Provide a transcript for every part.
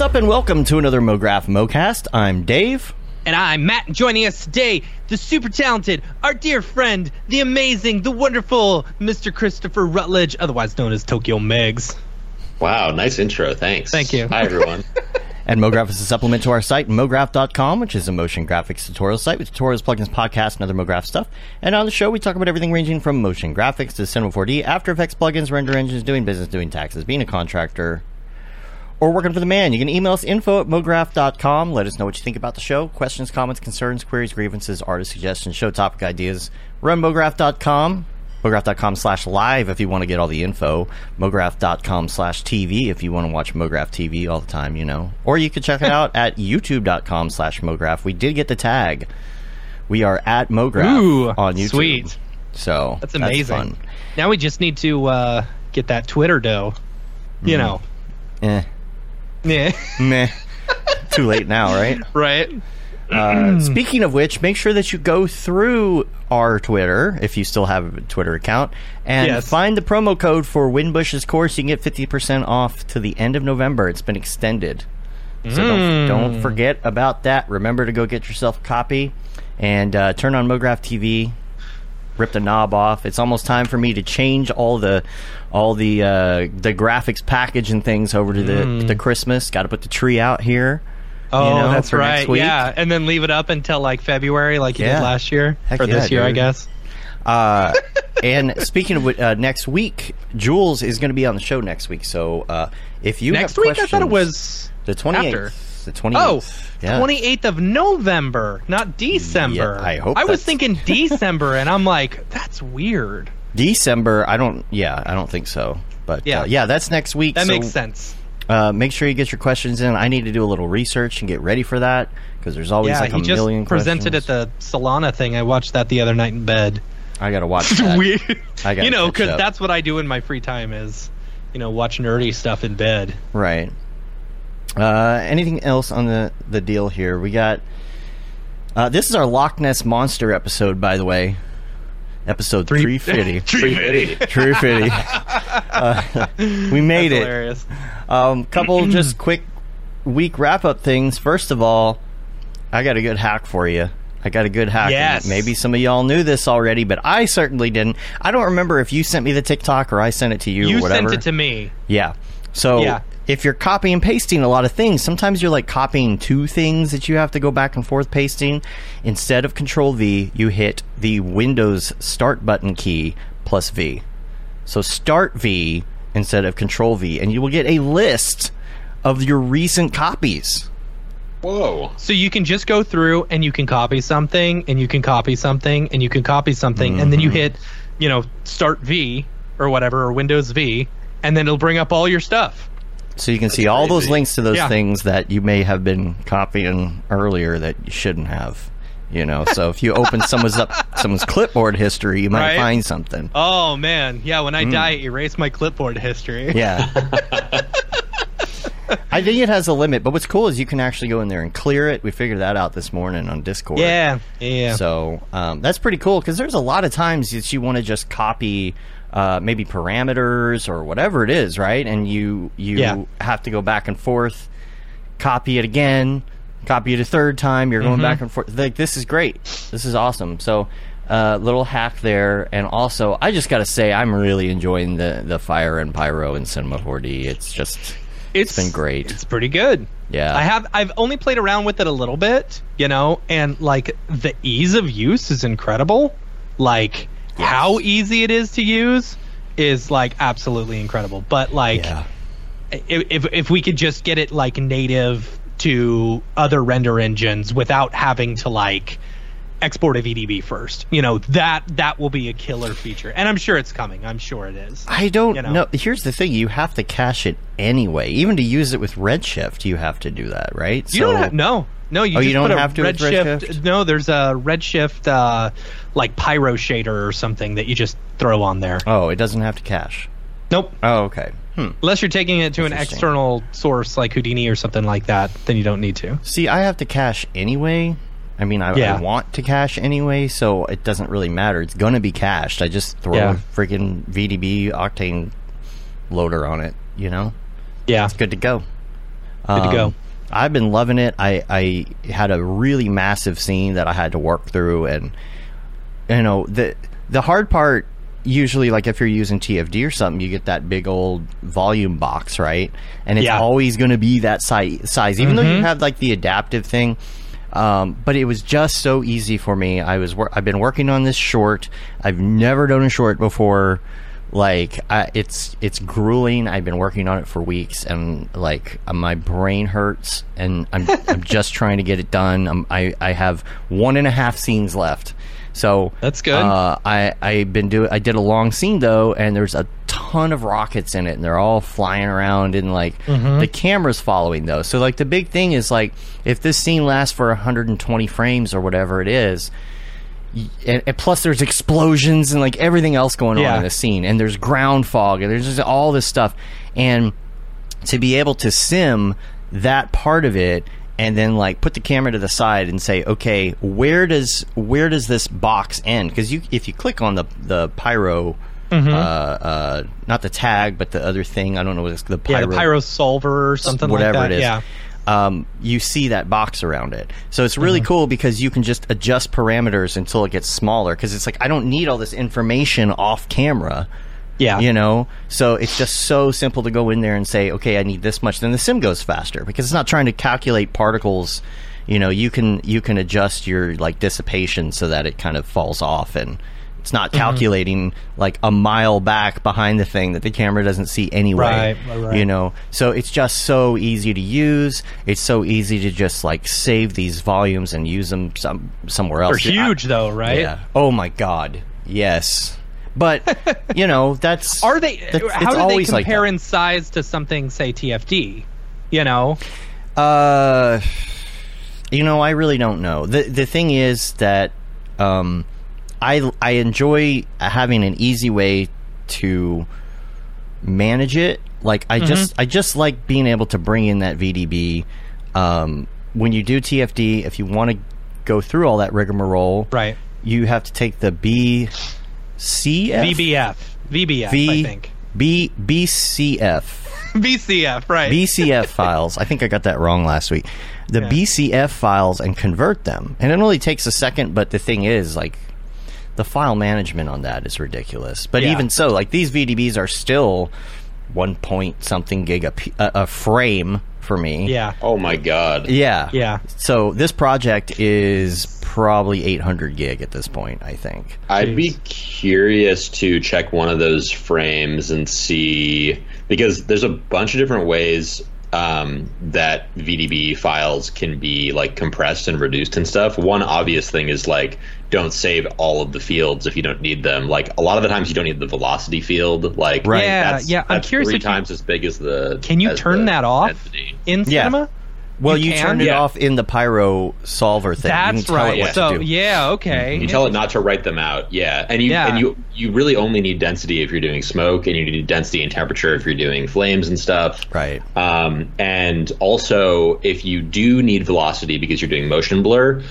What's up and welcome to another MoGraph MoCast. I'm Dave. And I'm Matt. And joining us today, the super talented, our dear friend, the amazing, the wonderful Mr. Christopher Rutledge, otherwise known as Tokyo Megs. Wow, nice intro. Thanks. Thank you. Hi, everyone. And MoGraph is a supplement to our site, MoGraph.com, which is a motion graphics tutorial site with tutorials, plugins, podcasts, and other MoGraph stuff. And on the show, we talk about everything ranging from motion graphics to Cinema 4D, After Effects plugins, render engines, doing business, doing taxes, being a contractor, or working for the man. You can email us info at MoGraph.com. Let us know what you think about the show. Questions, comments, concerns, queries, grievances, artist suggestions, show topic ideas. Run MoGraph.com. MoGraph.com slash live if you want to get all the info. MoGraph.com slash TV if you want to watch MoGraph TV all the time, you know. Or you can check it out at YouTube.com slash MoGraph. We did get the tag. We are at MoGraph Ooh, on YouTube. sweet. So That's amazing. fun. Now we just need to uh, get that Twitter dough. You Mm-hmm. know. Eh. Yeah. Meh. Too late now, right? right? Uh, speaking of which, make sure that you go through our Twitter if you still have a Twitter account and Yes. find the promo code for Winbush's course. You can get fifty percent off to the end of November. It's been extended, so don't, don't forget about that. Remember to go get yourself a copy and uh, turn on MoGraph TV rip the knob off. It's almost time for me to change all the all the uh, the graphics package and things over to the mm. the Christmas. Got to put the tree out here. Oh, you know, that's right. Yeah, and then leave it up until like February, like you yeah. did last year Heck or yeah, this year, dude. I guess. Uh, and speaking of uh, next week, Jules is going to be on the show next week. So uh, if you next week, I thought it was the twenty eighth. The 28th. Oh, yeah. 28th of November, not December. Yeah, I hope I was thinking December, and I'm like, that's weird. December, I don't, yeah, I don't think so. But yeah, uh, yeah that's next week. That so, makes sense. Uh, make sure you get your questions in. I need to do a little research and get ready for that because there's always yeah, like a he just presented questions. at the Solana thing. I watched that the other night in bed. I gotta watch. That. Weird. I got you know because that's what I do in my free time is you know watch nerdy stuff in bed. Right. Uh, anything else on the the deal here? We got. Uh, this is our Loch Ness monster episode, by the way. Episode three fifty. 350. True fifty. Uh, we made That's it. hilarious. Um, couple just quick week wrap up things. First of all, I got a good hack for you. I got a good hack. Yes. Maybe some of y'all knew this already, but I certainly didn't. I don't remember if you sent me the TikTok or I sent it to you, You or whatever. You sent it to me. Yeah. So Yeah. If you're copying and pasting a lot of things, sometimes you're like copying two things that you have to go back and forth pasting. Instead of Control V, you hit the Windows Start button key plus V. So Start V instead of Control V, and you will get a list of your recent copies. Whoa. So you can just go through and you can copy something and you can copy something and you can copy something and then you Mm-hmm. hit, you know, start V or whatever or Windows V and then it'll bring up all your stuff. So you can see all those links to those Yeah. things that you may have been copying earlier that you shouldn't have. You know, so if you open someone's up someone's clipboard history, you might Right. find something. Oh man, yeah. When I die, erase my clipboard history. Mm. Yeah. I think it has a limit, but what's cool is you can actually go in there and clear it. We figured that out this morning on Discord. yeah, yeah. So um, that's pretty cool because there's a lot of times that you want to just copy uh, maybe parameters or whatever it is, right? And you you Yeah. have to go back and forth, copy it again, copy it a third time. You're going Mm-hmm. back and forth. Like this is great. This is awesome. So. Uh, little hack there, and also I just gotta say I'm really enjoying the the fire and pyro in Cinema 4D. It's just it's been great. It's pretty good. Yeah. I have I've only played around with it a little bit, you know, and like the ease of use is incredible. Like how easy it is to use is like absolutely incredible. But like yeah. if if if we could just get it like native to other render engines without having to like export a VDB first, you know, that that will be a killer feature. And I'm sure it's coming. I'm sure it is. I don't you know. know. Here's the thing: you have to cache it anyway. Even to use it with Redshift, you have to do that, right? You don't have, no, no. You Oh, just you don't put a have to Redshift. Redshift? No, there's a Redshift uh, like Pyro shader or something that you just throw on there. Oh, it doesn't have to cache. Nope. Oh, okay. Hmm. Unless you're taking it to an external source like Houdini or something like that, then you don't need to. See, I have to cache anyway. I mean, I, Yeah. I want to cache anyway, so it doesn't really matter. It's going to be cached. I just throw Yeah. a freaking VDB Octane loader on it. You know, Yeah. it's good to go. Good to go. I've been loving it. I, I had a really massive scene that I had to work through, and you know the the hard part usually like if you're using TFD or something, you get that big old volume box, right? And it's Yeah. always going to be that si- size, even though you have like the adaptive thing. Um, but it was just so easy for me. I was wor- I've been working on this short. I've never done a short before. Like I, it's it's grueling. I've been working on it for weeks, and like uh, my brain hurts, and I'm I'm just trying to get it done. I'm, I I have one and a half scenes left. So That's good. Uh, I I've been doing. I did a long scene though, and there's a ton of rockets in it, and they're all flying around, and like Mm-hmm. the camera's following though. So like the big thing is like if this scene lasts for 120 frames or whatever it is. And, and plus, there's explosions and like everything else going on in the scene, and there's ground fog, and there's just all this stuff. And to be able to sim that part of it and then like put the camera to the side and say okay where does where does this box end because you if you click on the the pyro Mm-hmm. uh, uh, not the tag but the other thing i don't know what it's the pyro, yeah, the pyro solver or something whatever like that. it is Yeah. Um, you see that box around it. So it's really cool because you can just adjust parameters until it gets smaller because it's like i don't need all this information off camera Yeah. you know? So it's just so simple to go in there and say okay i need this much then the sim goes faster because it's not trying to calculate particles. You know you can you can adjust your like dissipation so that it kind of falls off and it's not Mm-hmm. calculating like a mile back behind the thing that the camera doesn't see anyway Right, right, you know so it's just so easy to use it's so easy to just like save these volumes and use them some somewhere else They're I- huge though, right? yeah oh my god yes but you know that's Are they? that's- how it's do they always like compare that. in size to something, say TFD? You know, Uh, you know, I really don't know. the The thing is that um, I I enjoy having an easy way to manage it. Like I just Mm-hmm. I just like being able to bring in that VDB. Um, when you do TFD, if you want to go through all that rigmarole, right? you have to take the B C F VBF, VBF, I V think. B BCF. VCF, right? BCF files. I think I got that wrong last week. The Yeah. BCF files and convert them. And it only takes a second, but the thing is, like, the file management on that is ridiculous. But Yeah. even so, like, these VDBs are still one point something gig a frame for me. yeah, Oh my god. Yeah. Yeah. So this project is probably 800 gig at this point, I think. I'd be curious to check one of those frames and see because there's a bunch of different ways um, that VDB files can be like compressed and reduced and stuff. One obvious thing is like don't save all of the fields if you don't need them. Like a lot of the times you don't need the velocity field. Like Right. Yeah, that's, yeah, I'm that's curious three if you- times as big as the. Can you turn that off density. in Yeah. cinema? Well, You you, can? turned it Yeah. off in the Pyro solver thing. you can That's tell right. It what so to do. yeah, okay. You tell it not to write them out, yeah, and you Yeah. and you you really only need density if you're doing smoke, and you need density and temperature if you're doing flames and stuff. Right. Um, and also, if you do need velocity because you're doing motion blur,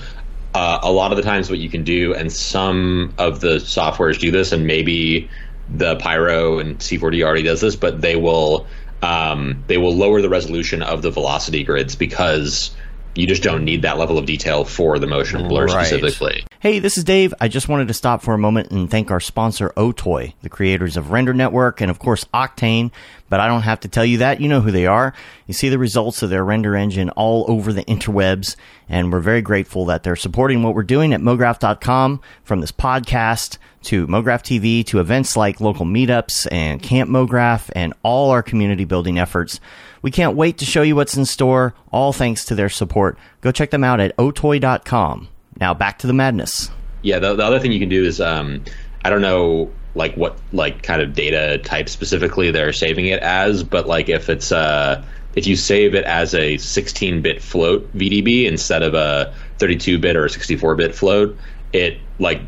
uh, a lot of the times what you can do, and some of the softwares do this, and maybe the Pyro and C4D already does this, but they will um, they will lower the resolution of the velocity grids because you just don't need that level of detail for the motion blur Right. specifically. Hey, this is Dave. I just wanted to stop for a moment and thank our sponsor, Otoy, the creators of Render Network and, of course, Octane. But I don't have to tell you that. You know who they are. You see the results of their render engine all over the interwebs. And we're very grateful that they're supporting what we're doing at MoGraph.com from this podcast to MoGraph TV to events like local meetups and Camp MoGraph and all our community building efforts. We can't wait to show you what's in store, all thanks to their support. Go check them out at otoy.com. Now back to the madness. Yeah, the, the other thing you can do is um, I don't know like what like kind of data type specifically they're saving it as, but like if it's uh if you save it as a 16-bit float VDB instead of a 32-bit or a 64-bit float, it like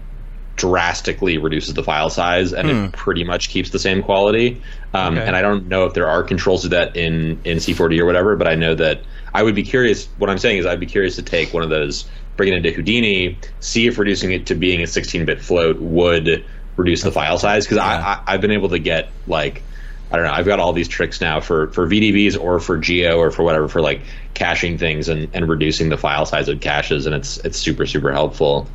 drastically reduces the file size and it pretty much keeps the same quality. Um, Okay. And I don't know if there are controls to that in in C4D or whatever, but I know that I would be curious. What I'm saying is, I'd be curious to take one of those, bring it into Houdini, see if reducing it to being a 16-bit float would reduce the file size because I, I I've been able to get like I don't know. I've got all these tricks now for for VDBs or for Geo or for whatever for like caching things and, and reducing the file size of caches, and it's it's super super helpful.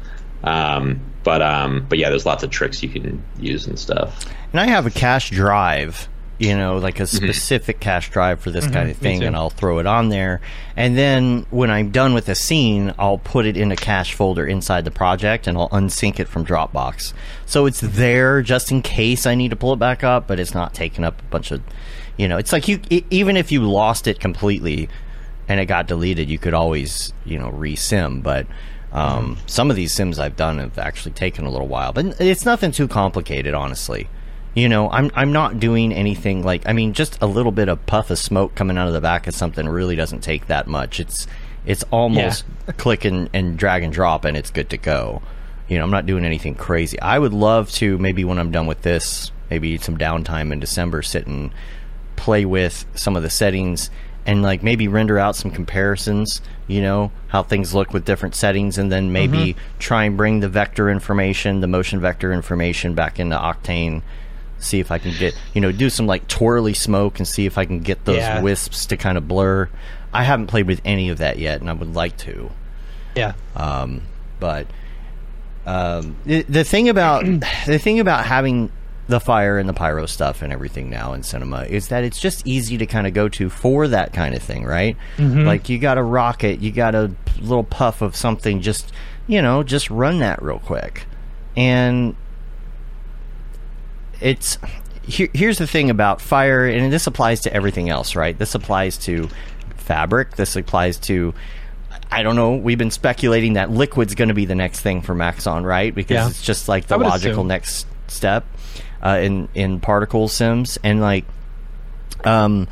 Um, but um, but yeah, there's lots of tricks you can use and stuff. And I have a cache drive, you know, like a mm-hmm. specific cache drive for this mm-hmm. kind of thing, and I'll throw it on there. And then when I'm done with a scene, I'll put it in a cache folder inside the project, and I'll unsync it from Dropbox. So it's mm-hmm. there just in case I need to pull it back up, but it's not taking up a bunch of, you know, it's like you e- even if you lost it completely and it got deleted, you could always, you know, resim, but. Um, Some of these sims I've done have actually taken a little while, but it's nothing too complicated, honestly. You know, I'm I'm not doing anything like I mean, just a little bit of puff of smoke coming out of the back of something really doesn't take that much. It's it's almost click and, and drag and drop, and it's good to go. You know, I'm not doing anything crazy. I would love to maybe when I'm done with this, maybe some downtime in December, sit and play with some of the settings and like maybe render out some comparisons you know how things look with different settings and then maybe mm-hmm. try and bring the vector information the motion vector information back into octane see if i can get you know do some like twirly smoke and see if i can get those Yeah. wisps to kind of blur i haven't played with any of that yet and i would like to Yeah. um, but um, the, the thing about the thing about having the fire and the pyro stuff and everything now in cinema is that it's just easy to kind of go to for that kind of thing, right? Like you got a rocket, you got a little puff of something, just you know, just run that real quick, and it's here, here's the thing about fire, and this applies to everything else, right? This applies to fabric. This applies to I don't know. We've been speculating that liquid's going to be the next thing for Maxon, right? Because Yeah. it's just like the logical assume. next step uh, in in particle sims, and like, um,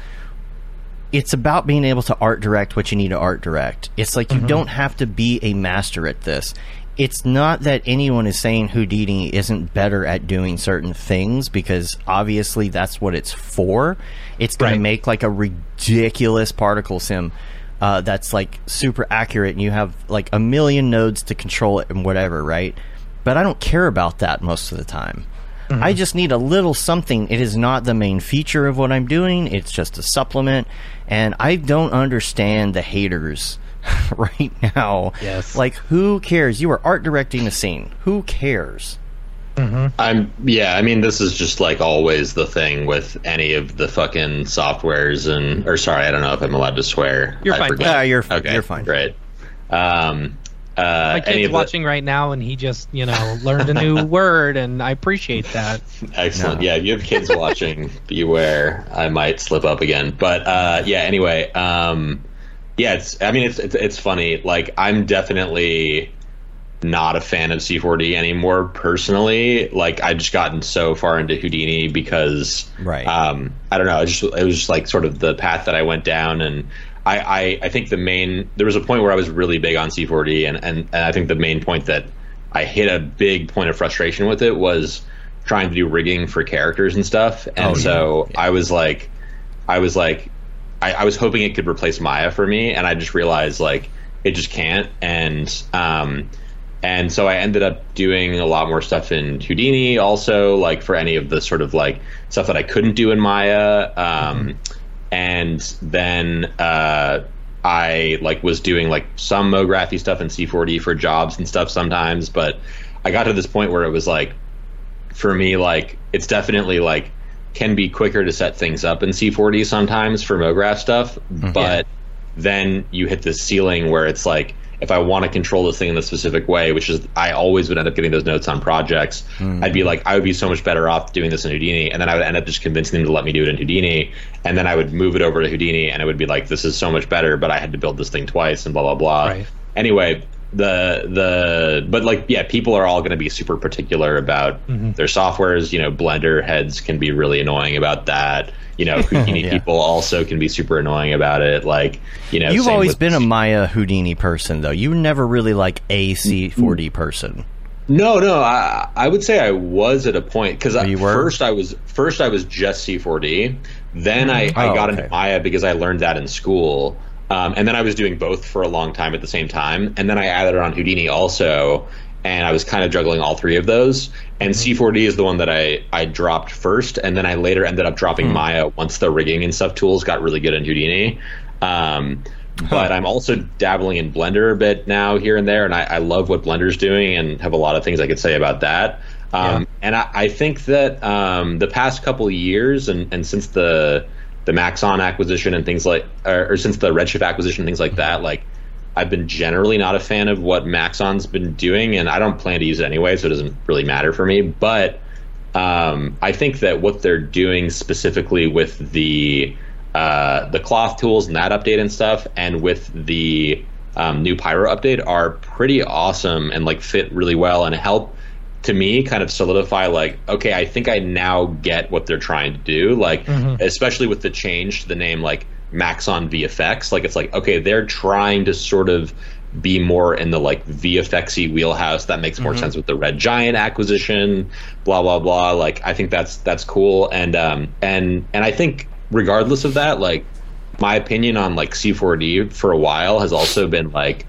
it's about being able to art direct what you need to art direct. It's like you Mm-hmm. don't have to be a master at this. It's not that anyone is saying Houdini isn't better at doing certain things because obviously that's what it's for. It's going Right. to make like a ridiculous particle sim uh, that's like super accurate and you have like a million nodes to control it and whatever, right? But I don't care about that most of the time. I just need a little something. It is not the main feature of what I'm doing. It's just a supplement, and I don't understand the haters right now. Yes. like who cares? You are art directing a scene. Who cares? I'm yeah. I mean, this is just like always the thing with any of the fucking softwares and or sorry, I don't know if I'm allowed to swear. You're I fine. forget. Ah, you're f- okay. you're fine. Great. Um, uh, My kid's of the- watching right now, and he just, you know, learned a new word, and I appreciate that. Excellent. No. Yeah, if you have kids watching, beware. I might slip up again. But uh, yeah. Anyway, um, yeah. It's. I mean, it's, it's it's funny. Like, I'm definitely not a fan of C4D anymore personally. Like, I've just gotten so far into Houdini because, Right. Um, I don't know. It, just, it was just like sort of the path that I went down, and I, I I think the main there was a point where I was really big on C4D, and and, and I think the main point that I hit a big point of frustration with it was trying to do rigging for characters and stuff, and Oh, yeah. so I was like, I was like, I, I was hoping it could replace Maya for me, and I just realized like it just can't, and um, and so I ended up doing a lot more stuff in Houdini, also like for any of the sort of like stuff that I couldn't do in Maya, um, and then uh, I like was doing like some MoGraphy stuff in C4D for jobs and stuff sometimes, but I got to this point where it was like for me like it's definitely like can be quicker to set things up in C4D sometimes for MoGraph stuff, mm-hmm. but then you hit this ceiling where it's like if I want to control this thing in a specific way, which is I always would end up getting those notes on projects, mm. I'd be like I would be so much better off doing this in Houdini, and then I would end up just convincing them to let me do it in Houdini, and then I would move it over to Houdini, and it would be like this is so much better, but I had to build this thing twice and blah blah blah. Right. Anyway, the the but like yeah, people are all going to be super particular about mm-hmm. their softwares. You know, Blender heads can be really annoying about that. You know, Houdini Yeah. people also can be super annoying about it. Like you know, You've always with- been a Maya Houdini person, though. You never really like a C4D mm-hmm. person. No, no, I I would say I was at a point because oh, were? first I was first I was just C4D, then mm-hmm. I, I Oh, got okay. into Maya because I learned that in school, um, and then I was doing both for a long time at the same time, and then I added on Houdini also, and I was kind of juggling all three of those. And C4D is the one that I I dropped first, and then I later ended up dropping Maya once the rigging and stuff tools got really good in Houdini. Um, but I'm also dabbling in Blender a bit now here and there, and I, I love what Blender's doing, and have a lot of things I could say about that. Um, Yeah. And I, I think that um, the past couple of years, and, and since the the Maxon acquisition and things like, or, or since the Redshift acquisition things like that, like I've been generally not a fan of what Maxon's been doing, and I don't plan to use it anyway, so it doesn't really matter for me. But um, I think that what they're doing specifically with the uh, the cloth tools and that update and stuff, and with the um, new Pyro update, are pretty awesome and like fit really well and help to me kind of solidify like okay i think i now get what they're trying to do. Like especially with the change to the name like maxon vfx like it's like okay they're trying to sort of be more in the like vfxy wheelhouse. That makes more sense with the red giant acquisition blah blah blah. Like i think that's that's cool. And um and and i think regardless of that like my opinion on like c4d for a while has also been like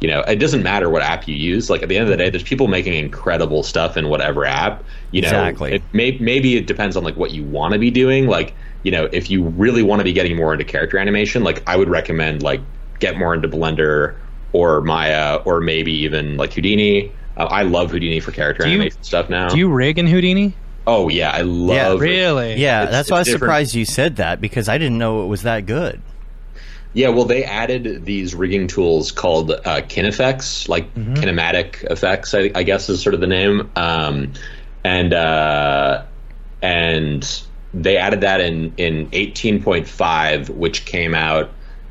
you know, it doesn't matter what app you use. Like at the end of the day, there's people making incredible stuff in whatever app. You know, Exactly. it may, maybe it depends on like what you want to be doing. Like, you know, if you really want to be getting more into character animation, like I would recommend like get more into Blender or Maya or maybe even like Houdini. Uh, I love Houdini for character you- animation stuff now. Do you rig in Houdini? oh yeah, I love. Yeah, Really? Yeah, It's- that's why I was different. surprised you said that because I didn't know it was that good. Yeah, well, they added these rigging tools called uh, KineFX, like kinematic effects, I, I guess is sort of the name. Um, and uh, and they added that in in 18.5, which came out,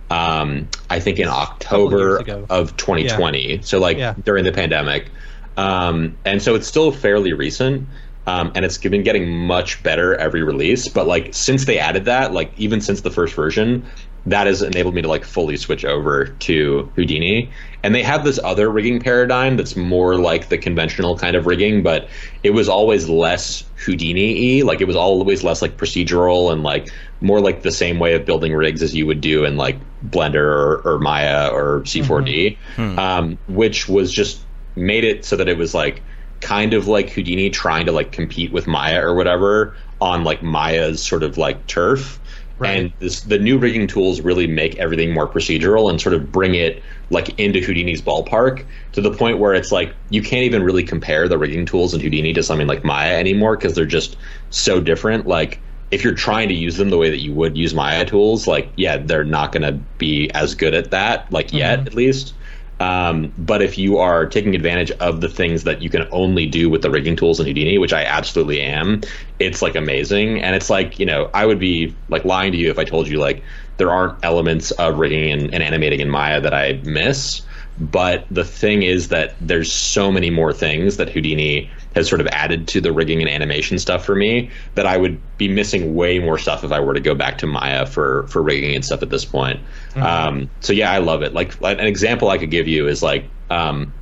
um, I think, in October of 2020. So like Yeah. during the pandemic, um, and so it's still fairly recent. Um, and it's been getting much better every release. But like since they added that, like even since the first version, that has enabled me to like fully switch over to Houdini. And they have this other rigging paradigm that's more like the conventional kind of rigging, but it was always less Houdini y. Like it was always less like procedural and like more like the same way of building rigs as you would do in like Blender or, or Maya or C4D, um, which was just made it so that it was like kind of like Houdini trying to like compete with Maya or whatever on like Maya's sort of like turf. Right. And this, the new rigging tools really make everything more procedural and sort of bring it like into Houdini's ballpark to the point where it's like you can't even really compare the rigging tools in Houdini to something like Maya anymore because they're just so different. Like if you're trying to use them the way that you would use Maya tools, like yeah, they're not going to be as good at that, like yet mm-hmm. at least. Um, but if you are taking advantage of the things that you can only do with the rigging tools in Houdini, which I absolutely am, it's like amazing. And it's like, you know, I would be like lying to you if I told you like there aren't elements of rigging and, and animating in Maya that I miss. But the thing is that there's so many more things that Houdini has sort of added to the rigging and animation stuff for me that I would be missing way more stuff if I were to go back to Maya for for rigging and stuff at this point. Um, so yeah, I love it. Like an example I could give you is like um,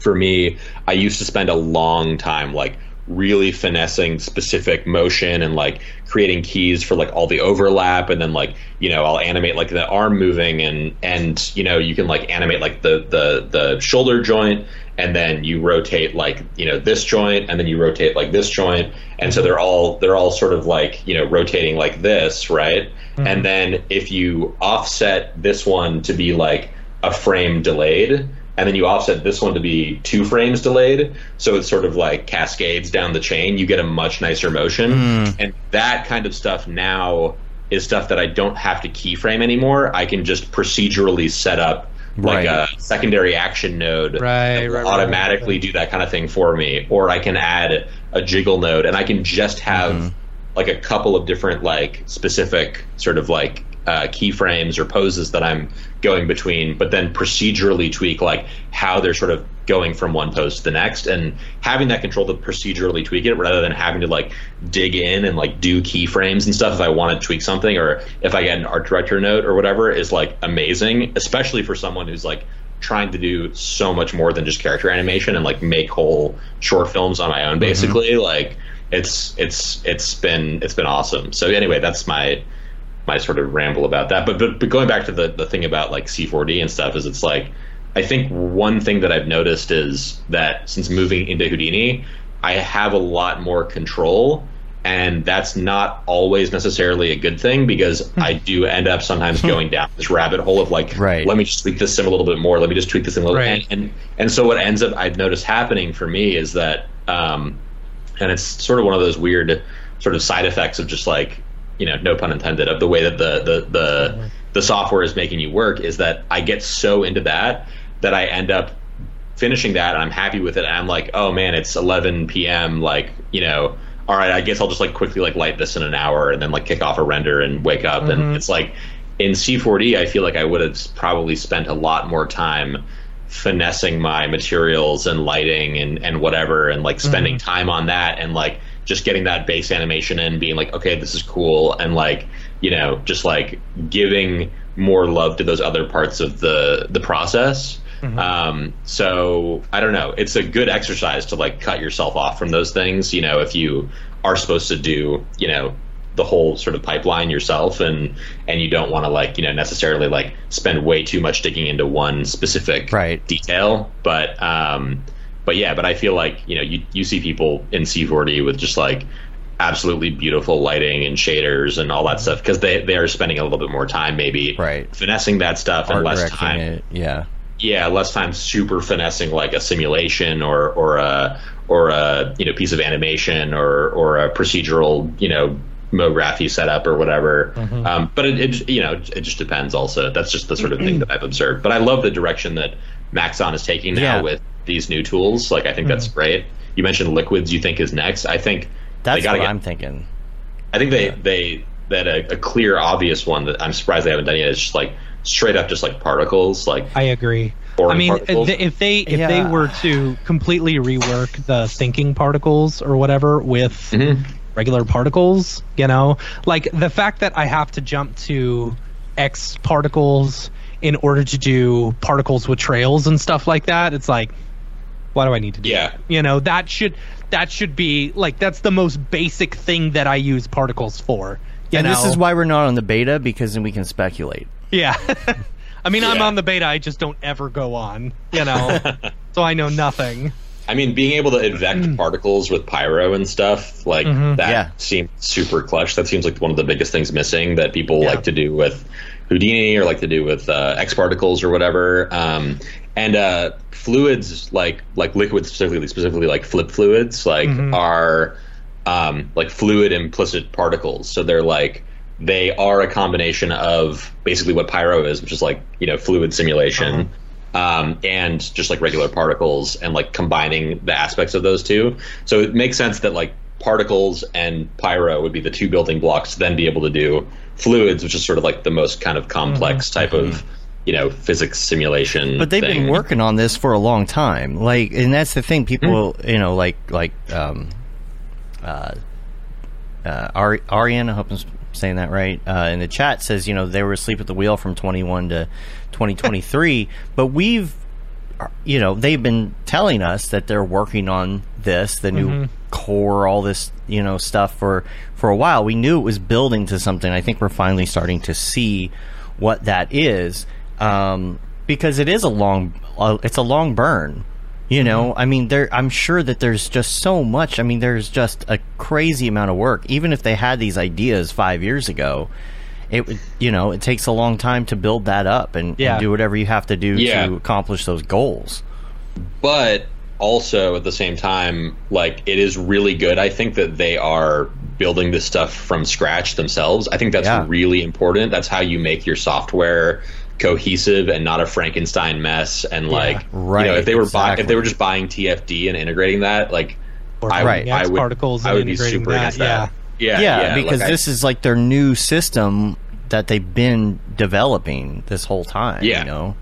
for me, I used to spend a long time like really finessing specific motion and like creating keys for like all the overlap and then like you know I'll animate like the arm moving and and you know you can like animate like the the the shoulder joint and then you rotate like you know this joint and then you rotate like this joint. And so they're all they're all sort of like you know rotating like this right? Mm-hmm. And then if you offset this one to be like a frame delayed and then you offset this one to be two frames delayed. So it sort of like cascades down the chain. You get a much nicer motion. Hmm. And that kind of stuff now is stuff that i don't have to keyframe anymore. I can just procedurally set up like Right. a secondary action node Right, right, automatically right. do that kind of thing for me. Or i can add a jiggle node. And i can just have mm-hmm. like a couple of different like specific sort of like uh, keyframes or poses that I'm going between, but then procedurally tweak like how they're sort of going from one pose to the next, and having that control to procedurally tweak it rather than having to like dig in and like do keyframes and stuff if I want to tweak something or if I get an art director note or whatever is like amazing, especially for someone who's like trying to do so much more than just character animation and like make whole short films on my own basically. Like it's it's it's been it's been awesome. So anyway that's my my sort of ramble about that but but, but going back to the the thing about like c4d and stuff is it's like I think one thing that I've noticed is that since moving into Houdini, I have a lot more control. And that's not always necessarily a good thing because I do end up sometimes going down this rabbit hole of like, Right. let me just tweak this sim a little bit more. Let me just tweak this thing a little Right. and, and and so what ends up I've noticed happening for me is that um, and it's sort of one of those weird sort of side effects of just like you know no pun intended of the way that the the the, mm-hmm. the software is making you work is that I get so into that that I end up finishing that and I'm happy with it. And I'm like oh man it's 11 p.m. like you know all right I guess I'll just like quickly like light this in an hour and then like kick off a render and wake up. And mm-hmm. it's like in C4D I feel like I would have probably spent a lot more time finessing my materials and lighting and, and whatever and like spending mm-hmm. time on that and like just getting that base animation in being like okay this is cool and like you know just like giving more love to those other parts of the the process. Um, so i don't know. It's a good exercise to like cut yourself off from those things you know if you are supposed to do you know the whole sort of pipeline yourself and and you don't want to like you know necessarily like spend way too much digging into one specific Right. detail. But um but yeah but i feel like you know you you see people in c4d with just like absolutely beautiful lighting and shaders and all that stuff because they they are spending a little bit more time maybe Right. finessing that stuff and less time it. Yeah. yeah, less time super finessing like a simulation or or a or a you know piece of animation or or a procedural you know MoGraphy setup or whatever. Mm-hmm. Um, but it, it you know it just depends. Also, that's just the sort of thing that I've observed. But I love the direction that Maxon is taking now Yeah. Mm-hmm. with these new tools. Like I think that's great. You mentioned liquids. You think is next. I think That's what get I'm thinking. I think they they that a, a clear obvious one that I'm surprised they haven't done yet is just like straight up just like particles like I agree. I mean, particles? if they if they were to completely rework the thinking particles or whatever with Mhm. regular particles, you know, like the fact that I have to jump to X particles in order to do particles with trails and stuff like that, it's like, why do I need to do Yeah. that? You know, that should that should be like that's the most basic thing that I use particles for. You And know? this is why we're not on the beta because then we can speculate. Yeah. I mean, I'm on the beta. I just don't ever go on, you know, so I know nothing. I mean, being able to advect particles with pyro and stuff like mm-hmm. that Yeah. seems super clutch. That seems like one of the biggest things missing that people Yeah. like to do with Houdini or like to do with uh, X particles or whatever. Um, and uh, fluids like like liquids specifically, specifically like flip fluids, like are um, like fluid implicit particles. So they're like they are a combination of basically what pyro is, which is like you know fluid simulation um, and just like regular particles and like combining the aspects of those two. So it makes sense that like particles and pyro would be the two building blocks to then be able to do fluids, which is sort of like the most kind of complex type of you know physics simulation. But they've thing. been working on this for a long time. Like, and that's the thing. People, you know, like like um, uh, uh, Ari- Arian. I hope I'm saying that right. Uh, in the chat says, you know, they were asleep at the wheel from 21 to 2023. but we've, you know, they've been telling us that they're working on this, the new core, all this, you know, stuff for for a while. We knew it was building to something. I think we're finally starting to see what that is, um, because it is a long, uh, it's a long burn. You know, I mean, there. I'm sure that there's just so much. I mean, there's just a crazy amount of work. Even if they had these ideas five years ago, it would. You know, it takes a long time to build that up and, and do whatever you have to do Yeah. to accomplish those goals. but also at the same time, like it is really good. I think that they are building this stuff from scratch themselves. I think that's Yeah. really important. That's how you make your software cohesive and not a Frankenstein mess. And like, right, you know, if they were buy- if they were just buying TFD and integrating that, like, I, Right. I X would, particles I would be super that, against that. Yeah, Yeah, yeah, because like I- this is like their new system that they've been developing this whole time. Yeah. you know,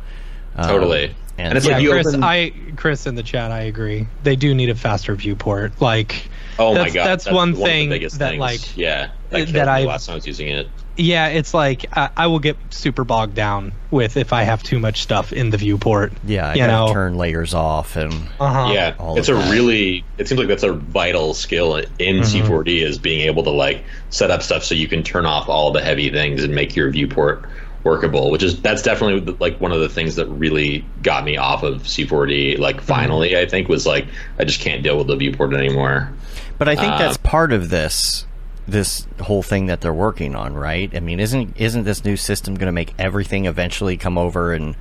Um, Totally. And, And it's Yeah, like you Chris, open- I Chris in the chat, I agree. They do need a faster viewport. Like, Oh my that's, god, that's, one of the thing that things. like, yeah, that, that I've- last time I was using it. yeah, it's like I, I will get super bogged down with if I have too much stuff in the viewport. yeah, I you know, turn layers off and uh-huh. yeah, all it's of a that. really. It seems like that's a vital skill in C4D is being able to like set up stuff so you can turn off all the heavy things and make your viewport workable. Which is that's definitely like one of the things that really got me off of C4D. Like finally, I think was like I just can't deal with the viewport anymore. But I think Uh, that's part of this this whole thing that they're working on, right? I mean, isn't isn't this new system going to make everything eventually come over and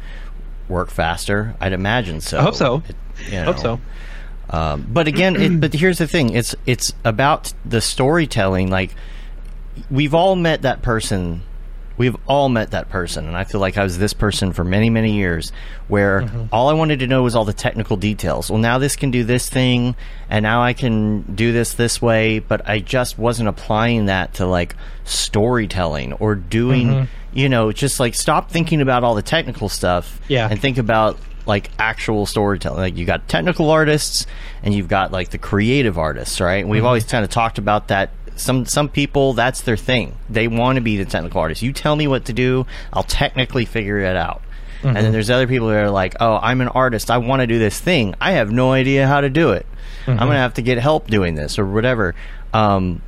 work faster? I'd imagine so. I hope so. It- you Hope so. Um, but again, it, but here's the thing: it's it's about the storytelling. Like we've all met that person. We've all met that person, and I feel like I was this person for many, many years, where Mm-hmm. all I wanted to know was all the technical details. Well, now this can do this thing, and now I can do this this way, but I just wasn't applying that to like storytelling or doing, Mm-hmm. you know, just like stop thinking about all the technical stuff, Yeah. and think about like actual storytelling. Like you got technical artists and you've got like the creative artists, right? And we've Mm-hmm. always kind of talked about that. Some some people that's their thing. They want to be the technical artist. You tell me what to do, I'll technically figure it out. And Mm-hmm. then there's other people that are like, "Oh, I'm an artist. I want to do this thing. I have no idea how to do it. I'm Mm-hmm. going to have to get help doing this or whatever." Um,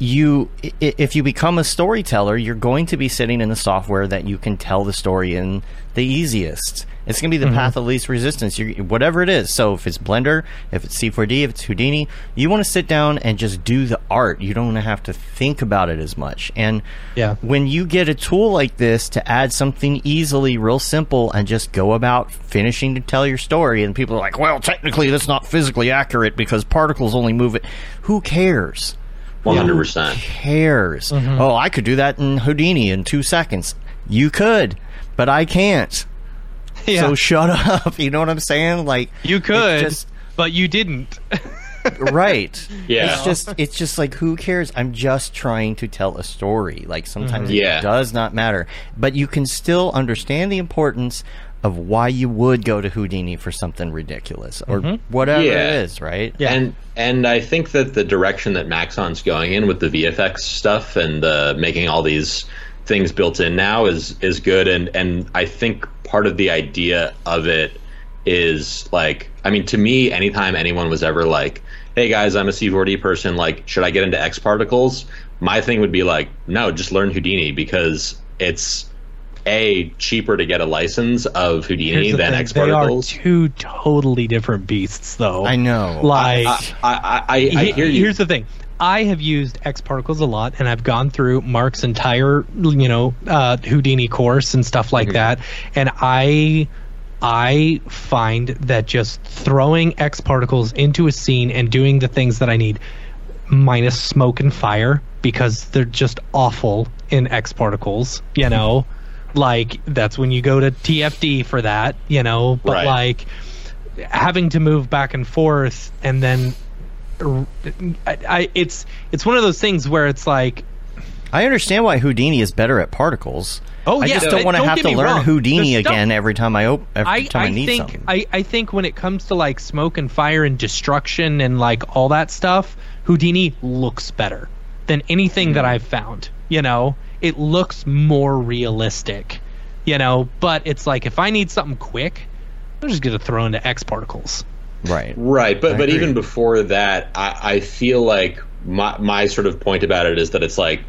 you if you become a storyteller you're going to be sitting in the software that you can tell the story in the easiest. It's going to be the mm-hmm. path of least resistance. You whatever it is. So if it's blender if it's c4d if it's houdini you want to sit down and just do the art. You don't have to think about it as much. And Yeah. when you get a tool like this to add something easily real simple and just go about finishing to tell your story and people are like well technically that's not physically accurate because particles only move it. Who cares One hundred percent. Who cares? Mm-hmm. Oh, I could do that in Houdini in two seconds. You could, but I can't. Yeah. So shut up. You know what I'm saying? Like you could, just but you didn't. right. Yeah. It's just it's just like who cares? I'm just trying to tell a story. Like sometimes Mm-hmm. Yeah. it does not matter, but you can still understand the importance of why you would go to Houdini for something ridiculous or whatever Yeah. it is, right? Yeah. And and I think that the direction that Maxon's going in with the VFX stuff and uh, making all these things built in now is is good. And and I think part of the idea of it is like, I mean, to me, anytime anyone was ever like, "Hey guys, I'm a C4D person. Like, should I get into X particles?" My thing would be like, "No, just learn Houdini because it's." A cheaper to get a license of Houdini the than thing, X they are particles. two totally different beasts, though. I know. Like, I, I, I, I he- hear you. here's the thing. I have used X particles a lot, and I've gone through Mark's entire, you know, uh, Houdini course and stuff like that. And I, I find that just throwing X particles into a scene and doing the things that I need, minus smoke and fire, because they're just awful in X particles. You know, like that's when you go to TFD for that. You know, but Right. like having to move back and forth and then I, I it's it's one of those things where it's like I understand why Houdini is better at particles. Oh, I yeah, just don't want to have to learn wrong. Houdini The stuff- again every time I op- every I, time I, I need think something. I, I think when it comes to like smoke and fire and destruction and like all that stuff, Houdini looks better than anything Hmm. that I've found. You know, it looks more realistic. You know, but it's like if I need something quick, I'm just gonna throw into X particles. right. Right, but I but agree. even before that, I, I feel like my my sort of point about it is that it's like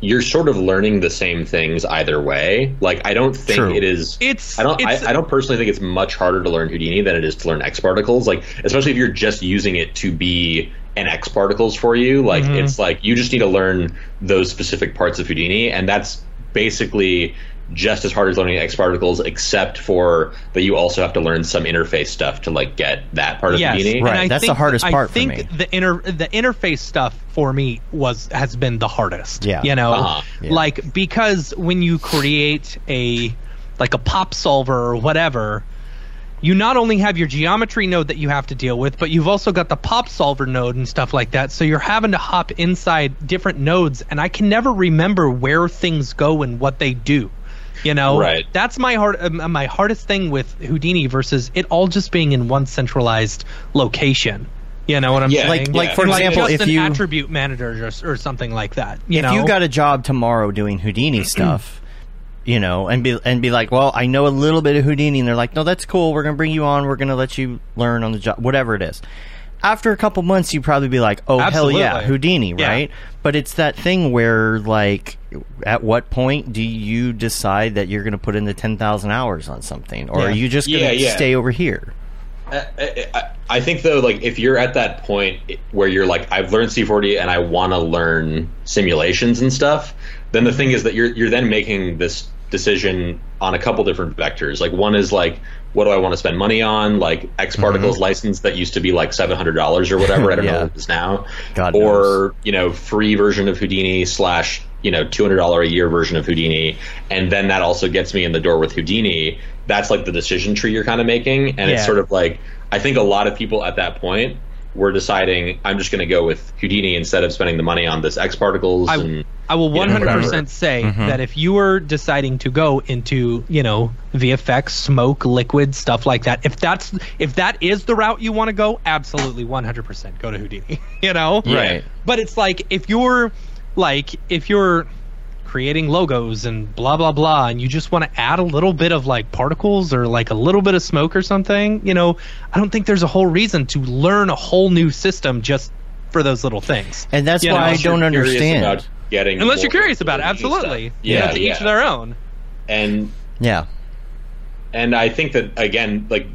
you're sort of learning the same things either way. Like I don't think True. it is. It's I don't. It's, I, I don't personally think it's much harder to learn Houdini than it is to learn X particles. Like especially if you're just using it to be an X particles for you. Like Mm-hmm. it's like you just need to learn those specific parts of Houdini, and that's basically just as hard as learning X particles, except for that you also have to learn some interface stuff to like get that part of yes, Houdini. Right, and I that's the think- hardest I part for think me. the inter the interface stuff for me was has been the hardest. Yeah. you know, Uh-huh. Yeah. like because when you create a like a pop solver or whatever. You not only have your geometry node that you have to deal with, but you've also got the pop solver node and stuff like that. So you're having to hop inside different nodes, and I can never remember where things go and what they do. You know, Right. that's my hard um, my hardest thing with Houdini versus it all just being in one centralized location. You know what I'm Yeah, saying? like- like, for And, example, just if an you- attribute manager or, or something like that. You if know, you got a job tomorrow doing Houdini stuff, you know, and be and be like, well, I know a little bit of Houdini, and they're like, no, that's cool. We're gonna bring you on. We're gonna let you learn on the job, whatever it is. after a couple months, you'd probably be like, "Oh hell yeah, Houdini!" Yeah. Right? But it's that thing where, like, at what point do you decide that you're going to put in the ten thousand hours on something, or Yeah. are you just going to Yeah, stay over here? I, I, I think though, like if you're at that point where you're like, I've learned C4D and I want to learn simulations and stuff, then the thing is that you're you're then making this decision on a couple different vectors. Like one is like, what do I want to spend money on? Like X mm-hmm. Particles license that used to be like seven hundred dollars or whatever. I don't know what it is now. God or you know, free version of Houdini slash you know two hundred dollar a year version of Houdini, and then that also gets me in the door with Houdini. That's like the decision tree you're kind of making, and Yeah. it's sort of like I think a lot of people at that point were deciding I'm just going to go with Houdini instead of spending the money on this X particles. I, and, I will you know, 100% whatever. say mm-hmm. that if you were deciding to go into, you know, VFX, smoke, liquid, stuff like that, if that's if that is the route you want to go, absolutely 100% go to Houdini, you know? Right. But it's like if you're like if you're creating logos and blah blah blah and you just want to add a little bit of like particles or like a little bit of smoke or something, you know, I don't think there's a whole reason to learn a whole new system just for those little things. And that's You why know, I don't understand. about getting Unless you're curious about it, absolutely. stuff. You know, Yeah, to yeah. each their own. and Yeah, and I think that again, like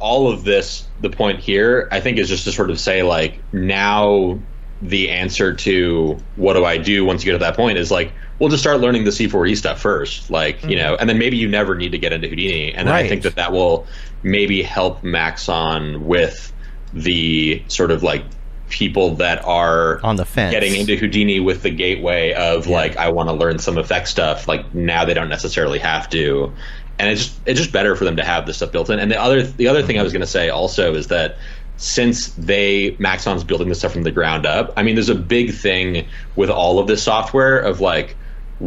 all of this, the point here, I think is just to sort of say like now the answer to what do I do once you get to that point is like we'll just start learning the C4D stuff first, like you know, mm-hmm. and then maybe you never need to get into Houdini, and then I think that that will maybe help Maxon with the sort of like people that are on the fence. getting into Houdini with the gateway of Yeah. like I want to learn some effect stuff. Like now they don't necessarily have to, and it's just it's just better for them to have this stuff built in. And the other the other thing I was going to say also is that since they Maxon's building this stuff from the ground up, I mean, there's a big thing with all of this software of like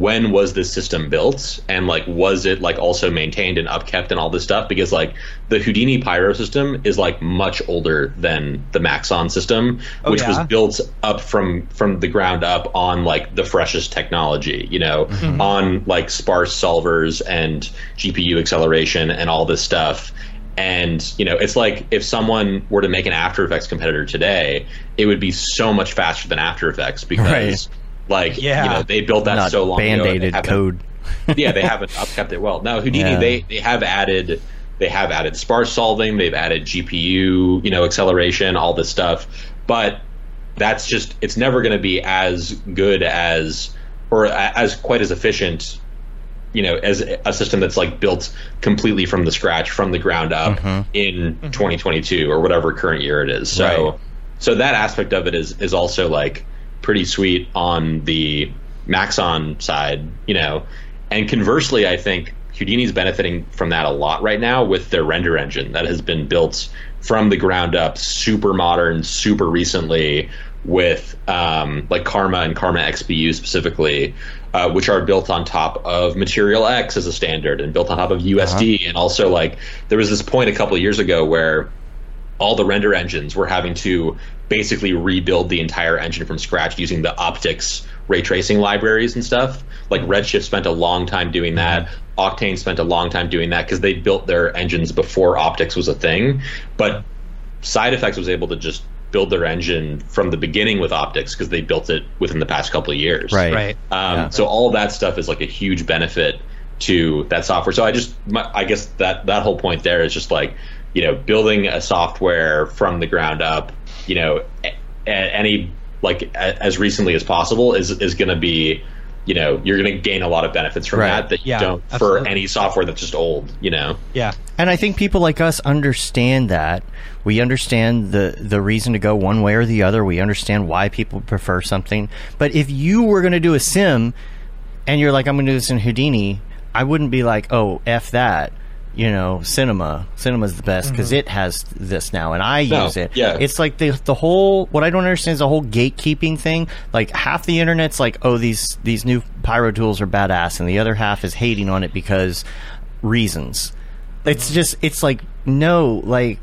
when was this system built? And like was it like also maintained and upkept and all this stuff? Because like the Houdini Pyro system is like much older than the Maxon system Oh, which was built up from from the ground up on like the freshest technology you know mm-hmm. on like sparse solvers and GPU acceleration and all this stuff. And you know it's like if someone were to make an After Effects competitor today it would be so much faster than After Effects because like Yeah. you know they built that Not so long ago and they band-aided haven't- code. yeah, they haven't upkept it well. Now Houdini, Yeah. they they have added they have added sparse solving, they've added GPU, you know, acceleration, all this stuff, but that's just it's never going to be as good as or as quite as efficient you know as a system that's like built completely from the scratch from the ground up mm-hmm. in mm-hmm. 2022 or whatever current year it is so Right. so that aspect of it is is also like pretty sweet on the Maxon side, you know. And conversely, I think Houdini's benefiting from that a lot right now with their render engine that has been built from the ground up, super modern, super recently with um, like Karma and Karma XPU specifically, uh, which are built on top of MaterialX as a standard and built on top of USD. And also, like, there was this point a couple of years ago where all the render engines were having to basically rebuild the entire engine from scratch using the OptiX ray tracing libraries and stuff. Like Redshift spent a long time doing that. Octane spent a long time doing that because they built their engines before OptiX was a thing. But Side Effects was able to just build their engine from the beginning with OptiX because they built it within the past couple of years. Right. Right. Um, Yeah. So all of that stuff is like a huge benefit to that software. So I just, my, I guess that that whole point there is just like, you know, building a software from the ground up, you know, a, a- any like a, as recently as possible is is going to be, you know, you're going to gain a lot of benefits from Right. that that you Yeah, don't for any software that's just old, you know. Yeah. And I think people like us understand that. We understand the the reason to go one way or the other. We understand why people prefer something. But if you were going to do a sim and you're like, I'm going to do this in Houdini, I wouldn't be like, oh, f that. You know, cinema. Cinema's the best because it has this now, and I No, use it. yeah. It's like the the whole. What I don't understand is the whole gatekeeping thing. Like half the internet's like, oh, these these new pyro tools are badass, and the other half is hating on it because reasons. It's just it's like no, like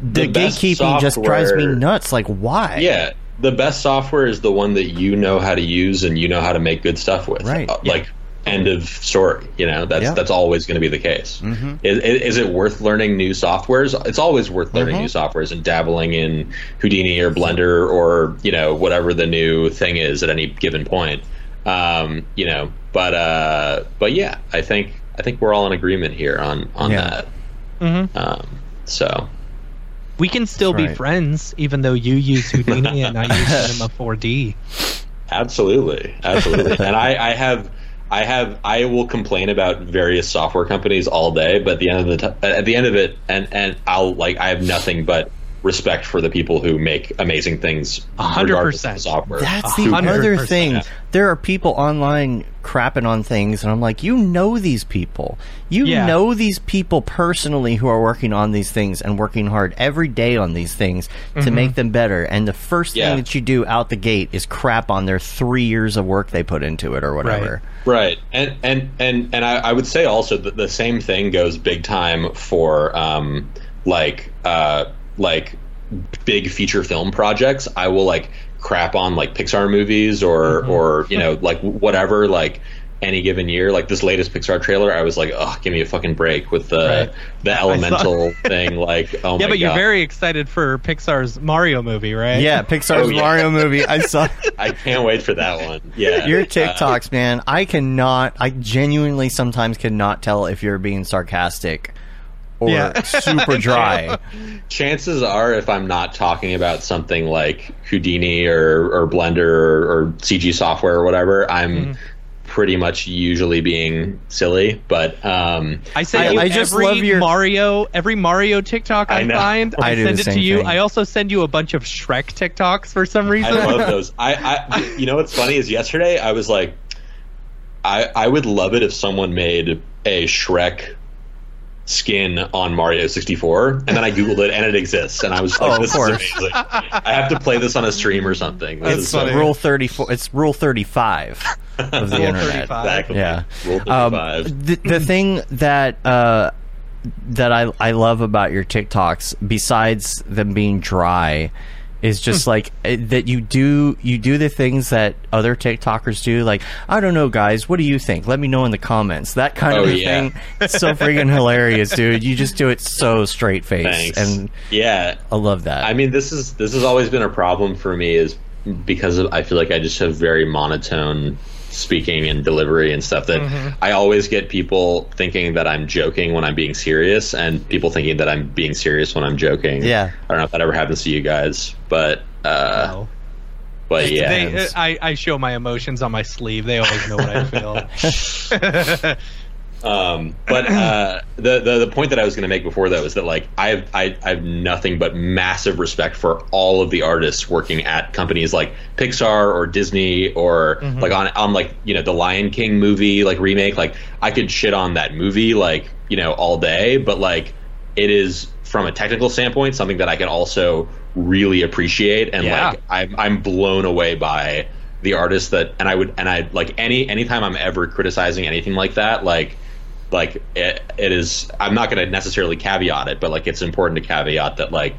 the, The gatekeeping just drives me nuts. Like why? Yeah, the best software is the one that you know how to use and you know how to make good stuff with. Right. Uh, Like End of story. You know, that's Yeah. that's always going to be the case. Is, is it worth learning new softwares? It's always worth learning new softwares and dabbling in Houdini or Blender or you know whatever the new thing is at any given point. Um, you know, but uh, but yeah, I think I think we're all in agreement here on on Yeah. that. Mhm. Um, so We can still That's be right. friends, even though you use Houdini and I use Cinema 4D. Absolutely, absolutely. and I, I have, I have, I will complain about various software companies all day, but at the end of the t- at the end of it, and and I'll like I have nothing but respect for the people who make amazing things. A hundred regardless of the percent. software. That's the hundred other thing. There are people online crapping on things, and I'm like, you know these people. You Yeah. know these people personally who are working on these things and working hard every day on these things Mm-hmm. to make them better. And the first Yeah. thing that you do out the gate is crap on their three years of work they put into it or whatever. Right, and and and and I, I would say also that the same thing goes big time for um, like uh, like big feature film projects. I will like crap on like Pixar movies or or you know like whatever like any given year. Like this latest Pixar trailer, I was like, oh, give me a fucking break with the Right. the elemental thing. Like, oh Yeah, my but you're very excited for Pixar's Mario movie, right? Yeah, Pixar's Oh, yeah. Mario movie. I saw I can't wait for that one. Yeah, your Uh, TikToks, man. I cannot. I genuinely sometimes cannot tell if you're being sarcastic or Yeah. super dry. chances are if i'm not talking about something like houdini or, or blender or, or cg software or whatever i'm Mm-hmm. pretty much usually being silly but um I say I- you I just every love your- Mario, every Mario TikTok I, I find. I I, send it to you. thing. I also send you a bunch of Shrek TikToks for some reason. i love those I, I you know what's funny is yesterday i was like i i would love it if someone made a shrek skin on Mario 64 and then I googled it and it exists and I was like Oh, this course. is amazing. I have to play this on a stream or something. This It's is so- rule thirty four. It's rule thirty five of the internet. 35. Exactly. Yeah. Rule Um, 35. the, the thing that uh, that I I love about your TikToks, besides them being dry, is just like eh, that you do you do the things that other TikTokers do. Like I don't know, guys, what do you think? Let me know in the comments. That kind Oh, of yeah. thing. It's so freaking hilarious, dude. You just do it so straight face, Thanks. and yeah, I love that. I mean, this is this has always been a problem for me, is because of, I feel like I just have very monotone speaking and delivery and stuff that Mm-hmm. I always get people thinking that I'm joking when I'm being serious, and people thinking that I'm being serious when I'm joking. Yeah. I don't know if that ever happens to you guys, but uh, No. but yeah, They, I, I show my emotions on my sleeve. They always know what I feel. Um, but uh, the, the the point that I was going to make before that was that like I have I, I have nothing but massive respect for all of the artists working at companies like Pixar or Disney or like on on like you know the Lion King movie like remake. Like I could shit on that movie like you know all day. But like it is from a technical standpoint something that I can also really appreciate. And Yeah. like I'm I'm blown away by the artists that and I would and I like any anytime I'm ever criticizing anything like that like like it, it is i'm not going to necessarily caveat it but like it's important to caveat that like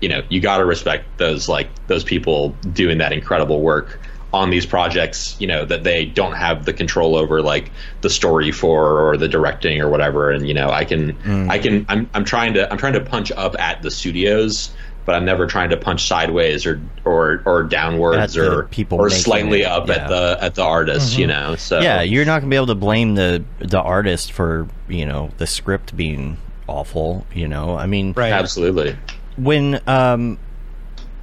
you know you got to respect those like those people doing that incredible work on these projects you know that they don't have the control over like the story for or the directing or whatever. And you know i can mm. i can i'm i'm trying to i'm trying to punch up at the studios but I'm never trying to punch sideways or or or downwards At or people or slightly it, up yeah. at the at the artist, you know. So yeah, you're not gonna be able to blame the the artist for you know the script being awful. You know, I mean, Right. absolutely. when um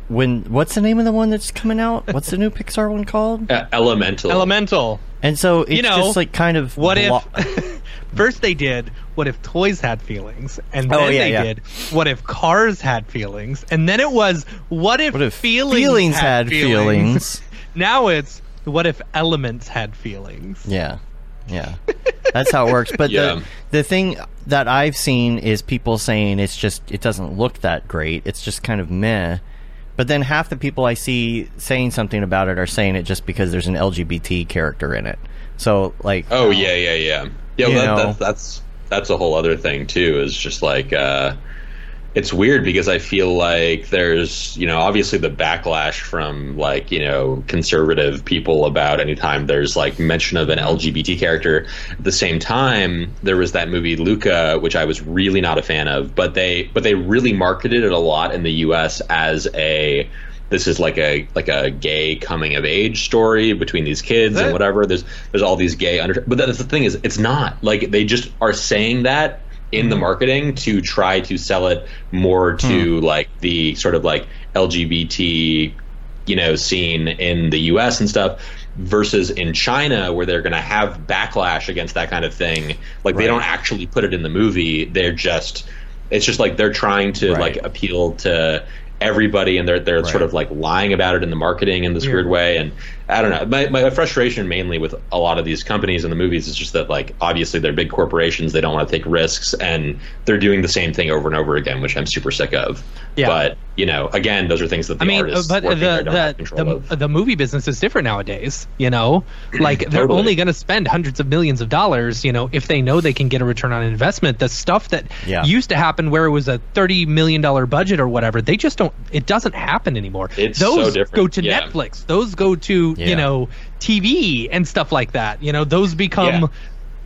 when what's the name of the one that's coming out? What's the new Pixar one called? Uh, elemental. Elemental. And so it's You know, just like kind of What blo- if first they did what if toys had feelings and then Oh, yeah, they yeah. did what if cars had feelings and then it was what if, what if feelings, feelings had, had feelings? now it's what if elements had feelings Yeah. Yeah. That's how it works. But Yeah. the the thing that I've seen is people saying it's just it doesn't look that great. It's just kind of meh. But then half the people I see saying something about it are saying it just because there's an LGBT character in it. So like Oh yeah, yeah, yeah. Yeah, You well, know. that, that's that's that's a whole other thing too. Is just like uh, it's weird because I feel like there's, you know, obviously the backlash from like, you know, conservative people about anytime there's like mention of an LGBT character. At the same time, there was that movie Luca, which I was really not a fan of, but they but they really marketed it a lot in the US as a this is like a like a gay coming of age story between these kids and whatever. There's there's all these gay under but that's the thing is it's not. Like they just are saying that in the mm-hmm. marketing to try to sell it more to hmm. like the sort of like LGBT, you know, scene in the US and stuff versus in China where they're going to have backlash against that kind of thing. Like they don't actually put it in the movie. They're just it's just like they're trying to Right. like appeal to everybody and they're they're sort of like lying about it in the marketing in this weird way and I don't know my, my frustration mainly with a lot of these companies and the movies is just that like obviously they're big corporations they don't want to take risks and they're doing the same thing over and over again which I'm super sick of Yeah. but you know again those are things that the I mean, artists but working there don't have the control the, of. the the movie business is different nowadays. You know, like they're Totally. only going to spend hundreds of millions of dollars. You know, if they know they can get a return on investment. The stuff that Yeah. used to happen where it was a thirty million dollar budget or whatever, they just don't. It doesn't happen anymore. It's so Those different, go to yeah. Netflix. Those go to Yeah. you know TV and stuff like that. You know, those become Yeah.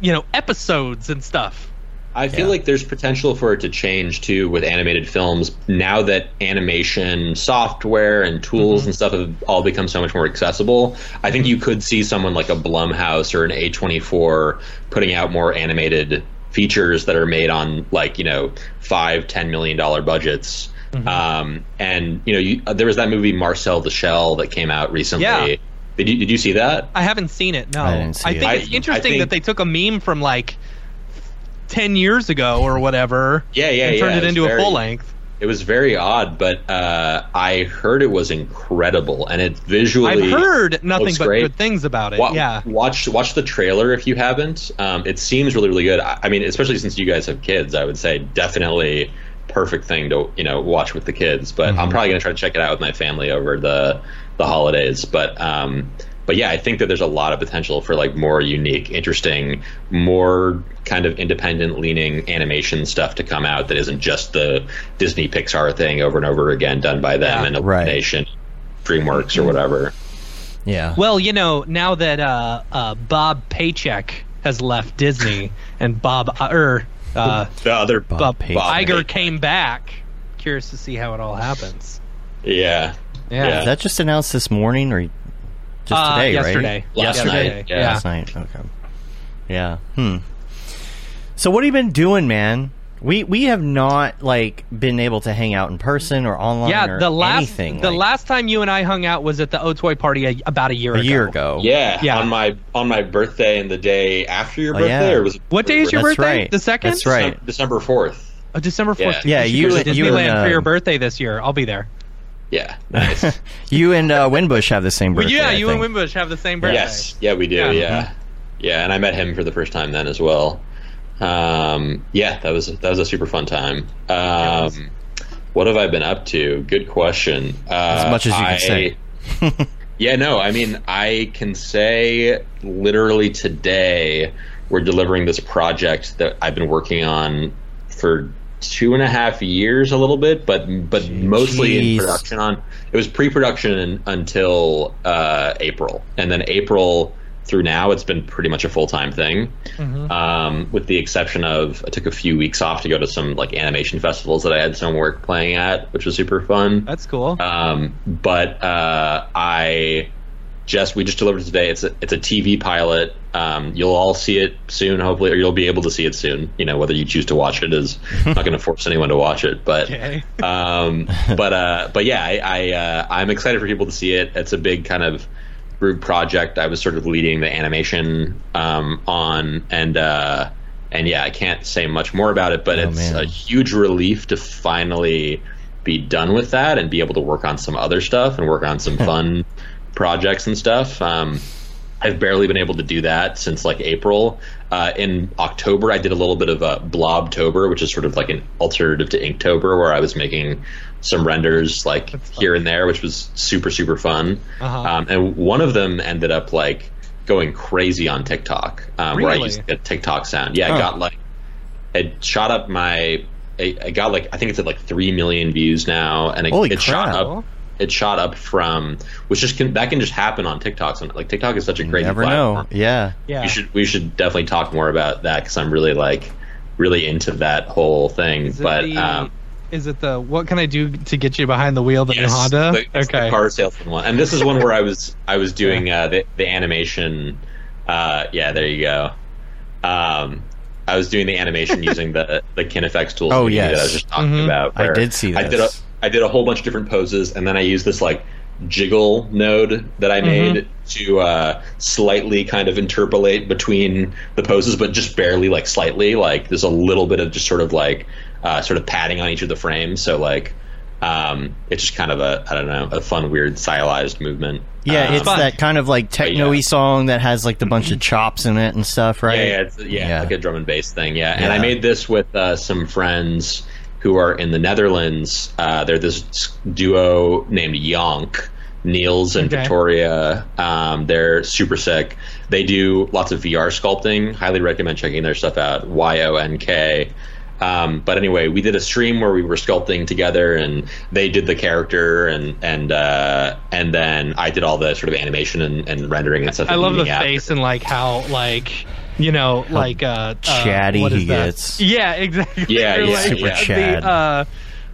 you know episodes and stuff. I feel Yeah. like there's potential for it to change too with animated films now that animation software and tools Mm-hmm. and stuff have all become so much more accessible. I think you could see someone like a Blumhouse or an A24 putting out more animated features that are made on like you know five ten million dollar budgets. Mm-hmm. Um, and you know, you, uh, there was that movie Marcel the Shell that came out recently. Yeah. Did you did you see that? I haven't seen it. No, I didn't see think it. it's I- interesting think- that they took a meme from like ten years ago or whatever. Yeah, yeah, and turned yeah, it it's into very- a full length. It was very odd, but uh, I heard it was incredible, and it visually. I've heard nothing but great. good things about it. Wa- yeah, Watch watch the trailer if you haven't. Um, it seems really really good. I, I mean, especially since you guys have kids, I would say definitely perfect thing to you know watch with the kids. But Mm-hmm. I'm probably gonna try to check it out with my family over the the holidays. But um, but yeah, I think that there's a lot of potential for like more unique, interesting, more kind of independent leaning animation stuff to come out that isn't just the Disney Pixar thing over and over again done by them Yeah. and Right. Illumination, DreamWorks or whatever. Yeah. Well, you know, now that uh, uh, Bob Paycheck has left Disney and Bob uh, er, uh, The other Bob Bob Paycheck. Iger came back. Curious to see how it all happens. Yeah. Yeah. Yeah. Is that just announced this morning or just Uh, today, yesterday. right? Last Yesterday. night, Yeah. Last night. Okay. Yeah. Hmm. So what have you been doing, man? We we have not like been able to hang out in person or online Yeah, or the last anything. the like, last time you and I hung out was at the Otoy party a, about a year ago. a ago. year ago. Yeah, Yeah. on my on my birthday and the day after your Oh, birthday, yeah. or was it What day is your That's birthday? right. The second. That's right. December fourth. Oh, December Yeah. fourth. Yeah, you you- should go you and, Disneyland for your um, birthday this year. I'll be there. Yeah, nice. You and uh, Winbush have the same Well, birthday. yeah, I you think. and Winbush have the same birthday. yes, yeah, we do. Yeah. Yeah. yeah, and I met him for the first time then as well. Um, yeah, that was that was a super fun time. Um, what have I been up to? Good question. Uh, As much as you can say. Yeah, no, I mean, I can say literally today we're delivering this project that I've been working on for two and a half years, a little bit, but but mostly in production. On it was pre-production until uh, April, and then April through now, it's been pretty much a full-time thing. Um, with the exception of I took a few weeks off to go to some like animation festivals that I had some work playing at, which was super fun. That's cool. Um, but uh, I just we just delivered it today. It's a it's a TV pilot. Um, you'll all see it soon, hopefully, or you'll be able to see it soon. You know whether you choose to watch it is not going to force anyone to watch it, but Okay. um, but uh, but yeah, I, I uh, I'm excited for people to see it. It's a big kind of group project. I was sort of leading the animation um, on, and uh, and yeah, I can't say much more about it, but Oh, it's man. a huge relief to finally be done with that and be able to work on some other stuff and work on some fun projects and stuff. Um, I've barely been able to do that since like April. Uh, in October, I did a little bit of a Blobtober, which is sort of like an alternative to Inktober, where I was making some renders like here and there, which was super super fun. Uh-huh. Um, and one of them ended up like going crazy on TikTok, um, where I Really? used a TikTok sound. Yeah. I got like it shot up my it got like I think it's at like three million views now, and it, it shot up. It shot up from which just can that can just happen on TikTok. So, like TikTok is such a great Never platform. know. Yeah. Yeah. We should we should definitely talk more about that because I'm really like really into that whole thing. Is But the- um, is it the what can I do to get you behind the wheel? The new Honda. the, it's the okay. car salesman one, and this is one where I was I was doing uh, the the animation. Uh, yeah, there you go. Um, I was doing the animation using the the KineFX tools Oh, that yes. I was just talking Mhm. about. I did see I did a this. I did a whole bunch of different poses, and then I used this like jiggle node that I made to uh, slightly kind of interpolate between the poses, but just barely, like slightly. Like there's a little bit of just sort of like uh, sort of padding on each of the frames, so like um, it's just kind of a I don't know a fun weird stylized movement. Yeah, Um, it's fun. that kind of like techno-y yeah. song that has like the bunch of chops in it and stuff, right? Yeah, yeah, it's, yeah, like a drum and bass thing. Yeah, and. I made this with uh, some friends who are in the Netherlands. Uh, they're this duo named Yonk. Niels and Okay. Victoria, um, they're super sick. They do lots of VR sculpting. Highly recommend checking their stuff out. Y O N K. Um, but anyway, we did a stream where we were sculpting together, and they did the character, and and uh, and then I did all the sort of animation and, and rendering and stuff. I love the evening after. face and like how like you know like uh, uh chatty what is he that? gets. Yeah, exactly. Yeah, Or, yeah, like, Super uh, Chad. Uh,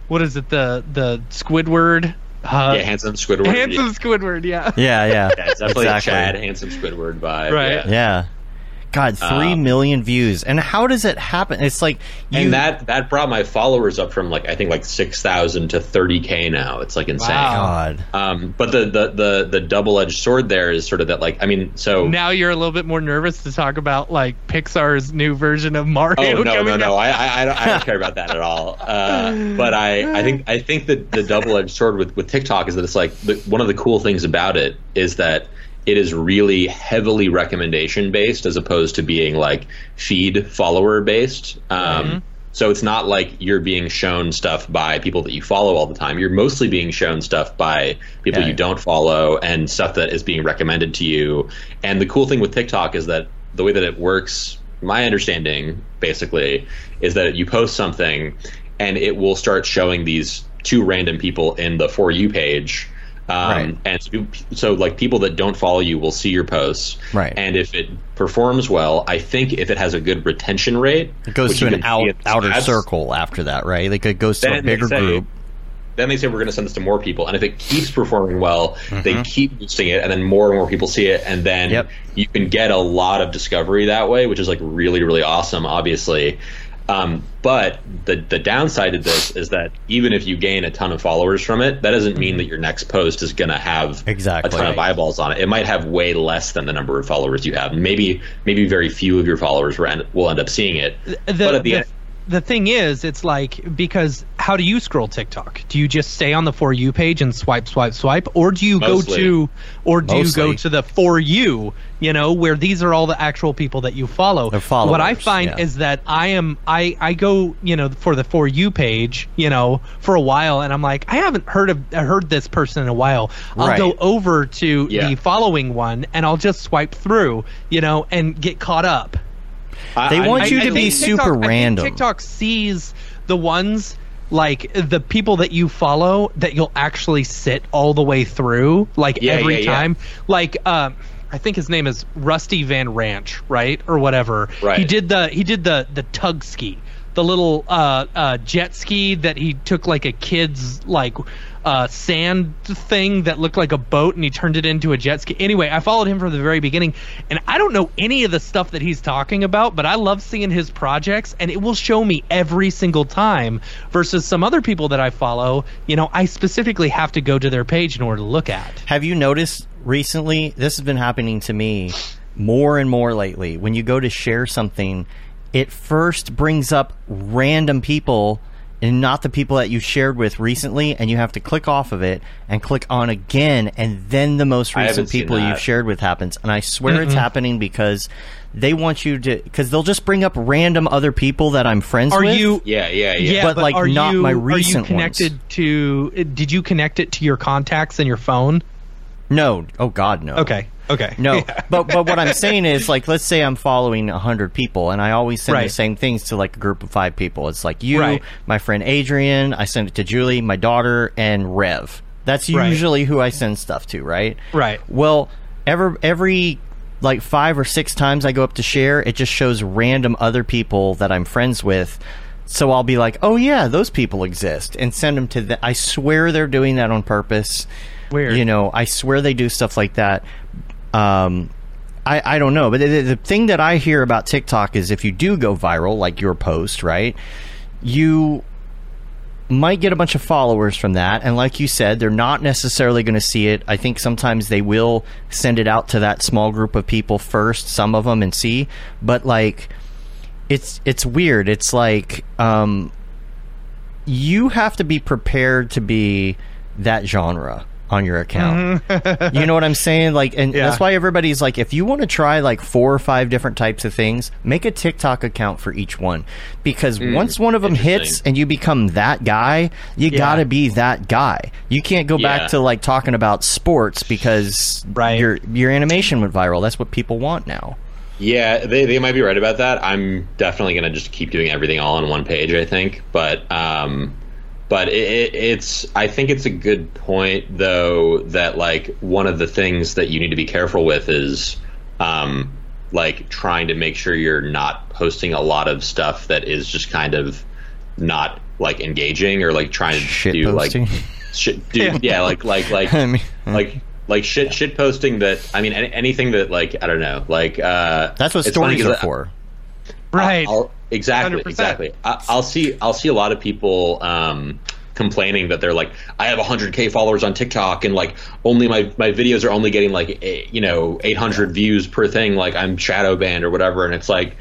what is it? The the Squidward. Uh, Yeah, handsome Squidward. handsome Squidward. Yeah. Yeah, yeah. Yeah, it's definitely exactly. a Chad handsome Squidward vibe. Right. Yeah. Yeah. God, three Um, million views. And how does it happen? It's like you And that that brought my followers up from like I think like six thousand to thirty k now. It's like insane. Wow. God. Um, but the the the, the double edged sword there is sort of that like I mean so. Now you're a little bit more nervous to talk about like Pixar's new version of Mario. Oh no coming no no! I, I I don't, I don't care about that at all. Uh, but I, I think I think that the double edged sword with, with TikTok is that it's like the, one of the cool things about it is that it is really heavily recommendation based as opposed to being like feed follower based. Um, So it's not like you're being shown stuff by people that you follow all the time. You're mostly being shown stuff by people Yeah. you don't follow and stuff that is being recommended to you. And the cool thing with TikTok is that the way that it works, my understanding basically, is that you post something and it will start showing these two random people in the For You page. Um, Right. And so, so, like, people that don't follow you will see your posts. Right. And if it performs well, I think if it has a good retention rate, It goes to an out, outer circle after that, right? Like it goes to a bigger say- group. then they say we're going to send this to more people and if it keeps performing well they Mm-hmm. keep boosting it and then more and more people see it and then Yep. you can get a lot of discovery that way which is like really really awesome obviously um, but the the downside of this is that even if you gain a ton of followers from it, that doesn't mean that your next post is going to have Exactly. a ton of eyeballs on it. It might have way less than the number of followers you have. Maybe maybe very few of your followers will end, will end up seeing it. the, but at the, the, end, the thing is, it's like because how do you scroll TikTok? Do you just stay on the for you page and swipe, swipe, swipe, or do you Mostly. go to, or do you go to the for you? You know, where these are all the actual people that you follow. They're followers, what I find yeah. is that I am I I go you know for the for you page you know for a while and I'm like I haven't heard of heard this person in a while. I'll Right. go over to Yeah. the following one and I'll just swipe through you know and get caught up. They I- want I- you I to be think- super random. TikTok sees the ones like the people that you follow that you'll actually sit all the way through, like Yeah, every yeah, yeah. time. Like, um, I think his name is Rusty Van Ranch, right, or whatever. Right. He did the he did the the tug ski, the little uh, uh, jet ski that he took like a kid's like uh, sand thing that looked like a boat and he turned it into a jet ski. Anyway, I followed him from the very beginning, and I don't know any of the stuff that he's talking about, but I love seeing his projects, and it will show me every single time. Versus some other people that I follow, you know, I specifically have to go to their page in order to look at. Have you noticed recently? This has been happening to me more and more lately. When you go to share something, it first brings up random people and not the people that you shared with recently, and you have to click off of it and click on again, and then the most recent people you've shared with happens. And I swear it's happening because they want you to, because they'll just bring up random other people that I'm friends Are with. you? Yeah, yeah, yeah. But, like, are not you, my Are recent you connected to? Did you connect it to your contacts in your phone? No. Oh God, no. Okay. Okay. No, Yeah. but but what I'm saying is like let's say I'm following hundred people and I always send the same things to like a group of five people. It's like you, Right. my friend Adrian, I send it to Julie, my daughter, and Rev. That's Right. usually who I send stuff to, right? Right. Well, ever every like five or six times I go up to share, it just shows random other people that I'm friends with. So I'll be like, "Oh yeah, those people exist," and send them to the. I swear they're doing that on purpose. Weird. You know, I swear they do stuff like that. Um, I, I don't know, but the, the thing that I hear about TikTok is if you do go viral, like your post, right? You might get a bunch of followers from that and like you said they're not necessarily going to see it i think sometimes they will send it out to that small group of people first some of them and see but like it's it's weird it's like um you have to be prepared to be that genre on your account you know what i'm saying like and Yeah. that's why everybody's like if you want to try like four or five different types of things make a tiktok account for each one because once one of them hits and you become that guy you Yeah. gotta be that guy you can't go Yeah. back to like talking about sports because Right. your your animation went viral that's what people want now Yeah, they, they might be right about that. I'm definitely going to just keep doing everything all on one page, I think. But um, but it, it, it's I think it's a good point though that like one of the things that you need to be careful with is um, like trying to make sure you're not posting a lot of stuff that is just kind of not like engaging or like trying to Shit do posting. like shit do yeah. like like like I mean, like like shit shit posting that I mean any, anything that like I don't know like uh that's what it's funny stories 'cause are I- for Right. I'll, exactly 100%. exactly I, I'll see I'll see a lot of people um complaining that they're like I have 100k followers on TikTok and like only my my videos are only getting like you know 800 views per thing like I'm shadow banned or whatever and it's like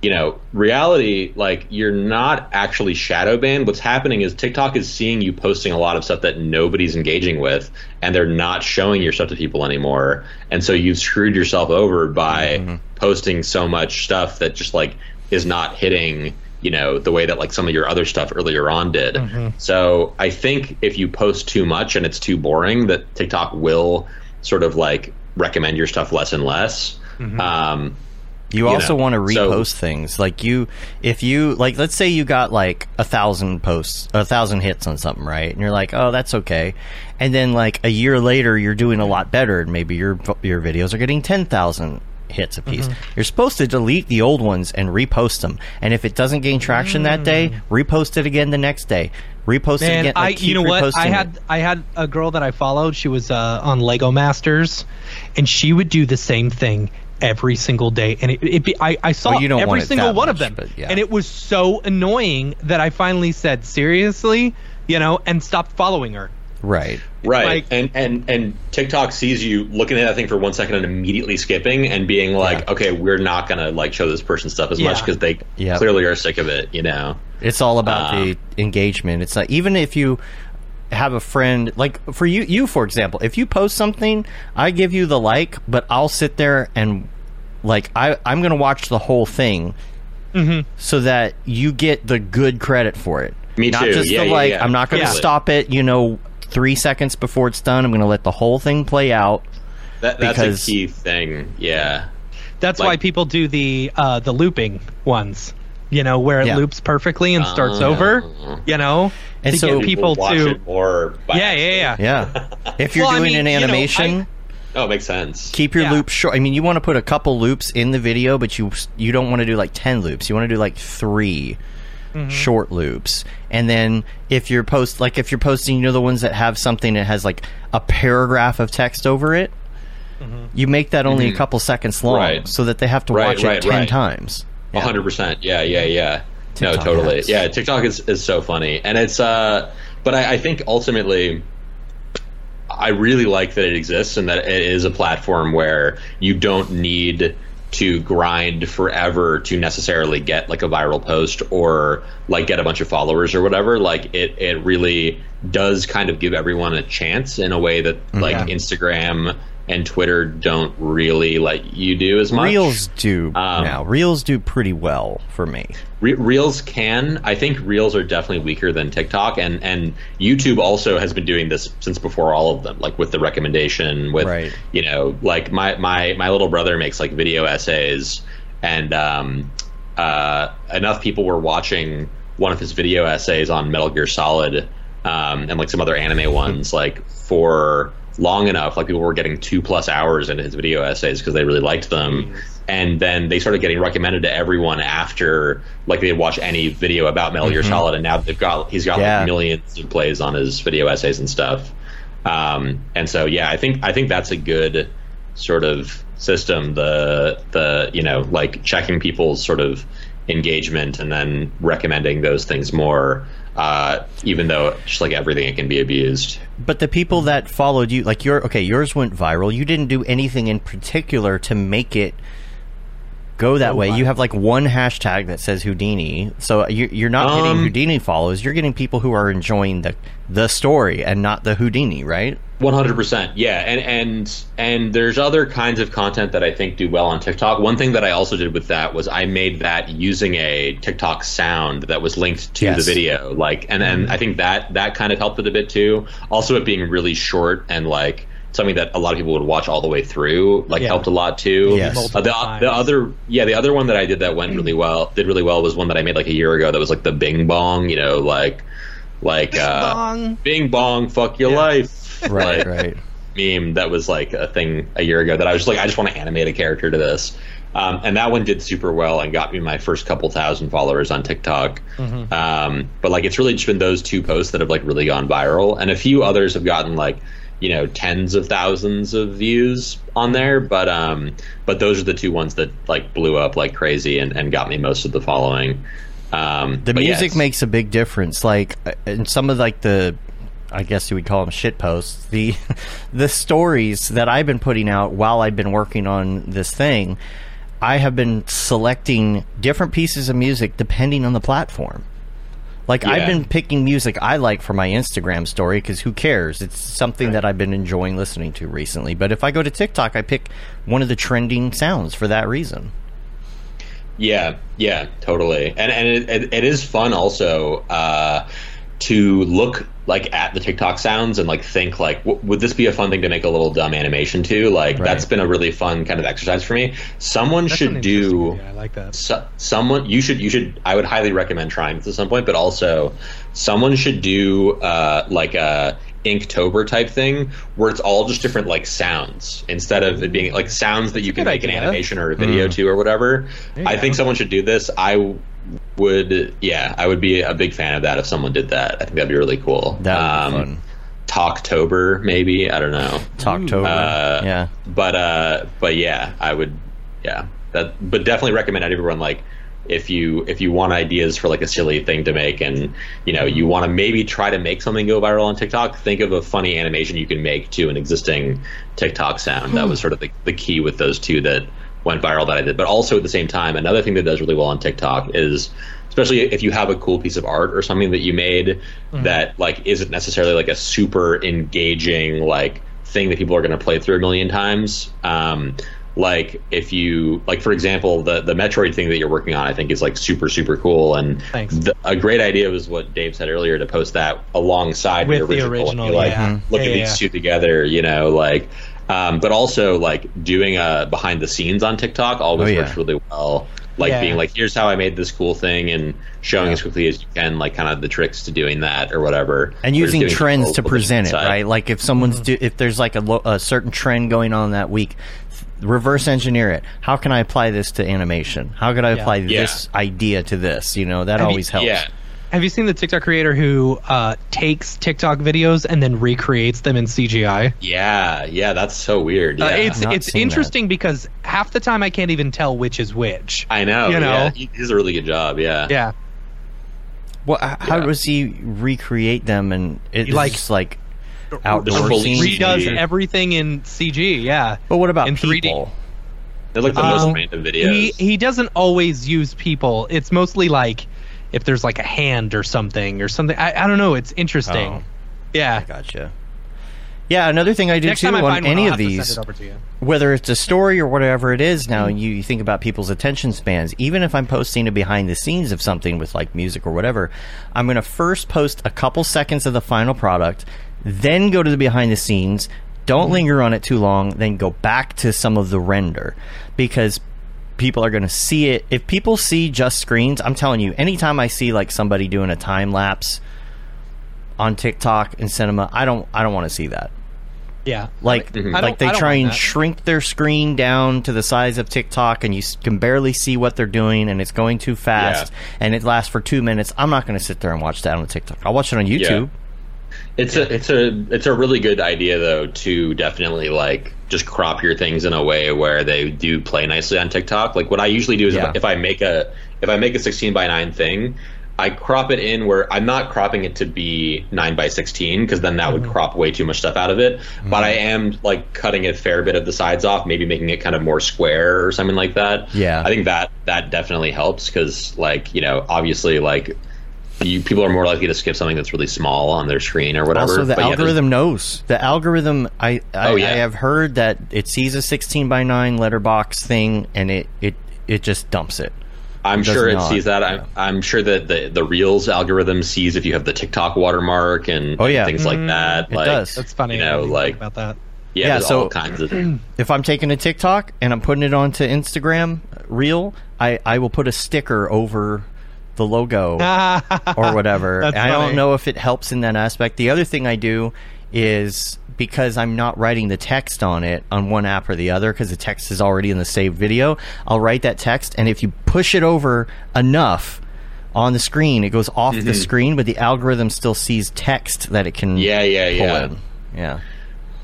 you know, reality, like you're not actually shadow banned. What's happening is TikTok is seeing you posting a lot of stuff that nobody's engaging with, and they're not showing your stuff to people anymore. And so you've screwed yourself over by mm-hmm. posting so much stuff that just like is not hitting, you know, the way that like some of your other stuff earlier on did. Mm-hmm. So I think if you post too much and it's too boring, that TikTok will sort of like recommend your stuff less and less. Mm-hmm. Um, You you also know, want to so- repost things. Like you, if you like, let's say you got like a thousand posts, a thousand hits on something, right? And you're like, oh, that's okay. And then like a year later, you're doing a lot better, and maybe your your videos are getting ten thousand hits a piece. You're supposed to delete the old ones and repost them. And if it doesn't gain traction that day, repost it again the next day. Repost it Man, again. I you know what? I reposting it. had I had a girl that I followed. She was uh, on Lego Masters, and she would do the same thing every single day. And it, it be, I I saw Well, you don't every single that one of them, but yeah. and it was so annoying that I finally said seriously, you know, and stopped following her. right. right Like- and and and tiktok sees you looking at that thing for one second and immediately skipping and being like Yeah. okay we're not gonna like show this person stuff as much because they Yep. clearly are sick of it you know It's all about Um, the engagement. It's like even if you have a friend like for you you for example, if you post something, I give you the like, but I'll sit there and like I I'm going to watch the whole thing so that you get the good credit for it. Me not too. just Yeah, the yeah, like yeah. I'm not going to Yeah. stop it, you know, 3 seconds before it's done. I'm going to let the whole thing play out. that, that's Because- a key thing yeah That's Like- why people do the uh, the looping ones. You know, where it Yeah. loops perfectly and starts Oh. over. You know, And to so- get people watch to it more yeah, yeah, yeah, Yeah. if you're Well, I doing mean, an you know, animation, I- oh it makes sense keep your Yeah. loops short. I mean, you want to put a couple loops in the video, but you you don't want to do like ten loops. You want to do like 3 Mm-hmm. short loops, and then if you're post like if you're posting, you know, the ones that have something that has like a paragraph of text over it. You make that only a couple seconds long, Mm-hmm. Right. so that they have to Right, watch right, it ten right. times. Hundred percent. Yeah, yeah, yeah. TikTok no, totally. hacks. Yeah, TikTok is, is so funny, and it's. uh But I, I think ultimately, I really like that it exists and that it is a platform where you don't need to grind forever to necessarily get like a viral post or like get a bunch of followers or whatever. Like it, it really does kind of give everyone a chance in a way that like Yeah. Instagram and Twitter don't really let you do as much. Reels do Um, now. Reels do pretty well for me. Re- Reels can. I think Reels are definitely weaker than TikTok, and and YouTube also has been doing this since before all of them. Like with the recommendation, with Right. you know, like my my my little brother makes like video essays, and um, uh, enough people were watching one of his video essays on Metal Gear Solid, um, and like some other anime ones, like for long enough, like people were getting two plus hours into his video essays because they really liked them. And then they started getting recommended to everyone after, like they'd watch any video about Metal Gear Solid, and now they've got he's got Yeah. like millions of plays on his video essays and stuff. Um, and so, yeah, I think I think that's a good sort of system. The the you know like checking people's sort of engagement and then recommending those things more. Uh, even though just like everything, it can be abused. But the people that followed you, like your okay, yours went viral. You didn't do anything in particular to make it go that way. You have like one hashtag that says Houdini, so you, you're not getting Um, Houdini follows. You're getting people who are enjoying the the story and not the Houdini, right? One hundred percent, yeah, and and and there's other kinds of content that I think do well on TikTok. One thing that I also did with that was I made that using a TikTok sound that was linked to Yes. the video, like, and and I think that that kind of helped it a bit too. Also, it being really short and like something that a lot of people would watch all the way through, like Yeah. helped a lot too. Yes. Uh, the, the other, yeah, the other one that I did that went really well, did really well, was one that I made like a year ago. That was like the Bing Bong, you know, like like uh, bong. Bing Bong, fuck your Yeah. life, Right, Like, right. meme that was like a thing a year ago that I was just like, I just want to animate a character to this. Um, and that one did super well and got me my first couple thousand followers on TikTok. Um, but like, it's really just been those two posts that have like really gone viral, and a few others have gotten like, you know, tens of thousands of views on there. But um, but those are the two ones that like blew up like crazy and, and got me most of the following. Um, The music it's- makes a big difference. Like uh, in some of like the, I guess you would call them shit posts. The, the stories that I've been putting out while I've been working on this thing, I have been selecting different pieces of music depending on the platform. Like I've been picking music I like for my Instagram story because who cares? It's something that I've been enjoying listening to recently. But if I go to TikTok, I pick one of the trending sounds for that reason. Yeah, yeah, totally. And and it, it, it is fun also uh, to look like at the TikTok sounds and like think like, w- would this be a fun thing to make a little dumb animation to? Like Right. that's been a really fun kind of exercise for me. Someone That's should do. idea. I like that. So, someone you should you should I would highly recommend trying this at some point, but also someone should do uh, like a Inktober type thing where it's all just different like sounds instead of it being like sounds that you can good make an animation or a video to or whatever. There you I think someone should do this. I w- would yeah I would be a big fan of that if someone did that. I think that'd be really cool. That would be Um, fun. Talktober maybe I don't know. Talktober. Uh, yeah. But uh, but yeah, I would, yeah, that. But definitely recommend everyone like if you if you want ideas for like a silly thing to make and you know you want to maybe try to make something go viral on TikTok, think of a funny animation you can make to an existing TikTok sound. That was sort of the, the key with those two that went viral that I did. But also at the same time, another thing that does really well on TikTok is especially if you have a cool piece of art or something that you made that like isn't necessarily like a super engaging like thing that people are going to play through a million times um like if you like for example the the metroid thing that you're working on i think is like super super cool and Thanks. the, a great idea was what dave said earlier to post that alongside With the the original, and original, like yeah. look Yeah, at yeah, these two together you know like um, but also like doing a behind the scenes on tiktok always Oh, yeah. works really well. Like Yeah. being like here's how i made this cool thing and showing as quickly as you can like kind of the tricks to doing that or whatever. And Or using trends to present it right? Like if someone's do, if there's like a, lo- a certain trend going on that week reverse engineer it. How can i apply this to animation? How could i Yeah. apply Yeah. this idea to this? You know that Have you- always helps. Yeah Have you seen the TikTok creator who uh, takes TikTok videos and then recreates them in CGI? yeah yeah that's so weird yeah. Uh, it's it's seen that. interesting because half the time I can't even tell which is which. i know you know? yeah. he he does a really good job yeah Yeah, well how Yeah. does he recreate them and it's Like- just like outdoor scenes? CG. redoes everything in CG. Yeah, but what about in 3D. people they're like the most Um, random videos he he doesn't always use people. It's mostly like if there's like a hand or something or something. I, I don't know. It's interesting. Oh. Yeah, gotcha Yeah, another thing I do Next too I on find one, any of these, it over to you. whether it's a story or whatever it is now hmm. you, you think about people's attention spans even if i'm posting a behind the scenes of something with like music or whatever i'm going to first post a couple seconds of the final product then go to the behind the scenes don't hmm. linger on it too long then go back to some of the render because people are going to see it if people see just screens i'm telling you anytime i see like somebody doing a time lapse on tiktok and cinema i don't i don't want to see that Yeah. like I don't- like they try and that. shrink their screen down to the size of TikTok and you can barely see what they're doing and it's going too fast and it lasts for 2 minutes. I'm not going to sit there and watch that on TikTok. I'll watch it on YouTube. It's a it's a it's a really good idea though to definitely like just crop your things in a way where they do play nicely on TikTok. Like what I usually do is Yeah. if, I make a if I make a 16 by 9 thing, I crop it in where I'm not cropping it to be 9 by 16 because then that would Mm-hmm. crop way too much stuff out of it. But I am like cutting a fair bit of the sides off, maybe making it kind of more square or something like that. Yeah. I think that that definitely helps because like you know obviously like you, people are more likely to skip something that's really small on their screen or whatever. Also the But yeah, algorithm knows. The algorithm I I, Oh, yeah. I have heard that it sees a 16 by 9 letterbox thing and it it it just dumps it. I'm It sure it not, sees that. yeah. I'm, I'm sure that the the Reels algorithm sees if you have the TikTok watermark and Oh, yeah. things like mm-hmm. that. It like, does. That's funny. You know, like about that. yeah, Yeah, so- all kinds of. If I'm taking a TikTok and I'm putting it onto Instagram reel, I I will put a sticker over the logo or whatever. I don't know if it helps in that aspect. The other thing I do is because I'm not writing the text on it on one app or the other because the text is already in the saved video, I'll write that text and if you push it over enough on the screen, it goes off the mm-hmm. screen, but the algorithm still sees text that it can Yeah, yeah, pull yeah. in. Yeah.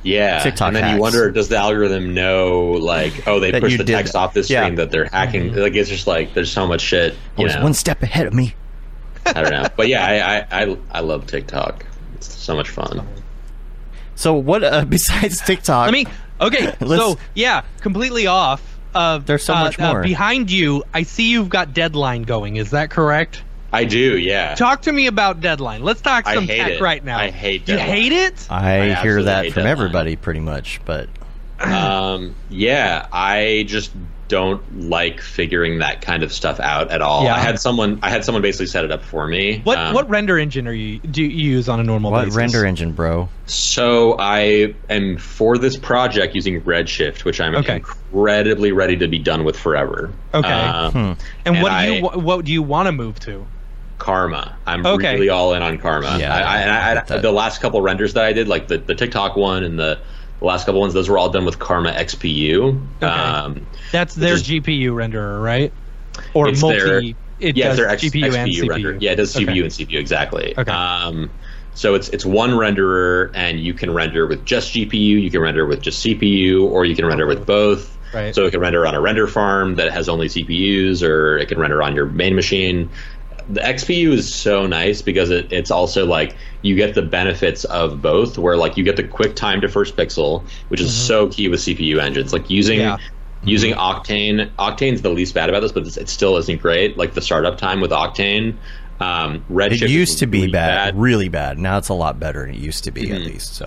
Yeah, TikTok and then hacks. you wonder, does the algorithm know, like, oh, they That pushed the text that. off the screen Yeah. Mm-hmm. that they're hacking? Like, it's just like there's so much shit. I You was know, one step ahead of me. I don't know, but yeah, I, I I I love TikTok. It's so much fun. So what uh, besides TikTok? Let me. Okay, so yeah, completely off. Uh, There's so uh, much uh, more. behind you. I see you've got Deadline going. Is that correct? I do, yeah. Talk to me about Deadline. Let's talk some tech it. right now. I hate You hate it? I, I hear that from Deadline. everybody pretty much, but um, yeah, I just don't like figuring that kind of stuff out at all. Yeah. I had someone, I had someone basically set it up for me. What Um, what render engine are you do you use on a normal what basis? render engine, bro? So I am for this project using Redshift, which I'm Okay. incredibly ready to be done with forever. Okay. Um, Hmm. And, And what do you what, what do you want to move to? Karma. I'm Okay. really all in on Karma. Yeah, I, I, and I I, the last couple renders that I did, like the, the TikTok one and the, the last couple ones, those were all done with Karma XPU. Okay. Um, That's their is- GPU renderer, right? Or It's multi. their- it yeah, does it's their X, GPU and XPU CPU. render. Yeah, it does CPU Okay. and CPU exactly. Okay. Um, so it's it's one renderer, and you can render with just GPU, you can render with just CPU, or you can render with both. Right. So it can render on a render farm that has only CPUs, or it can render on your main machine. The XPU is so nice because it, it's also like you get the benefits of both, where like you get the quick time to first pixel, which is so key with CPU engines. Like using Yeah. using Octane. Octane's the least bad about this, but it's, it still isn't great. Like the startup time with Octane. Um, Redshift It used to be really bad, really bad. Now it's a lot better than it used to be, at least. So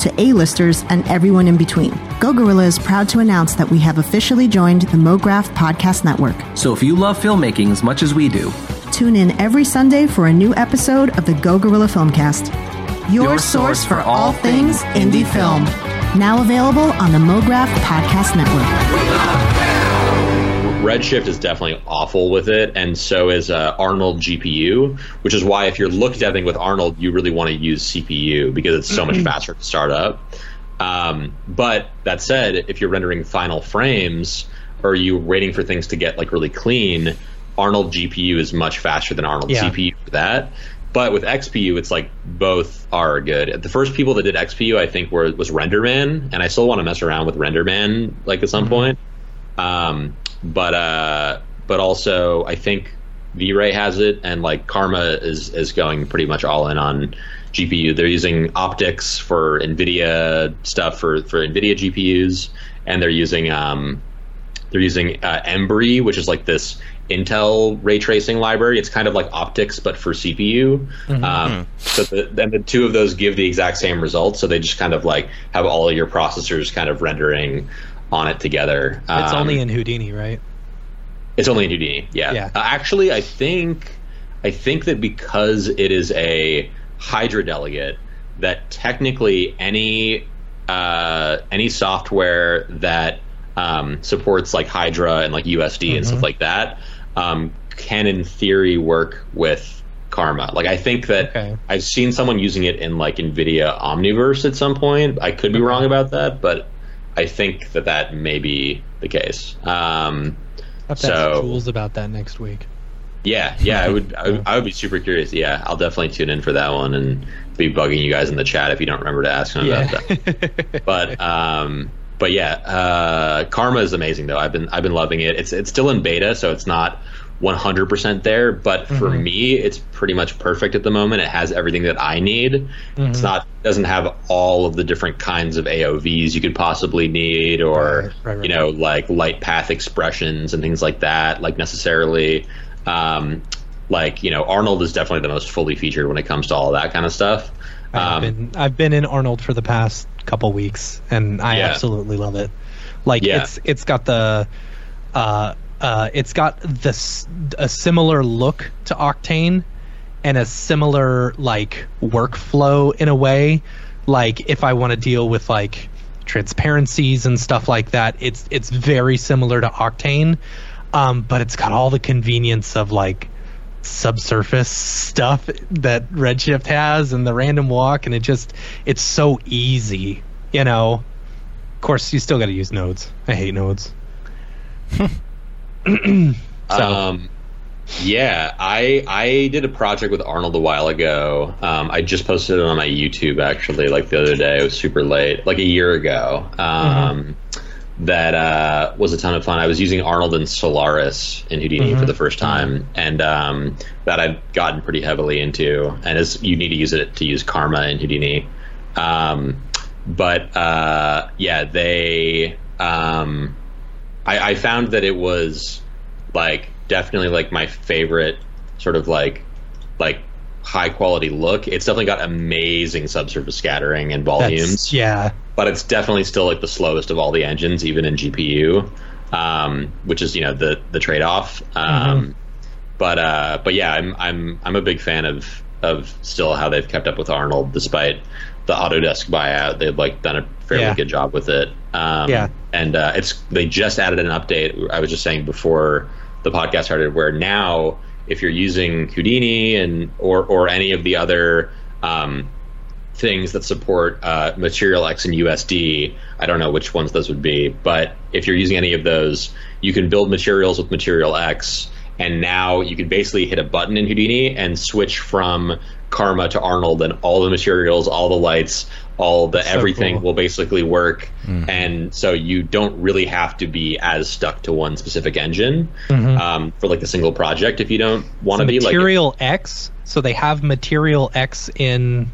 to A-listers and everyone in between. Go Gorilla is proud to announce that we have officially joined the MoGraph Podcast Network. So if you love filmmaking as much as we do, Tune in every Sunday for a new episode of the Go Gorilla Filmcast. Your, Your source for all things indie film. Now available on the MoGraph Podcast Network. Redshift is definitely awful with it, and so is uh, Arnold GPU, which is why if you're look deving with Arnold, you really want to use CPU because it's so much faster to start up. Um, but that said, if you're rendering final frames or you're waiting for things to get like really clean, Arnold GPU is much faster than Arnold Yeah. CPU for that. But with XPU, it's like both are good. The first people that did XPU, I think, were was RenderMan, and I still want to mess around with RenderMan like at some point. Um, but uh, but also, I think V-Ray has it, and like Karma is is going pretty much all in on GPU. They're using OptiX for NVIDIA stuff for for NVIDIA GPUs, and they're using um, they're using uh, Embree, which is like this Intel ray tracing library. It's kind of like OptiX, but for CPU. Um, so the, and the two of those give the exact same results. So they just kind of like have all of your processors kind of rendering on it together. It's Um, only in Houdini, right? it's only in Houdini. Yeah. Yeah. Uh, actually, I think I think that because it is a Hydra delegate, that technically any uh, any software that um, supports like Hydra and like USD and stuff like that um, can in theory work with Karma. Like I think that Okay. I've seen someone using it in like NVIDIA Omniverse at some point. I could be wrong about that, but I think that that may be the case. Um, I have to so- ask Jules about that next week. yeah, yeah, I would, I would, I would be super curious. Yeah, I'll definitely tune in for that one and be bugging you guys in the chat if you don't remember to ask him about that. But, um, but yeah, uh, Karma is amazing though. I've been, I've been loving it. It's, it's still in beta, so it's not 100% there. But for me, it's pretty much perfect at the moment. It has everything that I need. It's not, doesn't have all of the different kinds of AOVs you could possibly need, or Right, right, right. you know, like light path expressions and things like that. Like necessarily um, like you know arnold is definitely the most fully featured when it comes to all that kind of stuff I've um, been I've been in Arnold for the past couple weeks, and I Yeah. absolutely love it. Like Yeah. it's it's got the uh uh it's got this a similar look to Octane, and a similar like workflow in a way. Like if I want to deal with like transparencies and stuff like that, it's it's very similar to Octane, um, but it's got all the convenience of like subsurface stuff that Redshift has and the random walk, and it just it's so easy, you know. Of course, you still got to use nodes. I hate nodes. so. Um, yeah i i did a project with arnold a while ago. Um, i just posted it on my youtube actually like the other day. It was super late like a year ago. Um, that uh, was a ton of fun. I was using arnold and solaris in houdini for the first time and um, that i've gotten pretty heavily into and as you need to use it to use karma in houdini. Um, but uh, yeah they um, I, I found that it was like definitely like my favorite sort of like like high quality look. It's definitely got amazing subsurface scattering and volumes, that's yeah, but it's definitely still like the slowest of all the engines, even in GPU, um, which is you know the the trade off. Um, But uh, but yeah, I'm I'm I'm a big fan of of still how they've kept up with Arnold despite the Autodesk buyout. They've like done a fairly Yeah. good job with it. Um, Yeah. and uh, it's they just added an update. I was just saying before the podcast started, where now if you're using Houdini and or or any of the other um, things that support uh, MaterialX and USD, I don't know which ones those would be, but if you're using any of those, you can build materials with MaterialX, and now you can basically hit a button in Houdini and switch from Karma to Arnold, and all the materials, all the lights, all the So everything cool. will basically work, and so you don't really have to be as stuck to one specific engine um, for like a single project if you don't want to be like Material X. So they have MaterialX in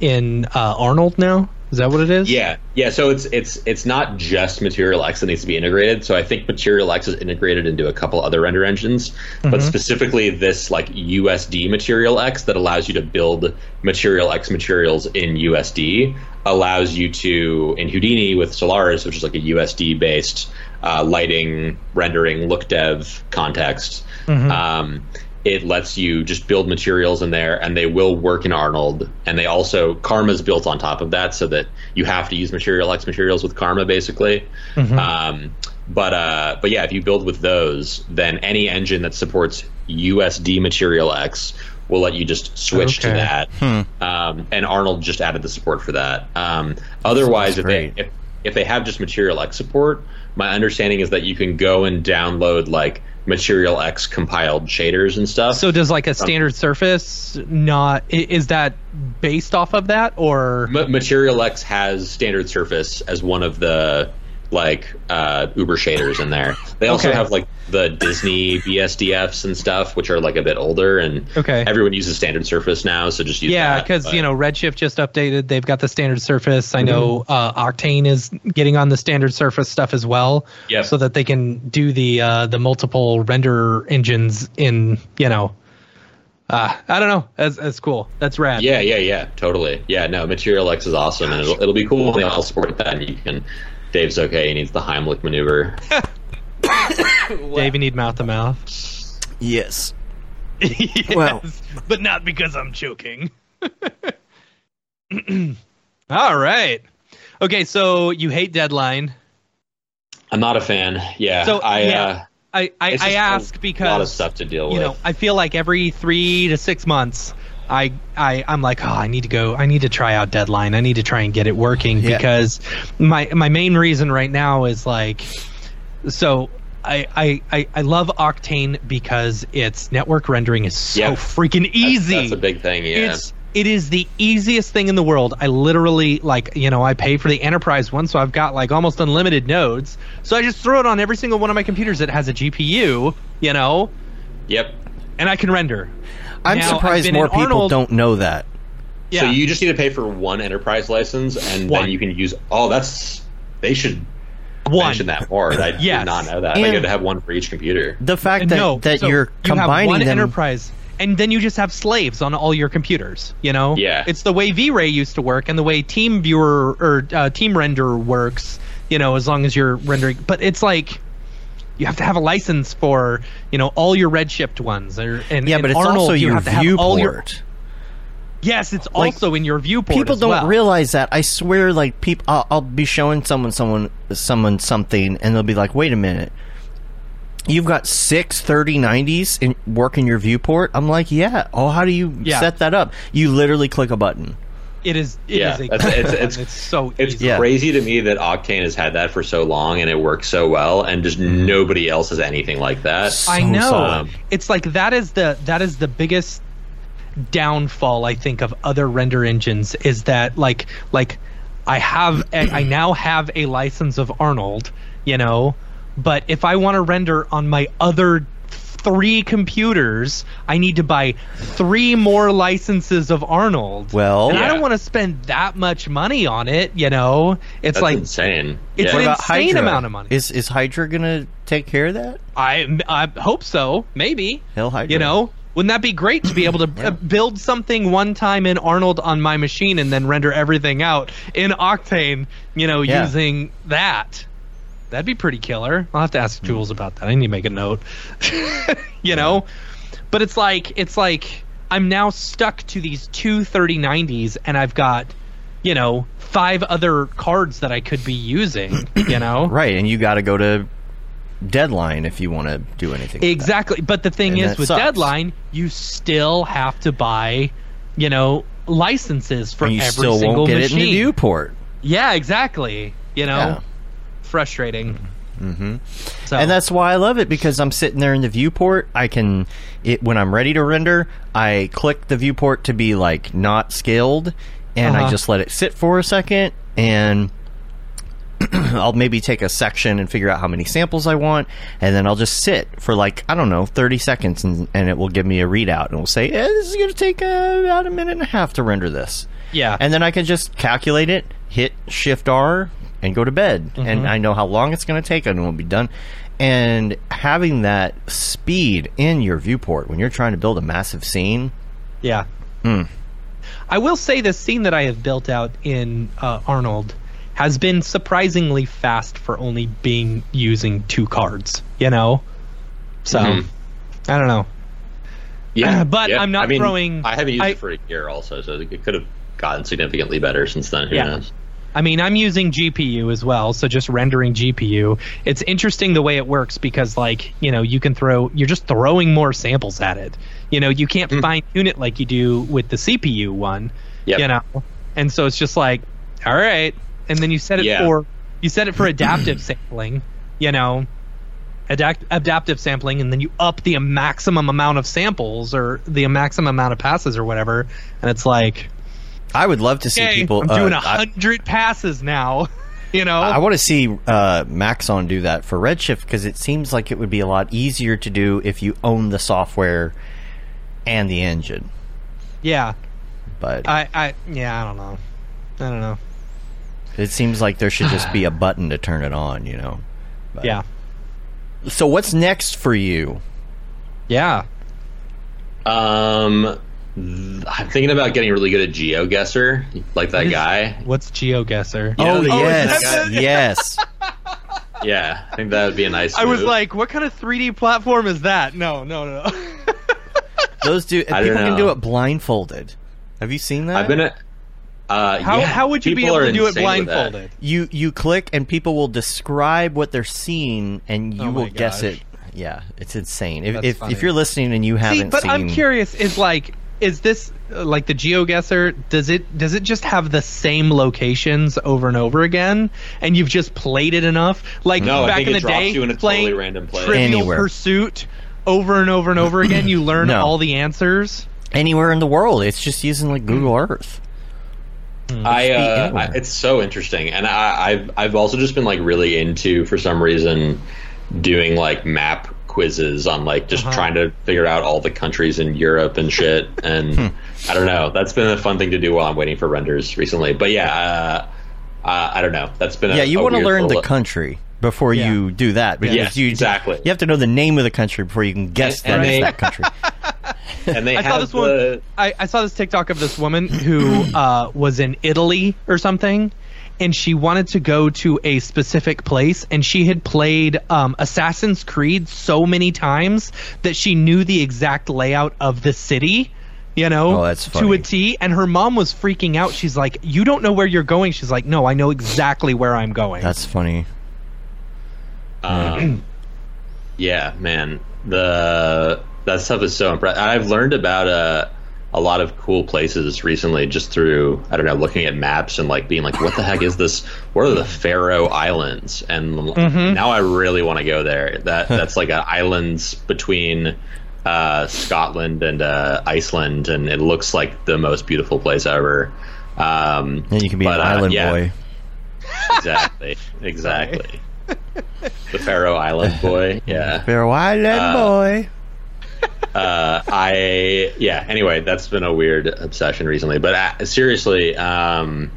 in uh, Arnold now. Is that what it is? Yeah, yeah. So it's it's it's not just MaterialX that needs to be integrated. So I think MaterialX is integrated into a couple other render engines, but specifically this like USD MaterialX that allows you to build MaterialX materials in USD allows you to in Houdini with Solaris, which is like a USD based uh, lighting rendering look dev context. Um, it lets you just build materials in there, and they will work in Arnold. And they also Karma's built on top of that, so that you have to use MaterialX materials with Karma, basically. Um, but uh, but yeah, if you build with those, then any engine that supports USD MaterialX will let you just switch to Okay. that. Um, and Arnold just added the support for that. Um, otherwise, if they if, if they have just MaterialX support, my understanding is that you can go and download like MaterialX compiled shaders and stuff. So does like a um, standard surface not is that based off of that or Ma- MaterialX has standard surface as one of the like uh, Uber shaders in there. They also Okay. have like the Disney BSDFs and stuff, which are like a bit older, and Okay. everyone uses standard surface now, so just use yeah, because you know Redshift just updated. They've got the standard Surface. I know uh, Octane is getting on the standard Surface stuff as well, Yep. so that they can do the uh, the multiple render engines in you know. Uh, I don't know. That's that's cool. That's rad. Yeah, yeah, yeah, totally. Yeah, no, MaterialX is awesome, and it'll, it'll be cool when they all support that. And you can. Dave's okay. He needs the Heimlich maneuver. Dave, you need mouth to mouth. Yes. Yes, Well- but not because I'm choking. All right. Okay, so you hate deadline. I'm not a fan. Yeah, So, I. yeah, Uh, I I, it's I just ask a because lot of stuff to deal you with. know I feel like every three to six months. I, I I'm like oh I need to go I need to try out deadline I need to try and get it working Yeah. because my my main reason right now is like so I, I, I, I love Octane because its network rendering is so Yeah. freaking That's- easy. That's, a big thing. Yeah. It's it is the easiest thing in the world. I literally like you know I pay for the enterprise one, so I've got like almost unlimited nodes. So I just throw it on every single one of my computers that has a GPU, you know, yep. and I can render. I'm Now, surprised more people Arnold- don't know that. Yeah. So you just need to pay for one enterprise license, and One. then you can use. Oh, that's they should one. mention that more. I Yes. did not know that. And- they to have one for each computer. The fact that, no, that so you're you have combining one them. enterprise, and then you just have slaves on all your computers. You know, Yeah. it's the way V-Ray used to work, and the way Team Viewer or uh, Team Render works. You know, as long as you're rendering, but it's like. You have to have a license for, you know, all your Redshift ones, or and yeah, and but it's Arnold, also you your have to have all your- Yes, it's Like, also in your viewport. People don't well. realize that. I swear, like people, I'll, I'll be showing someone, someone, someone something, and they'll be like, "Wait a minute, you've got six 3090s in work in your viewport." I'm like, "Yeah." Oh, how do you Yeah. set that up? You literally click a button. It is. It Yeah, is a that's- it's- it's- it's so It's easy. Crazy to me that Octane has had that for so long and it works so well, and just mm-hmm. nobody else has anything like that. I know. solid. It's like that is the that is the biggest downfall I think of other render engines is that like like I have a, I now have a license of Arnold, you know, but if I want to render on my other three computers, I need to buy three more licenses of Arnold. Well- and I don't want to spend that much money on it, you know. It's That's like insane. it's yeah. an What about insane Hydra? amount of money. Is is Hydra gonna take care of that? I I hope so. Maybe. Hell, Hydra. You know, wouldn't that be great to be able to uh, build something one time in Arnold on my machine and then render everything out in Octane? You know, Yeah. using that. That'd be pretty killer. I'll have to ask hmm. Jules about that. I need to make a note. you know, but it's like it's like I'm now stuck to these two 3090s, and I've got you know five other cards that I could be using. You know, Right, and you got to go to deadline if you want to do anything. like. Exactly. But the thing And is, with sucks. Deadline, you still have to buy, you know, licenses for every still single won't get machine. it in the viewport. Yeah, exactly. You know, Yeah. Frustrating. Mm-hmm. So, And that's why I love it because I'm sitting there in the viewport. I can, it when I'm ready to render, I click the viewport to be like not scaled, and I Uh-huh. just let it sit for a second, and I'll maybe take a section and figure out how many samples I want, and then I'll just sit for like I don't know, 30 seconds, and, and it will give me a readout, and it will say, eh, "This is going to take uh, about a minute and a half to render this." yeah. and then I can just calculate it, hit Shift R, and go to bed. Mm-hmm. And I know how long it's going to take, and it will be done. And having that speed in your viewport when you're trying to build a massive scene, yeah. Hmm. I will say the scene that I have built out in uh, Arnold has been surprisingly fast for only being using two cards. You know, so Mhm. I don't know. Yeah, But yeah. I'm not I mean, throwing- I haven't used I- it for a year, also, so it could have gotten significantly better since then. Who Yeah. knows? I mean, I'm using GPU as well, so just rendering GPU. It's interesting the way it works because, like, you know, you can throw, you're just throwing more samples at it. You know, you can't hmm. fine tune it like you do with the CPU one. Yep. You know, and so it's just like, all right, and then you set it Yeah. for you set it for adaptive sampling. You know, adapt, adaptive sampling, and then you up the maximum amount of samples or the maximum amount of passes or whatever, and it's like, I would love to see okay, people. I'm doing uh, hundred passes now. You know, I want to see uh, Maxon do that for Redshift because it seems like it would be a lot easier to do if you own the software and the engine. yeah, But I, I, yeah, I don't know, I don't know, it seems like there should just be a button to turn it on. You know. But- yeah, So what's next for you? yeah. Um, th- I'm thinking about getting really good at GeoGuessr, like that is- guy. What's GeoGuessr? You know oh yes, guy? yes. Yeah, I think that would be a nice. I was like, what kind of 3D platform is that? No, no, no. Those do. People don't can do it blindfolded. Have you seen that? I've been at. Uh, how yeah, how would you be able to do it insane with that. blindfolded? you you click and people will describe what they're seeing and you Oh my will guess it. Yeah, it's insane. If if, if you're listening and you haven't but seen, I'm curious. Is like, is this uh, like the GeoGuessr? Does it does it just have the same locations over and over again, and you've just played it enough? Like No, I back think in it the drops day, you in a playing totally random place. Trivial Anywhere. Pursuit over and over and over again. You learn No. all the answers. anywhere in the world, it's just using like Google Earth. I, uh. I it's so interesting, and I, I've I've also just been like really into for some reason doing like map quizzes on like just Uh-huh. trying to figure out all the countries in Europe and shit. And Hmm. I don't know. That's been a fun thing to do while I'm waiting for renders recently. But yeah, uh, uh, I don't know. That's been a, yeah, you want to learn the little- country before Yeah. you do that because Yes, you exactly. you have to know the name of the country before you can guess And- and that it's they- that country. and they I have saw this the, one. I, I saw this TikTok of this woman who uh, was in Italy or something, and she wanted to go to a specific place, and she had played um, Assassin's Creed so many times that she knew the exact layout of the city. You know, Oh, that's to a T. And her mom was freaking out. She's like, "You don't know where you're going." She's like, "No, I know exactly where I'm going." That's funny. Um, yeah, man, the that stuff is so impressive. I've learned about uh, a lot of cool places recently just through I don't know looking at maps and like being like, what the heck is this? What are the Faroe Islands? And now I really want to go there. That that's like a islands between. Uh, Scotland and uh, Iceland, and it looks like the most beautiful place ever. Um, And you can be but, an uh, island yeah. boy. Exactly. Exactly. the Faroe Island boy. Yeah. Faroe island Uh, boy. Uh, I yeah. Anyway, that's been a weird obsession recently. But uh, seriously, um,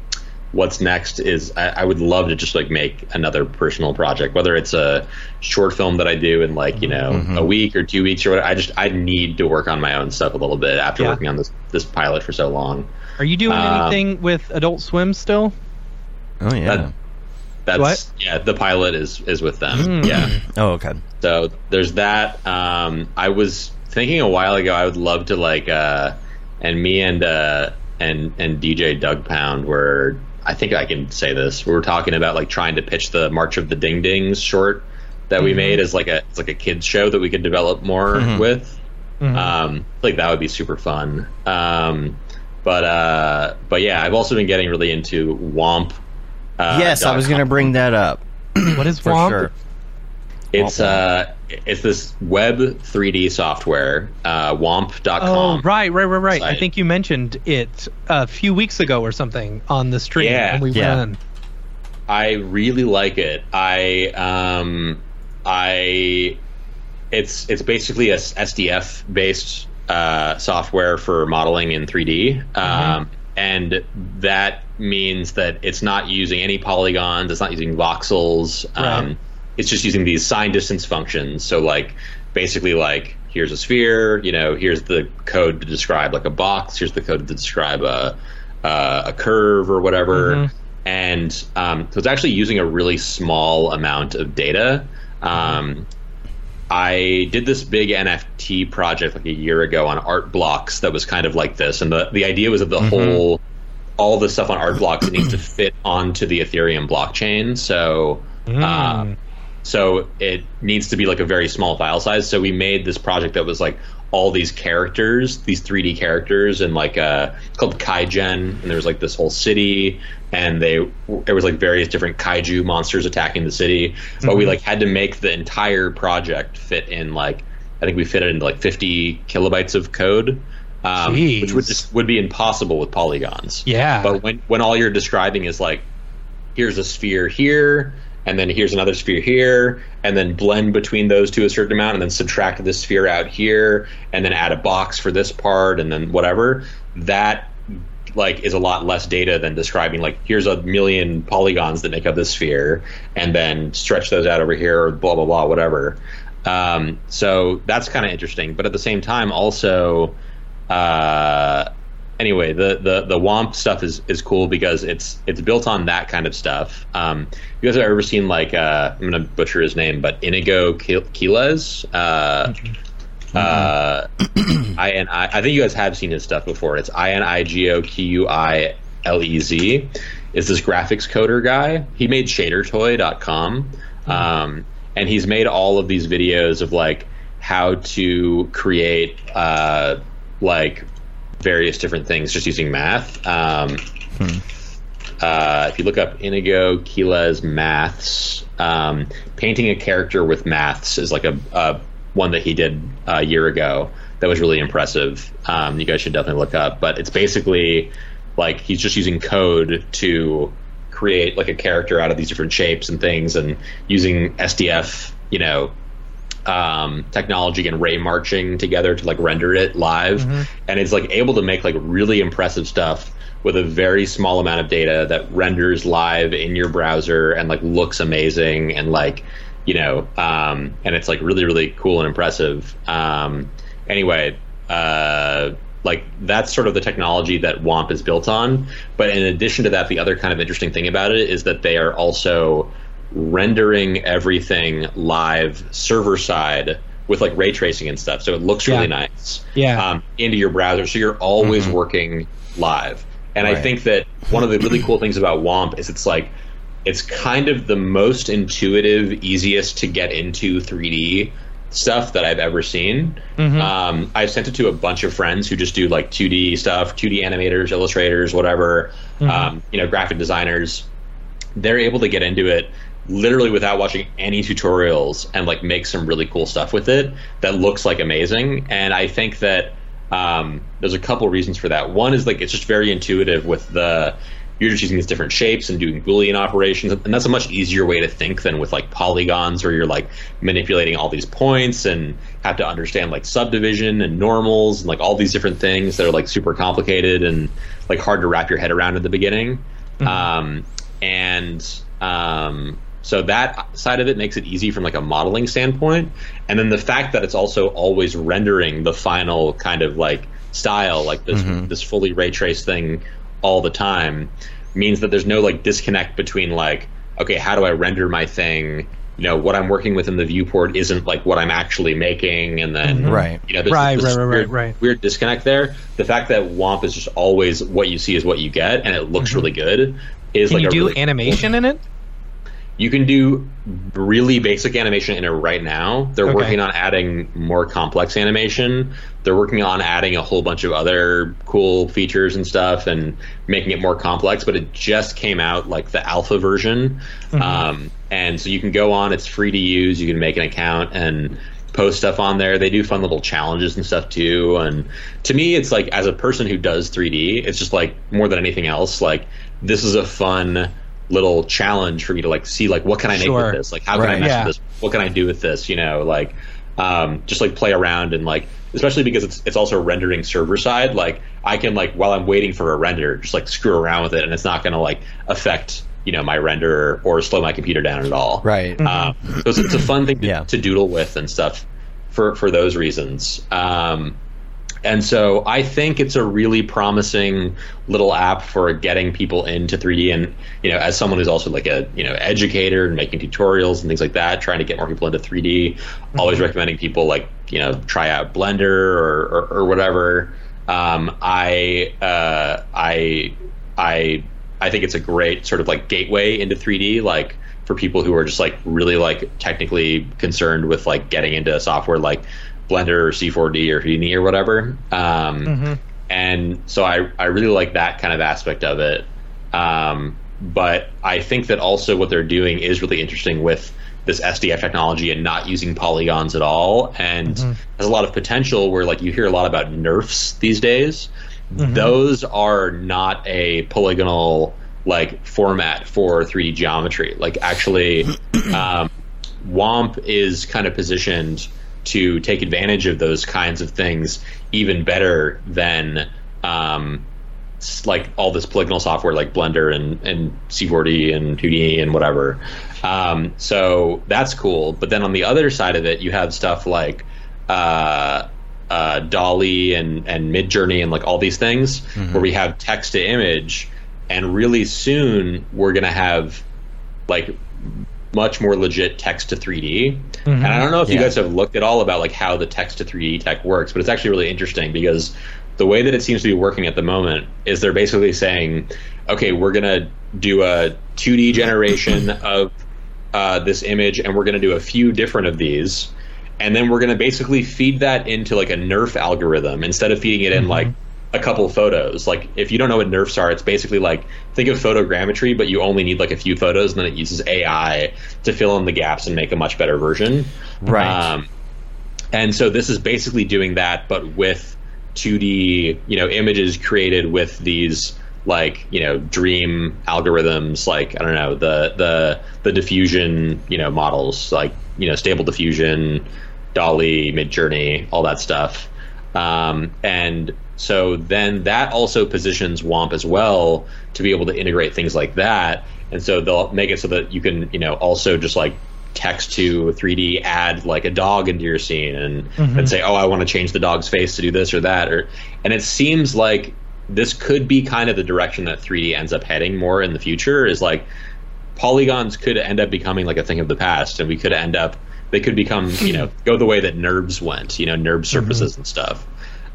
what's next is I, I would love to just like make another personal project, whether it's a short film that I do in like you know Mm-hmm. a week or two weeks or whatever. I just I need to work on my own stuff a little bit after Yeah. working on this this pilot for so long. Are you doing um, anything with Adult Swim still? Oh yeah. That, that's What? yeah. The pilot is is with them. Mm. Yeah. oh okay. So there's that. Um, I was thinking a while ago I would love to like, uh, and me and uh, and and DJ Doug Pound were. I think I can say this. We were talking about like trying to pitch the March of the Ding Dings short that we made as like a it's like a kids show that we could develop more with. Um, like that would be super fun. Um, but uh, but yeah, I've also been getting really into Womp. Uh, yes, I was going to bring that up What is for Womp? sure. It's Womp uh, it's this web 3D software, uh, Womp.com. Oh, right, right, right, right. I think you mentioned it a few weeks ago or something on the stream. Yeah, and we yeah. went in. I really like it. I um, I it's it's basically a SDF based uh, software for modeling in 3D, um, and that means that it's not using any polygons. It's not using voxels. Um, Right. It's just using these sign distance functions. So like basically like here's a sphere. You know, here's the code to describe like a box. Here's the code to describe a uh, a curve or whatever. And um, so it's actually using a really small amount of data. Um, I did this big NFT project like a year ago on art blocks that was kind of like this, and the the idea was that the whole all the stuff on art blocks needs to fit onto the Ethereum blockchain. So. Uh, so it needs to be like a very small file size. So we made this project that was like all these characters, these 3D characters, and like uh, called Kaigen, and there was like this whole city, and they there was like various different kaiju monsters attacking the city. But we like had to make the entire project fit in like I think we fit it into like 50 kilobytes of code. Um, which would just would be impossible with polygons. Yeah. But when when all you're describing is like here's a sphere here and then here's another sphere here and then blend between those two a certain amount and then subtract this sphere out here and then add a box for this part and then whatever. That like is a lot less data than describing like here's a million polygons that make up this sphere and then stretch those out over here or blah blah blah whatever. Um, so that's kind of interesting but at the same time also uh, anyway, the, the the WOMP stuff is, is cool because it's it's built on that kind of stuff. Um, you guys have ever seen like uh, I'm gonna butcher his name, but Inigo Quil- Quilez? Uh, uh, I N I. I think you guys have seen his stuff before. It's I N I G O Q U I L E Z. Is this graphics coder guy? He made ShaderToy.com, um, and he's made all of these videos of like how to create uh, like various different things just using math. Um, uh, if you look up Inigo Quilez maths, um, painting a character with maths is like a, a one that he did a year ago that was really impressive. Um, you guys should definitely look up. But it's basically like he's just using code to create like a character out of these different shapes and things, and using SDF, you know, um, technology and ray marching together to like render it live, and it's like able to make like really impressive stuff with a very small amount of data that renders live in your browser and like looks amazing and like you know um, and it's like really really cool and impressive. Um, anyway, uh, like that's sort of the technology that WOMP is built on. But in addition to that, the other kind of interesting thing about it is that they are also rendering everything live server side with like ray tracing and stuff. So it looks really Yeah. nice Yeah. um, into your browser. So you're always working live. And I think that one of the really cool things about WOMP is it's like it's kind of the most intuitive, easiest to get into 3D stuff that I've ever seen. Um, I've sent it to a bunch of friends who just do like 2D stuff, 2D animators, illustrators, whatever, um, you know, graphic designers. They're able to get into it literally without watching any tutorials and like make some really cool stuff with it that looks like amazing. And I think that um, there's a couple reasons for that. One is like it's just very intuitive with the you're just using these different shapes and doing boolean operations and that's a much easier way to think than with like polygons where you're like manipulating all these points and have to understand like subdivision and normals and like all these different things that are like super complicated and like hard to wrap your head around at the beginning um, and um, so that side of it makes it easy from like a modeling standpoint. And then the fact that it's also always rendering the final kind of like style like this mm-hmm. this fully ray traced thing all the time means that there's no like disconnect between like okay how do i render my thing? You know what i'm working with in the viewport isn't like what i'm actually making. And then mm-hmm. Right. you know there's, Right, there's right, right, weird, right, right. weird disconnect there. The fact that womp is just always what you see is what you get and it looks mm-hmm. really good is Can like you do really cool animation in it? you can do really basic animation in it right now. They're Okay. working on adding more complex animation. They're working on adding a whole bunch of other cool features and stuff and making it more complex. But it just came out like the alpha version, um, and so you can go on. It's free to use. You can make an account and post stuff on there. They do fun little challenges and stuff too. And to me, it's like as a person who does 3D, it's just like more than anything else. Like this is a fun little challenge for me to like see like what can I make Sure. with this? Like how can I mess Yeah. with this? What can I do with this? You know, like um, just like play around and like especially because it's it's also rendering server side. Like I can like while I'm waiting for a render, just like screw around with it, and it's not going to like affect you know my render or slow my computer down at all. Right. Um, so it's, it's a fun thing to, Yeah. to doodle with and stuff for for those reasons. Um, And so I think it's a really promising little app for getting people into 3D. And you know, as someone who's also like a you know educator and making tutorials and things like that, trying to get more people into 3D, mm-hmm. always recommending people like you know try out Blender or or, or whatever. Um, I uh, I I I think it's a great sort of like gateway into 3D, like for people who are just like really like technically concerned with like getting into software like Blender or C4D or Houdini or whatever. Um, mm-hmm. And so I, I really like that kind of aspect of it. Um, but I think that also what they're doing is really interesting with this SDF technology and not using polygons at all, and mm-hmm. has a lot of potential. Where like you hear a lot about nerfs these days, mm-hmm. those are not a polygonal like format for 3D geometry. Like actually, um, WOMP is kind of positioned to take advantage of those kinds of things even better than um, like all this polygonal software like Blender and, and C4D and 2D and whatever. Um, so that's cool. But then on the other side of it, you have stuff like uh, uh, DALL-E and, and Midjourney and like all these things mm-hmm. where we have text to image. And really soon we're going to have like much more legit text to 3D. Mm-hmm. And I don't know if yeah. you guys have looked at all about like how the text to 3D tech works, but it's actually really interesting because the way that it seems to be working at the moment is they're basically saying, okay, we're gonna do a 2D generation of uh, this image, and we're gonna do a few different of these, and then we're gonna basically feed that into like a NERF algorithm instead of feeding it in mm-hmm. like a couple photos. Like if you don't know what nerfs are, it's basically like think of photogrammetry, but you only need like a few photos, and then it uses AI to fill in the gaps and make a much better version. Right. Um, and so this is basically doing that, but with 2D, you know, images created with these like you know dream algorithms like i don't know the the the diffusion you know models like you know stable diffusion DALL-E midjourney all that stuff um, and so then that also positions WOMP as well to be able to integrate things like that. And so they'll make it so that you can, you know, also just like text to 3D add like a dog into your scene and, mm-hmm. and say, oh, I want to change the dog's face to do this or that. Or and it seems like this could be kind of the direction that 3D ends up heading more in the future. Is like polygons could end up becoming like a thing of the past, and we could end up they could become you know go the way that NURBS went, you know, NURB surfaces mm-hmm. and stuff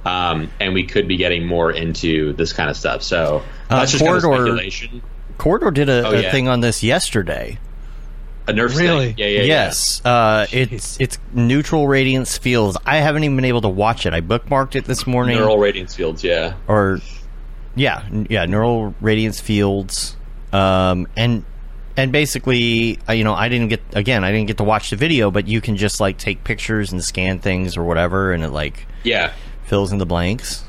um, and we could be getting more into this kind of stuff. So uh, that's just Corridor, kind of speculation. Corridor did a, oh, a thing on this yesterday. A nerf really? Thing. Yeah, yeah, yes. Yeah. Uh, it's it's neutral radiance fields. I haven't even been able to watch it. I bookmarked it this morning. Neural radiance fields, yeah. Or yeah, yeah, neural radiance fields. Um, and and basically, uh, you know, I didn't get again, I didn't get to watch the video, but you can just like take pictures and scan things or whatever, and it like yeah fills in the blanks.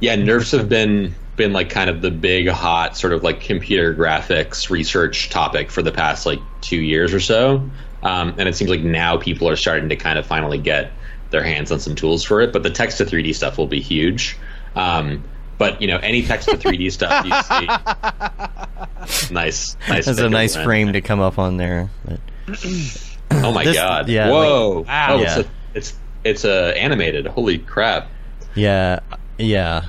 Yeah, nerfs have been been like kind of the big hot sort of like computer graphics research topic for the past like two years or so. Um, and it seems like now people are starting to kind of finally get their hands on some tools for it. But the text to 3D stuff will be huge. Um, but you know, any text to 3D stuff you see, nice, nice. That's a nice frame to come up on there. But. oh my this, god! Yeah, Whoa! Like, wow. Oh, yeah. it's, a, it's it's uh, animated. Holy crap! Yeah, yeah.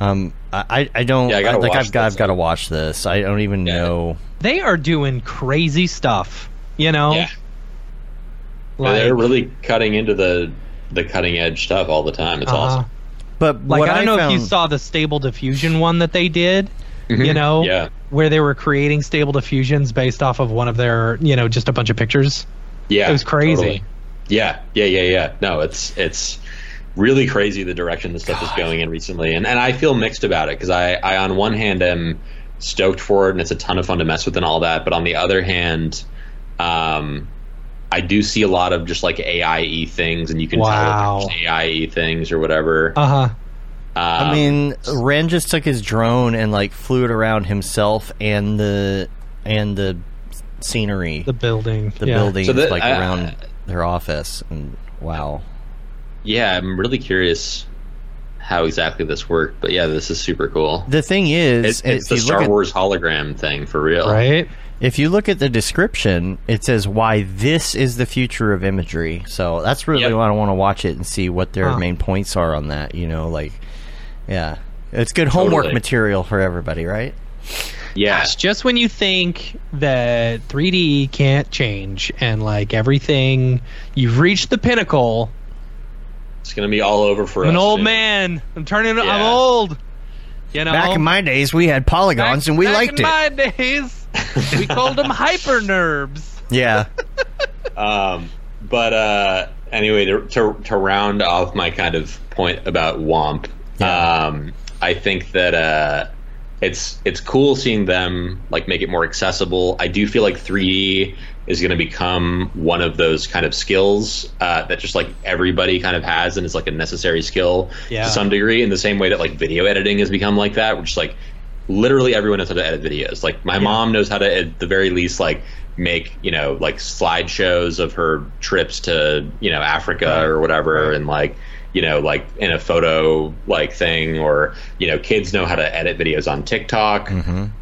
Um, I I don't yeah, I like I've got I've got to watch this. I don't even yeah. know. They are doing crazy stuff. You know. Yeah. Like, yeah, they're really cutting into the the cutting edge stuff all the time. It's uh-huh. awesome. But like I don't I know found... if you saw the stable diffusion one that they did. you mm-hmm. know, yeah. where they were creating stable diffusions based off of one of their, you know, just a bunch of pictures. Yeah, it was crazy. Totally. Yeah, yeah, yeah, yeah. No, it's it's really crazy the direction this stuff God. is going in recently, and and I feel mixed about it because I I on one hand am stoked for it and it's a ton of fun to mess with and all that, but on the other hand, um, I do see a lot of just like AIE things, and you can wow. tell AI things or whatever. Uh huh. Um, I mean, Wren just took his drone and like flew it around himself and the and the scenery, the building, the yeah. buildings so like uh, around their office. And wow, yeah, I'm really curious how exactly this worked, but yeah, this is super cool. The thing is, it's, it's the Star Wars hologram thing for real, right? If you look at the description, it says why this is the future of imagery. So that's really Yep. why I want to watch it and see what their Huh. main points are on that. You know, like, yeah, it's good homework Totally. material for everybody, right? Yeah, Gosh, just when you think that 3D can't change and like everything, you've reached the pinnacle. it's gonna be all over for I'm us. an old soon. man. I'm turning. I'm old. You know. Back in my days, we had Back- polygons and we back liked in it. my days, we called them hyper nerves. yeah, Um, but uh, anyway, to, to to round off my kind of point about Womp, Yeah. um, I think that uh, it's it's cool seeing them like make it more accessible. I do feel like 3D is going to become one of those kind of skills uh, that just like everybody kind of has and is like a necessary skill Yeah. to some degree. In the same way that like video editing has become like that, which like literally everyone knows how to edit videos. Like my mom knows how to, at the very least, like make you know like slideshows of her trips to you know Africa or whatever, and like you know like in a photo like thing, or you know kids know how to edit videos on TikTok.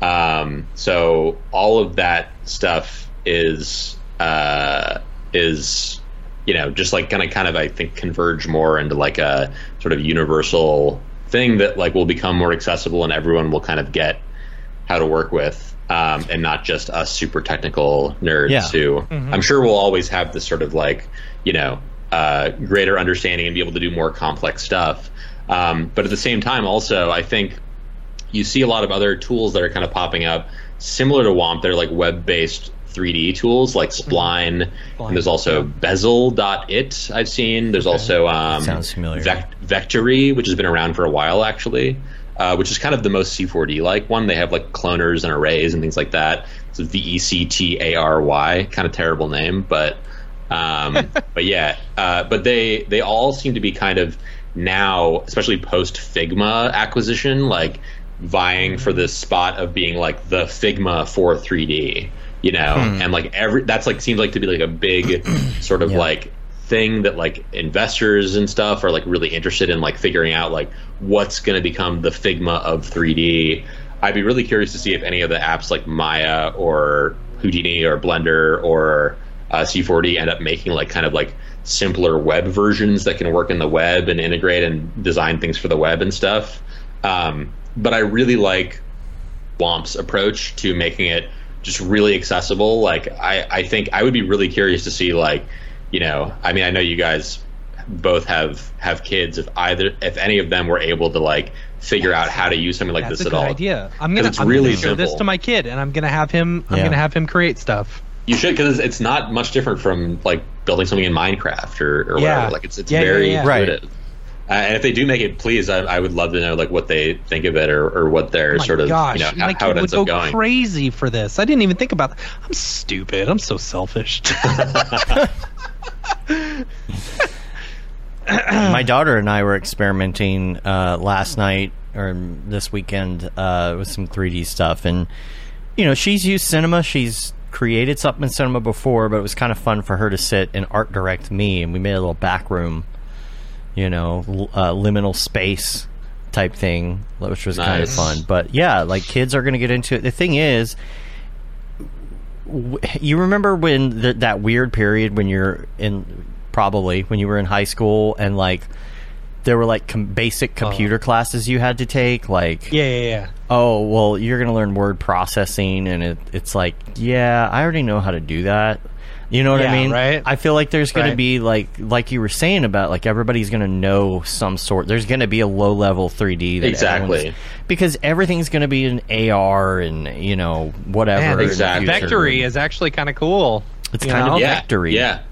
Um, so all of that stuff is uh, is you know just like kind of kind of I think converge more into like a sort of universal thing that like will become more accessible and everyone will kind of get how to work with um, and not just us super technical nerds Yeah. who I'm sure we'll always have this sort of like you know uh, greater understanding and be able to do more complex stuff um, but at the same time also I think you see a lot of other tools that are kind of popping up similar to WOMP. They're like web based 3D tools like Spline. And there's also Bezel.it, I've seen. There's also um, Sounds familiar. Vec- Vectary, which has been around for a while actually, uh, which is kind of the most C4D like one. They have like cloners and arrays and things like that. It's V E C T A R Y, kind of terrible name, but um, but yeah, uh, but they they all seem to be kind of now, especially post Figma acquisition, like vying for this spot of being like the Figma for 3D, you know, and like every that's like seems like to be like a big sort of Yeah. like thing that like investors and stuff are like really interested in like figuring out like what's going to become the Figma of 3D. I'd be really curious to see if any of the apps like Maya or Houdini or Blender or uh, C4D end up making like kind of like simpler web versions that can work in the web and integrate and design things for the web and stuff. Um, but I really like Womp's approach to making it just really accessible. Like I, I think I would be really curious to see like, you know, I mean I know you guys both have have kids if either if any of them were able to like figure out how to use something like That's this a at good all. idea. I'm gonna, it's I'm really gonna show this to my kid, and I'm gonna have him. I'm Yeah. gonna have him create stuff. You should because it's not much different from like building something in Minecraft or, or Yeah. whatever. Like it's it's Yeah, yeah, very yeah. Right. intuitive. Uh, and if they do make it, please, I, I would love to know like what they think of it or, or what their Oh sort of gosh, you know how, my how kid it would ends go up going. crazy for this. I didn't even think about. I'm stupid. I'm so selfish. my daughter and I were experimenting uh, last night or this weekend uh, with some 3D stuff, and you know she's used cinema. She's created something in cinema before, but it was kind of fun for her to sit and art direct me, and we made a little back room, you know, l- uh, liminal space type thing, which was kind of fun. But yeah, like kids are going to get into it. The thing is. w- You remember when th- that weird period when you're in probably when you were in high school and like there were like com- basic computer classes you had to take like yeah, yeah, yeah. Oh well you're gonna learn word processing and it, it's like yeah i already know how to do that you know what i mean right. i feel like there's gonna be like like you were saying about like everybody's gonna know some sort there's gonna be a low level 3d that Exactly. because everything's gonna be in ar and you know whatever Man, Exactly. future. Vectary is actually kind of cool. It's kind of know? Yeah. yeah, Vectary. Yeah,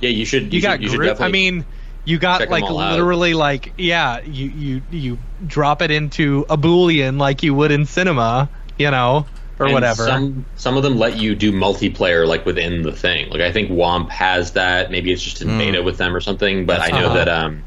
yeah. You should. You, You, got should, you should group. I mean, you got check 'em like all out. literally like yeah. You you you drop it into a boolean like you would in cinema, you know, or And whatever. Some some of them let you do multiplayer like within the thing. Like I think Womp has that. Maybe it's just in beta with them or something. But I know Uh-huh. that um,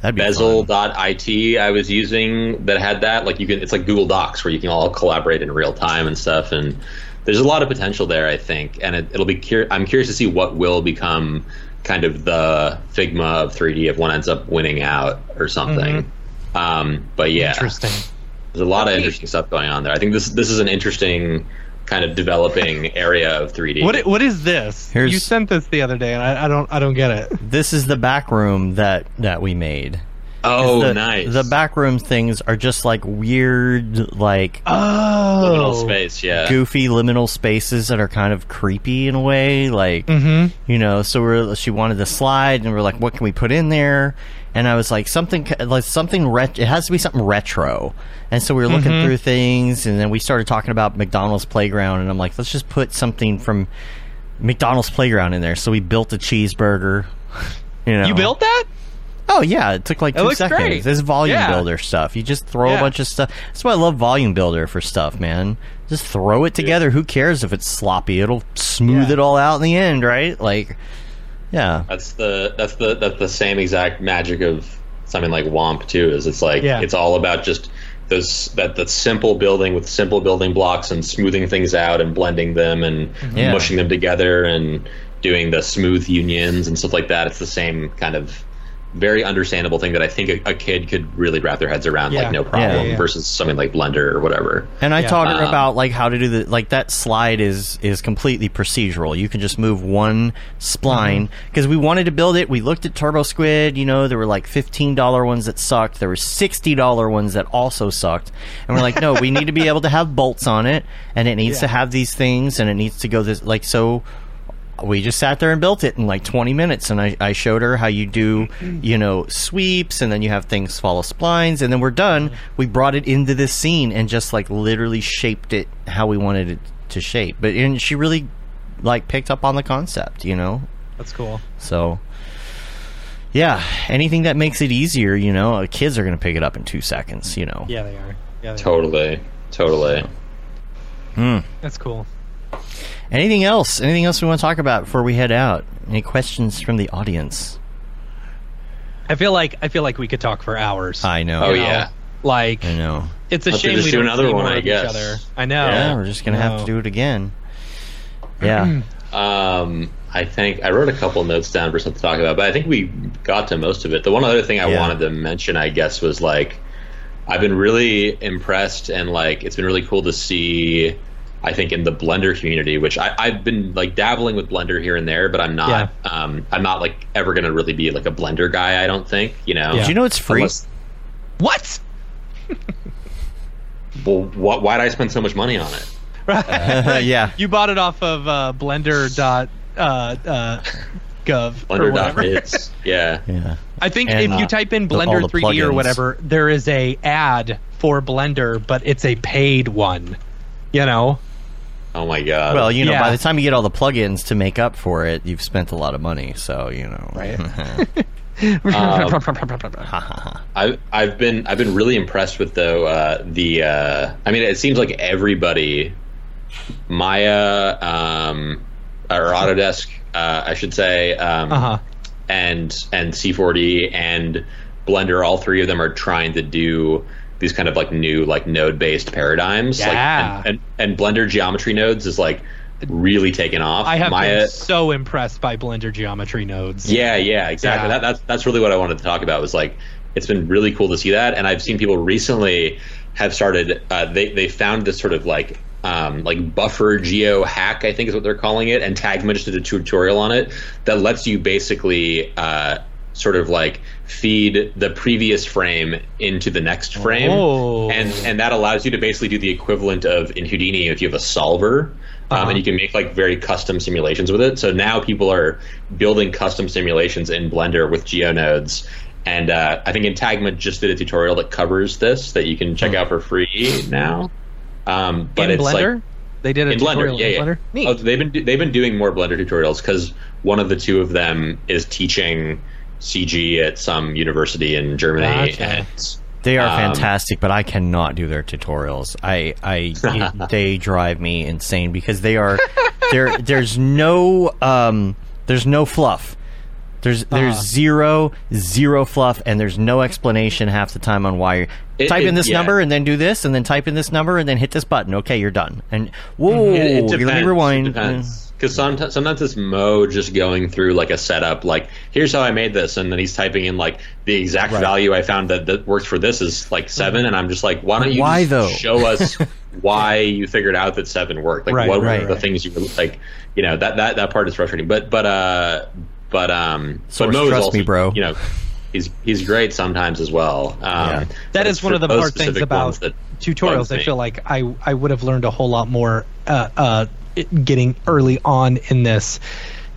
that'd be fun. Bezel.it I was using that had that. Like you can, it's like Google Docs where you can all collaborate in real time and stuff. And there's a lot of potential there, I think. And it, it'll be cur- I'm curious to see what will become kind of the Figma of 3D if one ends up winning out or something. Um, but yeah, Interesting. there's a lot of interesting stuff going on there. I think this this is an interesting kind of developing area of 3D. What what is this? Here's- you sent this the other day, and I, I don't I don't get it. This is the back room that that we made. Oh, the, nice. The back room things are just like weird, like Oh, liminal space, yeah. goofy liminal spaces that are kind of creepy in a way. Like, Mm-hmm. you know, so we're she wanted the slide, and we're like, what can we put in there? And I was like, something like something ret- It has to be something retro. And so we were looking Mm-hmm. through things, and then we started talking about McDonald's playground, and I'm like, let's just put something from McDonald's playground in there. So we built a cheeseburger. You know, You built that? Oh yeah, it took like It two looks seconds. great. This volume Yeah. builder stuff. You just throw a bunch of stuff. That's why I love volume builder for stuff, man. Just throw it together. Who cares if it's sloppy? It'll smooth Yeah. it all out in the end, right? Like, yeah, That's the that's the that's the same exact magic of something like Womp too. Is it's like Yeah. it's all about just those that that simple building with simple building blocks and smoothing things out and blending them and mm-hmm. Yeah. mushing them together and doing the smooth unions and stuff like that. It's the same kind of very understandable thing that I think a, a kid could really wrap their heads around Yeah. like no problem Yeah, yeah, yeah. versus something like Blender or whatever. And I Yeah. taught her Um, about like how to do the like that slide is is completely procedural. You can just move one spline because we wanted to build it. We looked at Turbo Squid. You know, there were like fifteen dollar ones that sucked. There were sixty dollar ones that also sucked. And we're like, no, we need to be able to have bolts on it, and it needs to have these things, and it needs to go this like so. We just sat there and built it in like 20 minutes, and I, I showed her how you do, you know, sweeps, and then you have things follow splines, and then we're done. We brought it into this scene and just like literally shaped it how we wanted it to shape. But and she really like picked up on the concept, you know. That's cool. So yeah, anything that makes it easier, you know, uh, kids are gonna pick it up in two seconds, you know. Yeah, they are. Yeah, they are. Totally, totally. That's cool. Anything else? Anything else we want to talk about before we head out? Any questions from the audience? I feel like I feel like we could talk for hours. I know. Oh you know? yeah. Like I know. it's a Let's shame just we do don't another one, I guess. each other. I know. Yeah, we're just gonna have to do it again. Yeah. Um, I think I wrote a couple notes down for something to talk about, but I think we got to most of it. The one other thing I Yeah. wanted to mention, I guess, was like I've been really impressed and like it's been really cool to see. I think in the Blender community, which I, I've been like dabbling with Blender here and there, but I'm not. Um, I'm not like ever gonna really be like a Blender guy. I don't think. You know. Yeah. Did you know it's free? Unless- What? well, wh- why'd I spend so much money on it? yeah. You bought it off of uh, Blender dot uh, uh, gov or Blender whatever. Hits. Yeah. Yeah. I think And, if you uh, type in Blender the 3D or whatever, there is a ad for Blender, but it's a paid one. You know? Oh my god. Well, you know, Yeah. by the time you get all the plugins to make up for it, you've spent a lot of money. So you know, Right. I've I've been I've been really impressed with though uh, the uh, I mean it seems like everybody Maya um, or Autodesk uh, I should say um, Uh-huh. and and C4D and Blender all three of them are trying to do these kind of like new like node based paradigms Yeah. like and, and, and Blender geometry nodes is like really taken off I have Maya been so impressed by Blender geometry nodes. yeah, yeah, exactly. Yeah. That, that's that's really what I wanted to talk about. Was like it's been really cool to see that, and I've seen people recently have started. Uh, they they found this sort of like um, like buffer geo hack, I think is what they're calling it, and Tagma just did a tutorial on it that lets you basically. Uh, sort of like feed the previous frame into the next frame Oh. and and that allows you to basically do the equivalent of in Houdini if you have a solver um, Uh-huh. and you can make like very custom simulations with it. So now people are building custom simulations in Blender with GeoNodes. And uh, I think Entagma just did a tutorial that covers this that you can check out for free now. Um, but in it's Blender? like they did a in Blender, tutorial yeah, in yeah. Blender? Oh, they've been they've been doing more Blender tutorials because one of the two of them is teaching CG at some university in Germany, Gotcha. and They are Um, fantastic, but I cannot do their tutorials. I, I, they drive me insane because they are there. There's no, um, there's no fluff. There's there's Uh-huh. zero zero fluff, and there's no explanation half the time on why. You're, It- type in this yeah. number and then do this, and then type in this number and then hit this button. Okay, you're done. And whoa, It, it let me rewind. It depends. Because sometimes, sometimes it's Mo just going through like a setup, like here's how I made this, and then he's typing in like the exact value I found that that works for this is like seven, and I'm just like, why don't you Why, though? show us why you figured out that seven worked. Like Right, what right, were the right. things you were like? You know that that that part is frustrating. But but uh but um Source, but Mo is trust also, me, bro. You know he's he's great sometimes as well. Um, Yeah. but that it's is one of the those hard things about that tutorials. I feel like I I would have learned a whole lot more uh, uh, it- getting early on in this.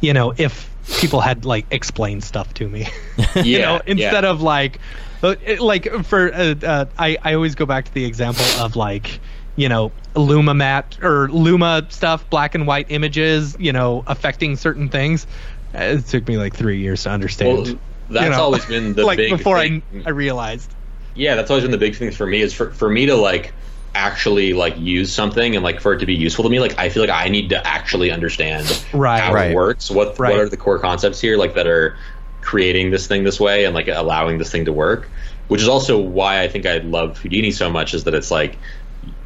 You know, if people had like explained stuff to me, you Yeah, know, instead yeah. of like, uh, like for uh, uh, I I always go back to the example of like. You know, Luma mat or Luma stuff, black and white images. You know, affecting certain things. Uh, It took me like three years to understand. Well, that's you know? always been the like big before thing. I I realized. yeah that's always been the big thing for me is for, for me to like actually like use something and like for it to be useful to me like i feel like i need to actually understand Right. how Right. it works what Right. what are the core concepts here like that are creating this thing this way and like allowing this thing to work which is also why i think i love houdini so much is that it's like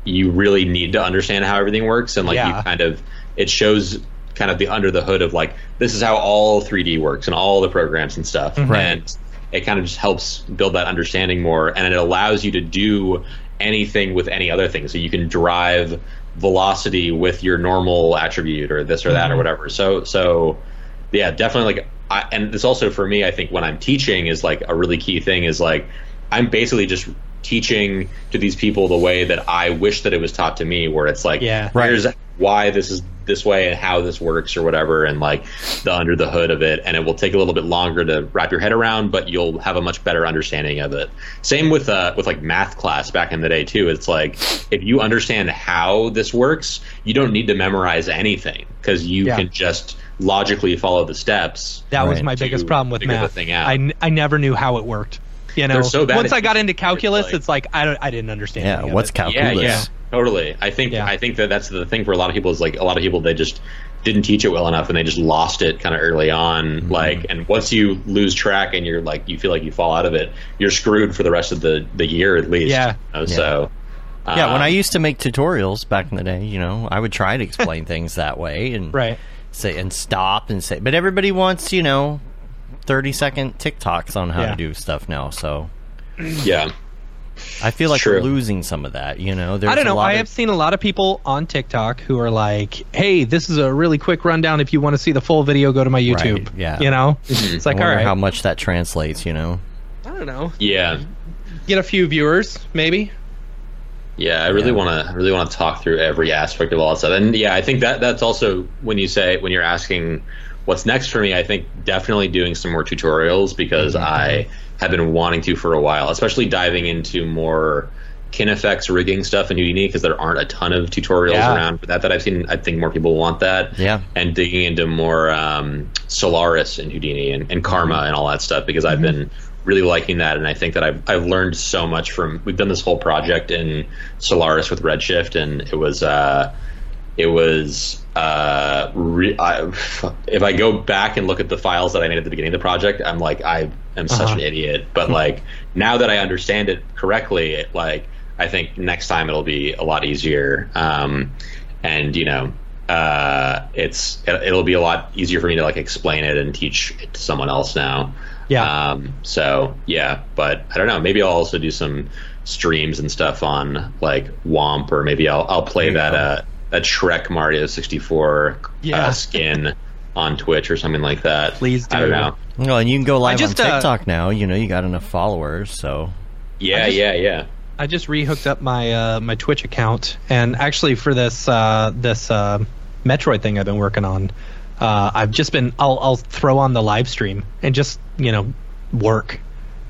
you really need to understand how everything works and like Yeah. you kind of it shows kind of the under the hood of like this is how all 3d works and all the programs and stuff Mm-hmm. and it kind of just helps build that understanding more and it allows you to do anything with any other thing. So you can drive velocity with your normal attribute or this or that or mm-hmm. whatever. So so yeah definitely like I, and it's also for me i think when i'm teaching is like a really key thing is like i'm basically just teaching to these people the way that i wish that it was taught to me where it's like Yeah. Right. here's why this is this way and how this works or whatever and like the under the hood of it and it will take a little bit longer to wrap your head around but you'll have a much better understanding of it same with uh with like math class back in the day too it's like if you understand how this works you don't need to memorize anything because you Yeah. can just logically follow the steps That was my biggest problem with math. thing out. I, n- I never knew how it worked. You know, They're so bad once I got into you, it's calculus, like- it's like I don't, I didn't understand. Yeah, what's calculus? yeah, yeah, totally. I think Yeah. I think that that's the thing for a lot of people is like a lot of people they just didn't teach it well enough and they just lost it kind of early on. Mm-hmm. Like, and once you lose track and you're like you feel like you fall out of it, you're screwed for the rest of the the year at least. Yeah. you know, So. Yeah, when um, I used to make tutorials back in the day, you know, I would try to explain things that way and Right. say and stop and say, but everybody wants, you know, thirty second TikToks on how Yeah. to do stuff now. So yeah, I feel like True. we're losing some of that. You know, There's I don't a know. lot I of- have seen a lot of people on TikTok who are like, "Hey, this is a really quick rundown. If you want to see the full video, go to my YouTube." yeah. You know, Mm-hmm. it's like, all wonder how much that translates. You know, I don't know. yeah. Get a few viewers, maybe. Yeah, I really Yeah. want to really want to talk through every aspect of all that stuff. And yeah, I think that that's also when you say when you're asking what's next for me, I think definitely doing some more tutorials because Mm-hmm. I have been wanting to for a while, especially diving into more KineFX rigging stuff in Houdini because there aren't a ton of tutorials Yeah. around for that that I've seen. I think more people want that. Yeah. And digging into more um, Solaris in Houdini and, and Karma Mm-hmm. and all that stuff because I've been really liking that and I think that I've, I've learned so much from we've done this whole project in Solaris with Redshift and it was uh, it was uh, re- I, if I go back and look at the files that I made at the beginning of the project I'm like I am such Uh-huh. an idiot but like now that I understand it correctly it, like I think next time it'll be a lot easier um, and you know uh, it's it, it'll be a lot easier for me to like explain it and teach it to someone else now Yeah. um, so yeah, but I don't know. Maybe I'll also do some streams and stuff on like Womp, or maybe I'll I'll play that uh, that Shrek Mario sixty four Yeah. uh, skin on Twitch or something like that. Please do. I don't do. know. well, and you can go live just, on uh, TikTok now. You know, you got enough followers, so Yeah, just- yeah, yeah. I just rehooked up my uh, my Twitch account, and actually for this uh, this uh, Metroid thing I've been working on, uh, I've just been I'll I'll throw on the live stream and just you know work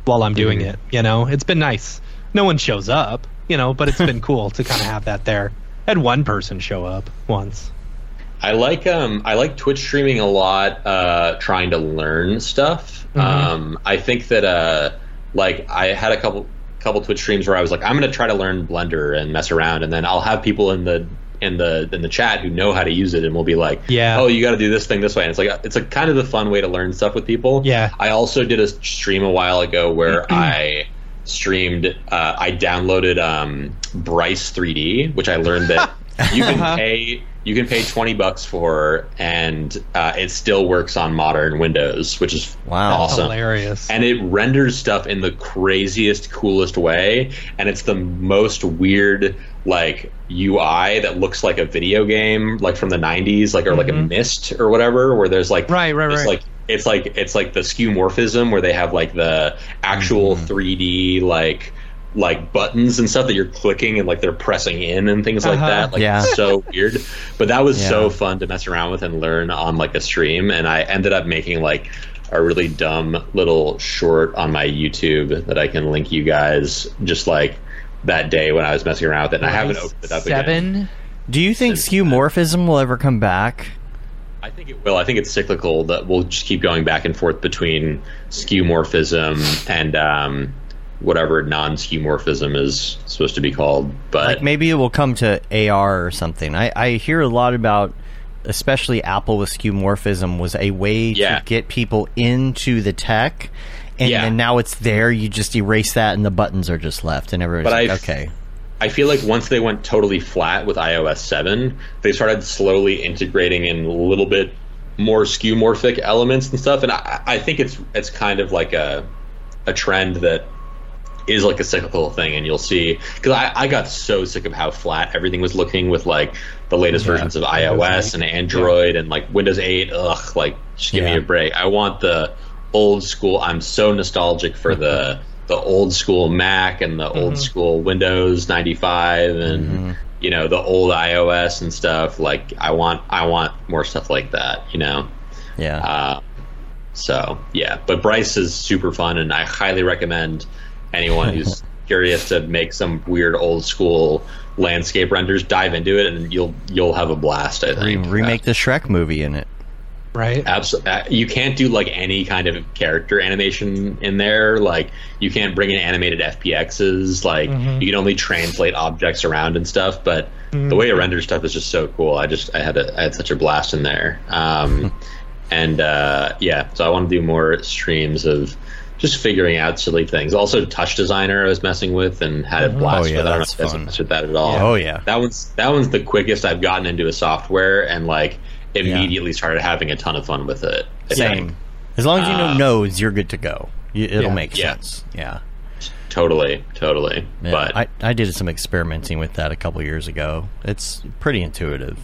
while I'm doing it. You know, it's been nice. No one shows up, you know, but it's been cool to kind of have that there. Had one person show up once. I like um I like Twitch streaming a lot. Uh, trying to learn stuff. Mm-hmm. Um, I think that uh like I had a couple couple Twitch streams where I was like I'm gonna try to learn Blender and mess around, and then I'll have people in the in the in the chat who know how to use it, and we'll be like, Yeah. oh, you got to do this thing this way, and it's like it's a kind of the fun way to learn stuff with people. Yeah. I also did a stream a while ago where I streamed. Uh, I downloaded um, Bryce 3D, which I learned that you can Uh-huh. pay you can pay 20 bucks for and uh, it still works on modern windows which is Wow. awesome Hilarious. and it renders stuff in the craziest coolest way and it's the most weird like UI that looks like a video game, like from the '90s, like or like a Myst or whatever, where there's like Right, right, there's, right. like it's like it's like the skeuomorphism where they have like the actual 3D like like buttons and stuff that you're clicking and like they're pressing in and things like Uh-huh. that. Like Yeah. it's so weird. But that was Yeah. so fun to mess around with and learn on like a stream and I ended up making like a really dumb little short on my YouTube that I can link you guys just like that day when I was messing around with it and I haven't opened it up again. Seven. Do you think skeuomorphism will ever come back? I think it will. I think it's cyclical. That we'll just keep going back and forth between skeuomorphism and um, whatever non-skeuomorphism is supposed to be called. But Like maybe it will come to AR or something. I, I hear a lot about, especially Apple with skeuomorphism was a way Yeah. to get people into the tech, and Yeah. then now it's there. You just erase that, and the buttons are just left, and everyone's But like, I've- okay, I feel like once they went totally flat with iOS 7, they started slowly integrating in a little bit more skeuomorphic elements and stuff. And I, I think it's it's kind of like a a trend that is like a cyclical thing. And you'll see because I, I got so sick of how flat everything was looking with like the latest versions of iOS and Android and like Windows 8. Ugh, like just give me a break. I want the old school. I'm so nostalgic for mm-hmm. the the old school Mac and the old school Windows 95 and you know the old iOS and stuff. Like I want I want more stuff like that. You know. yeah, Uh, so yeah, but Bryce is super fun, and I highly recommend anyone who's curious to make some weird old school landscape renders dive into it, and you'll you'll have a blast. I Re- think remake the Shrek movie in it. Right. Absolutely, uh, you can't do like any kind of character animation in there. Like you can't bring in animated FBXs. Like you can only translate objects around and stuff. But the way it renders stuff is just so cool. I just I had a, I had such a blast in there. Um, and uh, yeah, so I want to do more streams of just figuring out silly things. Also, Touch Designer I was messing with and had a blast Oh, yeah, with. I don't know if you guys fun. messed with that at all. Oh, yeah. that one's that one's the quickest I've gotten into a software and like immediately started having a ton of fun with it. Same. As long as you know Uh, nodes, you're good to go. You, it'll Yeah. make Yeah. sense. Yeah. totally, totally. Yeah, But I, I did some experimenting with that a couple years ago. It's pretty intuitive.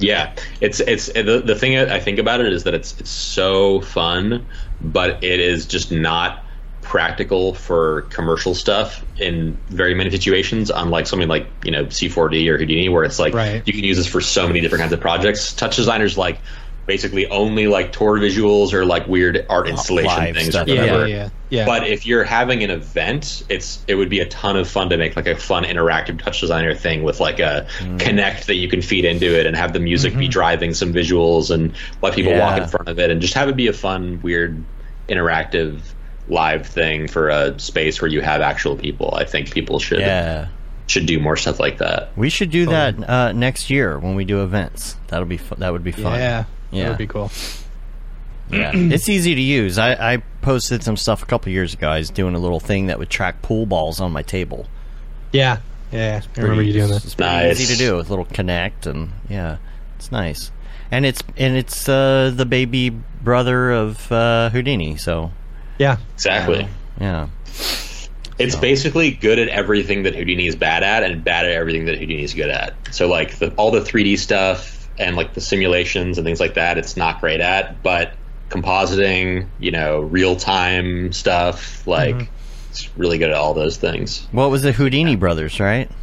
yeah, it's it's the the thing I think about it is that it's it's so fun, but it is just not practical for commercial stuff in very many situations unlike something like you know c4d or houdini where it's like Right. you can use this for so many different kinds of projects touch designers like basically only like tour visuals or like weird art installation live things stuff. or whatever yeah, yeah, yeah. But if you're having an event, it's it would be a ton of fun to make like a fun interactive touch designer thing with like a Mm. Kinect that you can feed into it and have the music be driving some visuals and let people walk in front of it and just have it be a fun, weird, interactive live thing for a space where you have actual people. I think people should Yeah. should do more stuff like that. We should do that uh, next year when we do events. That'll be fu- that would be fun. yeah. Yeah. That would be cool. Yeah, it's easy to use. I, I posted some stuff a couple years ago. I was doing a little thing that would track pool balls on my table. Yeah. Yeah. I remember you doing that. It's pretty Nice. easy to do with a little Kinect and yeah, it's nice. And it's and it's uh, the baby brother of uh, Houdini. So Yeah. Exactly. yeah, It's basically good at everything that Houdini is bad at, and bad at everything that Houdini is good at. So, like the, all the 3D stuff and like the simulations and things like that, it's not great at. But compositing, you know, real time stuff, like mm-hmm. it's really good at all those things. what was the Houdini brothers? Right?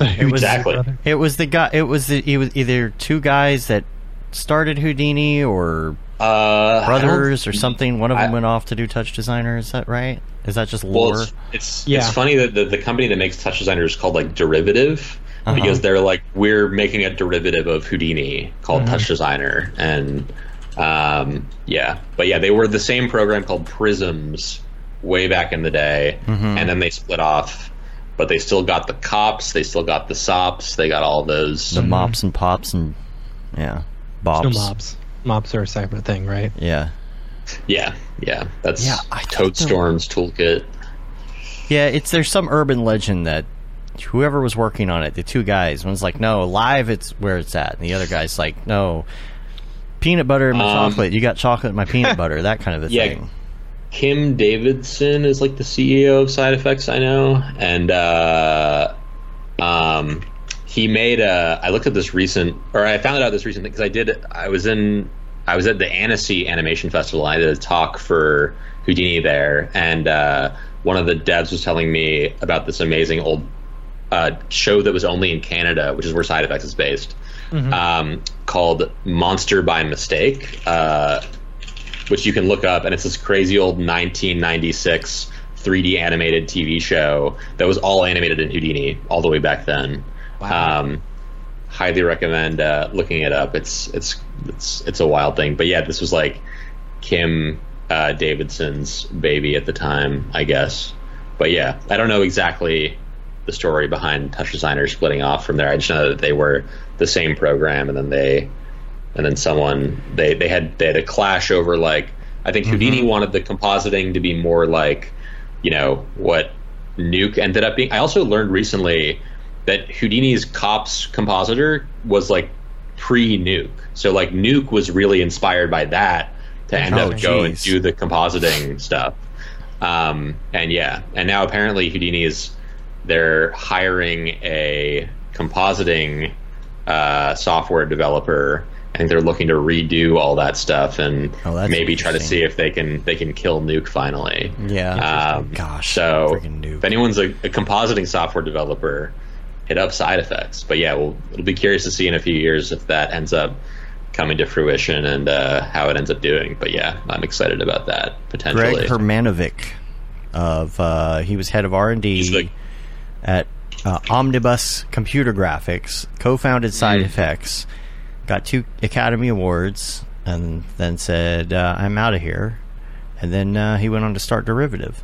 It was Exactly. your? It was the guy. It was the, it was either two guys that started Houdini or Uh, brothers or something. One of them I- went off to do touch designer. Is that right? Is that just Well, lore? it's it's, Yeah. it's funny that the, the company that makes touch designer is called like Derivative Uh-huh. because they're like we're making a derivative of Houdini called Mm-hmm. Touch Designer and um, yeah, but yeah, they were the same program called Prisms way back in the day, Mm-hmm. and then they split off. But they still got the cops, they still got the sops, they got all those. the mops and pops and yeah, bobs. No mobs. Mobs are a separate thing, right? Yeah, Yeah, yeah, that's Yeah, I thought Toadstorm's toolkit. yeah. It's there's some urban legend that whoever was working on it, the two guys, one's like, no, live, it's where it's at, and the other guy's like, no, peanut butter and my Um, chocolate. You got chocolate and my peanut butter, that kind of a Yeah. thing. Kim Davidson is like the CEO of Side Effects, I know, and uh, Um, he made a. I looked at this recent, or I found out this recent because I did. I was in. I was at the Annecy Animation Festival. I did a talk for Houdini there, and uh, one of the devs was telling me about this amazing old uh, show that was only in Canada, which is where Side Effects is based, um, called Monster by Mistake, uh, which you can look up, and it's this crazy old 1996 3D animated TV show that was all animated in Houdini all the way back then. Um, highly recommend uh, looking it up. It's it's it's it's a wild thing, but yeah, this was like Kim uh, Davidson's baby at the time, I guess. But yeah, I don't know exactly the story behind Touch Designer splitting off from there. I just know that they were the same program, and then they, and then someone they they had they had a clash over like I think Houdini wanted the compositing to be more like, you know, what Nuke ended up being. I also learned recently that Houdini's cops compositor was like pre Nuke, so like Nuke was really inspired by that to end Oh, up go and do the compositing stuff. Um, and yeah, and now apparently Houdini is they're hiring a compositing uh, software developer. I think they're looking to redo all that stuff and Oh, maybe try to see if they can they can kill Nuke finally. Yeah. Um, Gosh, So if anyone's a, a compositing software developer, hit up Side Effects. But yeah, we'll it'll be curious to see in a few years if that ends up coming to fruition and uh, how it ends up doing. But yeah, I'm excited about that potentially. Greg Hermanovic of uh, he was head of R and D at uh, Omnibus Computer Graphics, co-founded Side Mm. Effects, got two Academy Awards, and then said, uh, "I'm out of here." And then uh, he went on to start Derivative.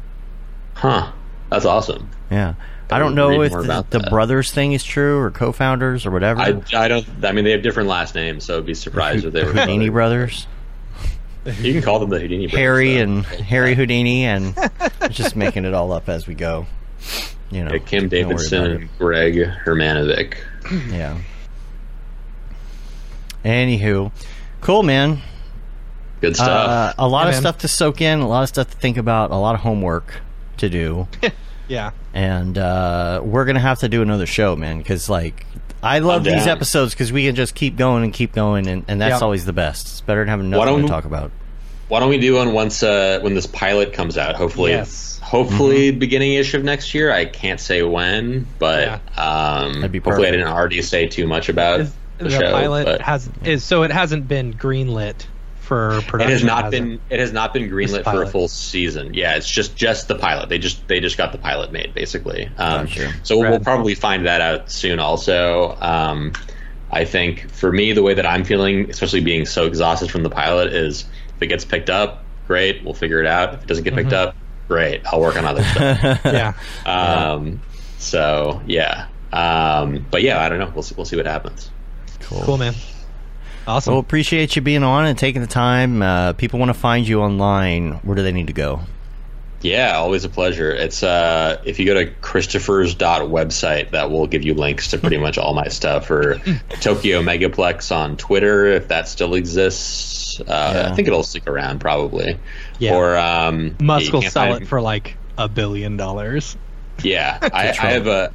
huh? That's awesome. Yeah, I don't know if the, the brothers thing is true or co-founders or whatever. I, I don't. I mean, they have different last names, so I'd be surprised if they were Houdini brothers, You can call them the Houdini brothers. Harry though. and Harry Houdini, and just making it all up as we go. You know, Yeah, Kim don't Davidson and Greg Hermanovic. Yeah. Anywho, cool, man. Good Uh, stuff. a lot Yeah, of man. stuff to soak in, a lot of stuff to think about, a lot of homework to do, Yeah. and uh, we're gonna have to do another show, man. Because like, I love these episodes because we can just keep going and keep going, and, and that's Yeah. always the best. It's better than having Why nothing to don't- talk about. Why don't we do one once uh, when this pilot comes out? Hopefully, Yes. hopefully Mm-hmm. beginning ish of next year. I can't say when, but um, be hopefully I didn't already say too much about Is, the, the show. pilot but has is so it hasn't been greenlit for it has not has been it has not been greenlit for a full season. Yeah, it's just just the pilot. They just they just got the pilot made basically. Um, Gotcha. So we'll, we'll probably find that out soon. Also, um, I think for me the way that I'm feeling, especially being so exhausted from the pilot, is if it gets picked up, great, we'll figure it out. If it doesn't get picked Mm-hmm. up, great, I'll work on other stuff. Yeah. um, so yeah, um, but yeah, I don't know. We'll see, we'll see what happens. Cool, man. Awesome. Well, appreciate you being on and taking the time. Uh, people want to find you online. Where do they need to go? Yeah, always a pleasure. It's uh, if you go to Christopher's dot website, that will give you links to pretty much all my stuff. Or Tokyo Megaplex on Twitter, if that still exists. Uh, Yeah. I think it'll stick around probably. Yeah. Or um, Musk will sell it for like a billion dollars. Yeah, I, I have a.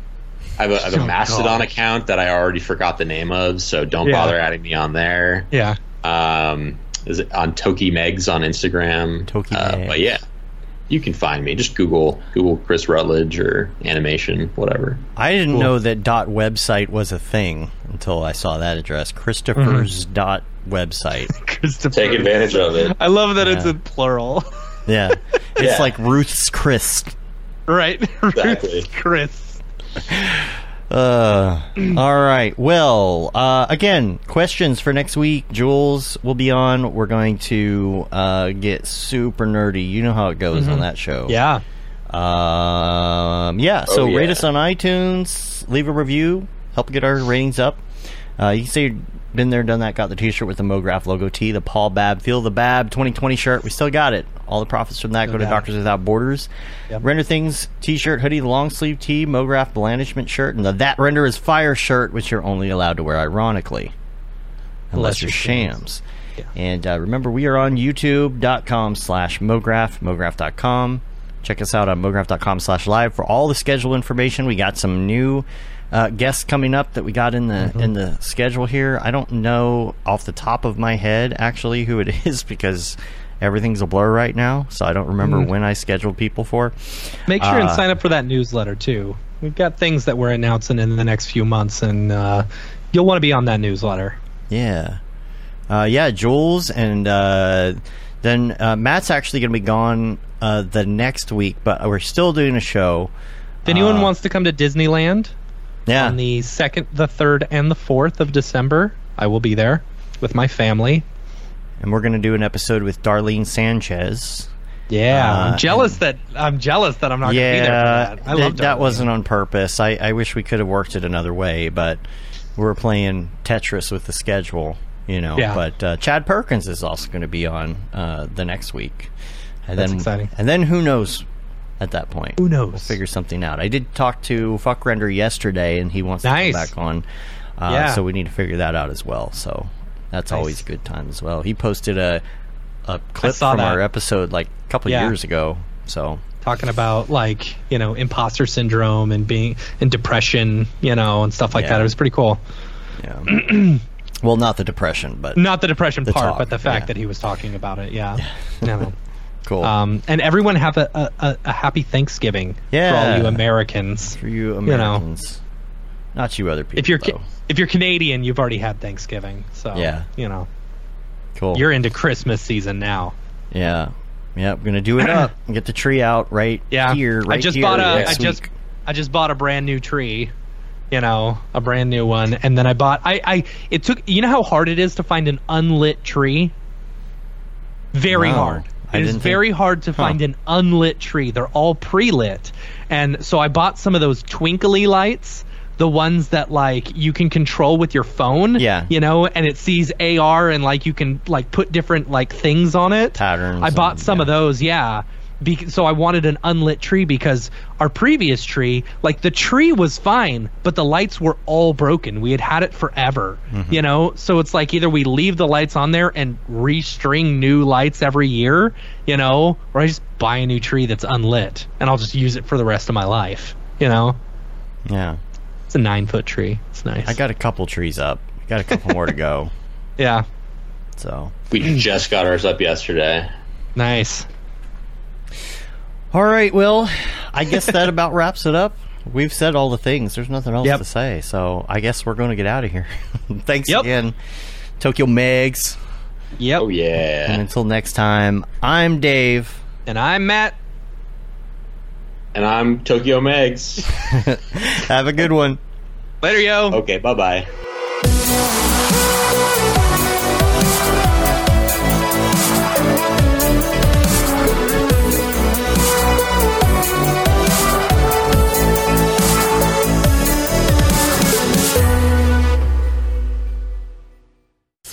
I have a, I have a Oh, Mastodon gosh. account that I already forgot the name of, so don't Yeah. bother adding me on there. Yeah. Um, is it on Toki Megs on Instagram? Toki uh, Megs. But yeah, you can find me. Just Google Google Chris Rutledge or animation, whatever. I didn't Cool. know that dot website was a thing until I saw that address. Christopher's Mm-hmm. dot website. Christopher. Take advantage of it. I love that it's Yeah. in plural. Yeah, it's Yeah. like Ruth's Chris. right? Exactly. Chris. Uh, all right. Well, uh, again, questions for next week. Jules will be on. We're going to uh, get super nerdy. You know how it goes on that show. Yeah. Um, yeah. So Oh, yeah. rate us on iTunes. Leave a review. Help get our ratings up. Uh, you can say you've been there, done that. Got the T-shirt with the MoGraph logo T, the Paul Babb Feel the Babb 2020 shirt. We still got it. All the profits from that No go to. Doctors Without Borders. Yep. Render Things T-shirt, hoodie, long sleeve tee, MoGraph blandishment shirt, and the That Render is Fire shirt, which you're only allowed to wear ironically, unless Unless you're you're shams. Yeah. And uh, remember, we are on youtube.com slash MoGraph, MoGraph.com. Check us out on MoGraph.com slash live for all the schedule information. We got some new uh, guests coming up that we got in the Mm-hmm. in the schedule here. I don't know off the top of my head actually who it is because everything's a blur right now. So I don't remember Mm. when I scheduled people for. Make sure and Uh, sign up for that newsletter too. We've got things that we're announcing in the next few months, and uh, you'll want to be on that newsletter. Yeah. Uh, yeah, Jules, and uh, then uh, Matt's actually going to be gone uh, the next week, but we're still doing a show. If anyone Uh, wants to come to Disneyland Yeah. on the second, the third, and the fourth of December, I will be there with my family. and we're going to do an episode with Darlene Sanchez. Yeah, Uh, I'm jealous that I'm jealous that I'm not going to be there. yeah, that. I th- love that wasn't on purpose. I, I wish we could have worked it another way, but we're playing Tetris with the schedule, you know. Yeah. But uh, Chad Perkins is also going to be on uh, the next week, and That's then exciting. and then who knows at that point? Who knows? We'll figure something out. I did talk to FvckRender yesterday, and he wants Nice. to come back on. Uh, Yeah. So we need to figure that out as well. So that's Nice. always a good time as well. He posted a a clip from that. our episode like a couple Yeah. years ago. So talking about like you know imposter syndrome and being and depression, you know, and stuff like Yeah. that. It was pretty cool. Yeah. well, not the depression, but Not the depression The part, talk, but the fact yeah. that he was talking about it. Yeah, know. Cool. Um, and everyone have a, a, a, happy Thanksgiving for all you Americans. for you know. Americans, not you other people. If you're though. if you're Canadian, you've already had Thanksgiving, so Yeah. you know cool. you're into Christmas season now. yeah, yeah. We're gonna do it up and get the tree out right Yeah, here. Right I just here bought a I just week. I just bought a brand new tree. You know, a brand new one, and then I bought. I, I it took. You know how hard it is to find an unlit tree. Very hard. It is didn't think- very hard to find an unlit tree. They're all pre-lit, and so I bought some of those twinkly lights, the ones that like you can control with your phone. Yeah. you know, and it sees AR and like you can like put different like things on it. Patterns I bought and- some of those. Yeah. Be- so I wanted an unlit tree because our previous tree, like the tree was fine, but the lights were all broken. We had had it forever, Mm-hmm. you know. So it's like either we leave the lights on there and restring new lights every year, you know, or I just buy a new tree that's unlit and I'll just use it for the rest of my life, you know. Yeah, It's a nine foot tree. It's nice. I got a couple trees up. Got a couple more to go. yeah, So, We just got ours up yesterday. nice. All right. Well, I guess that about wraps it up. We've said all the things. There's nothing else Yep. to say. So I guess we're going to get out of here. Thanks Yep. again, Tokyo Megs. Yep. Oh yeah. And yeah. until next time, I'm Dave. And I'm Matt. And I'm Tokyo Megs. Have a good one. Later, yo. Okay, bye bye.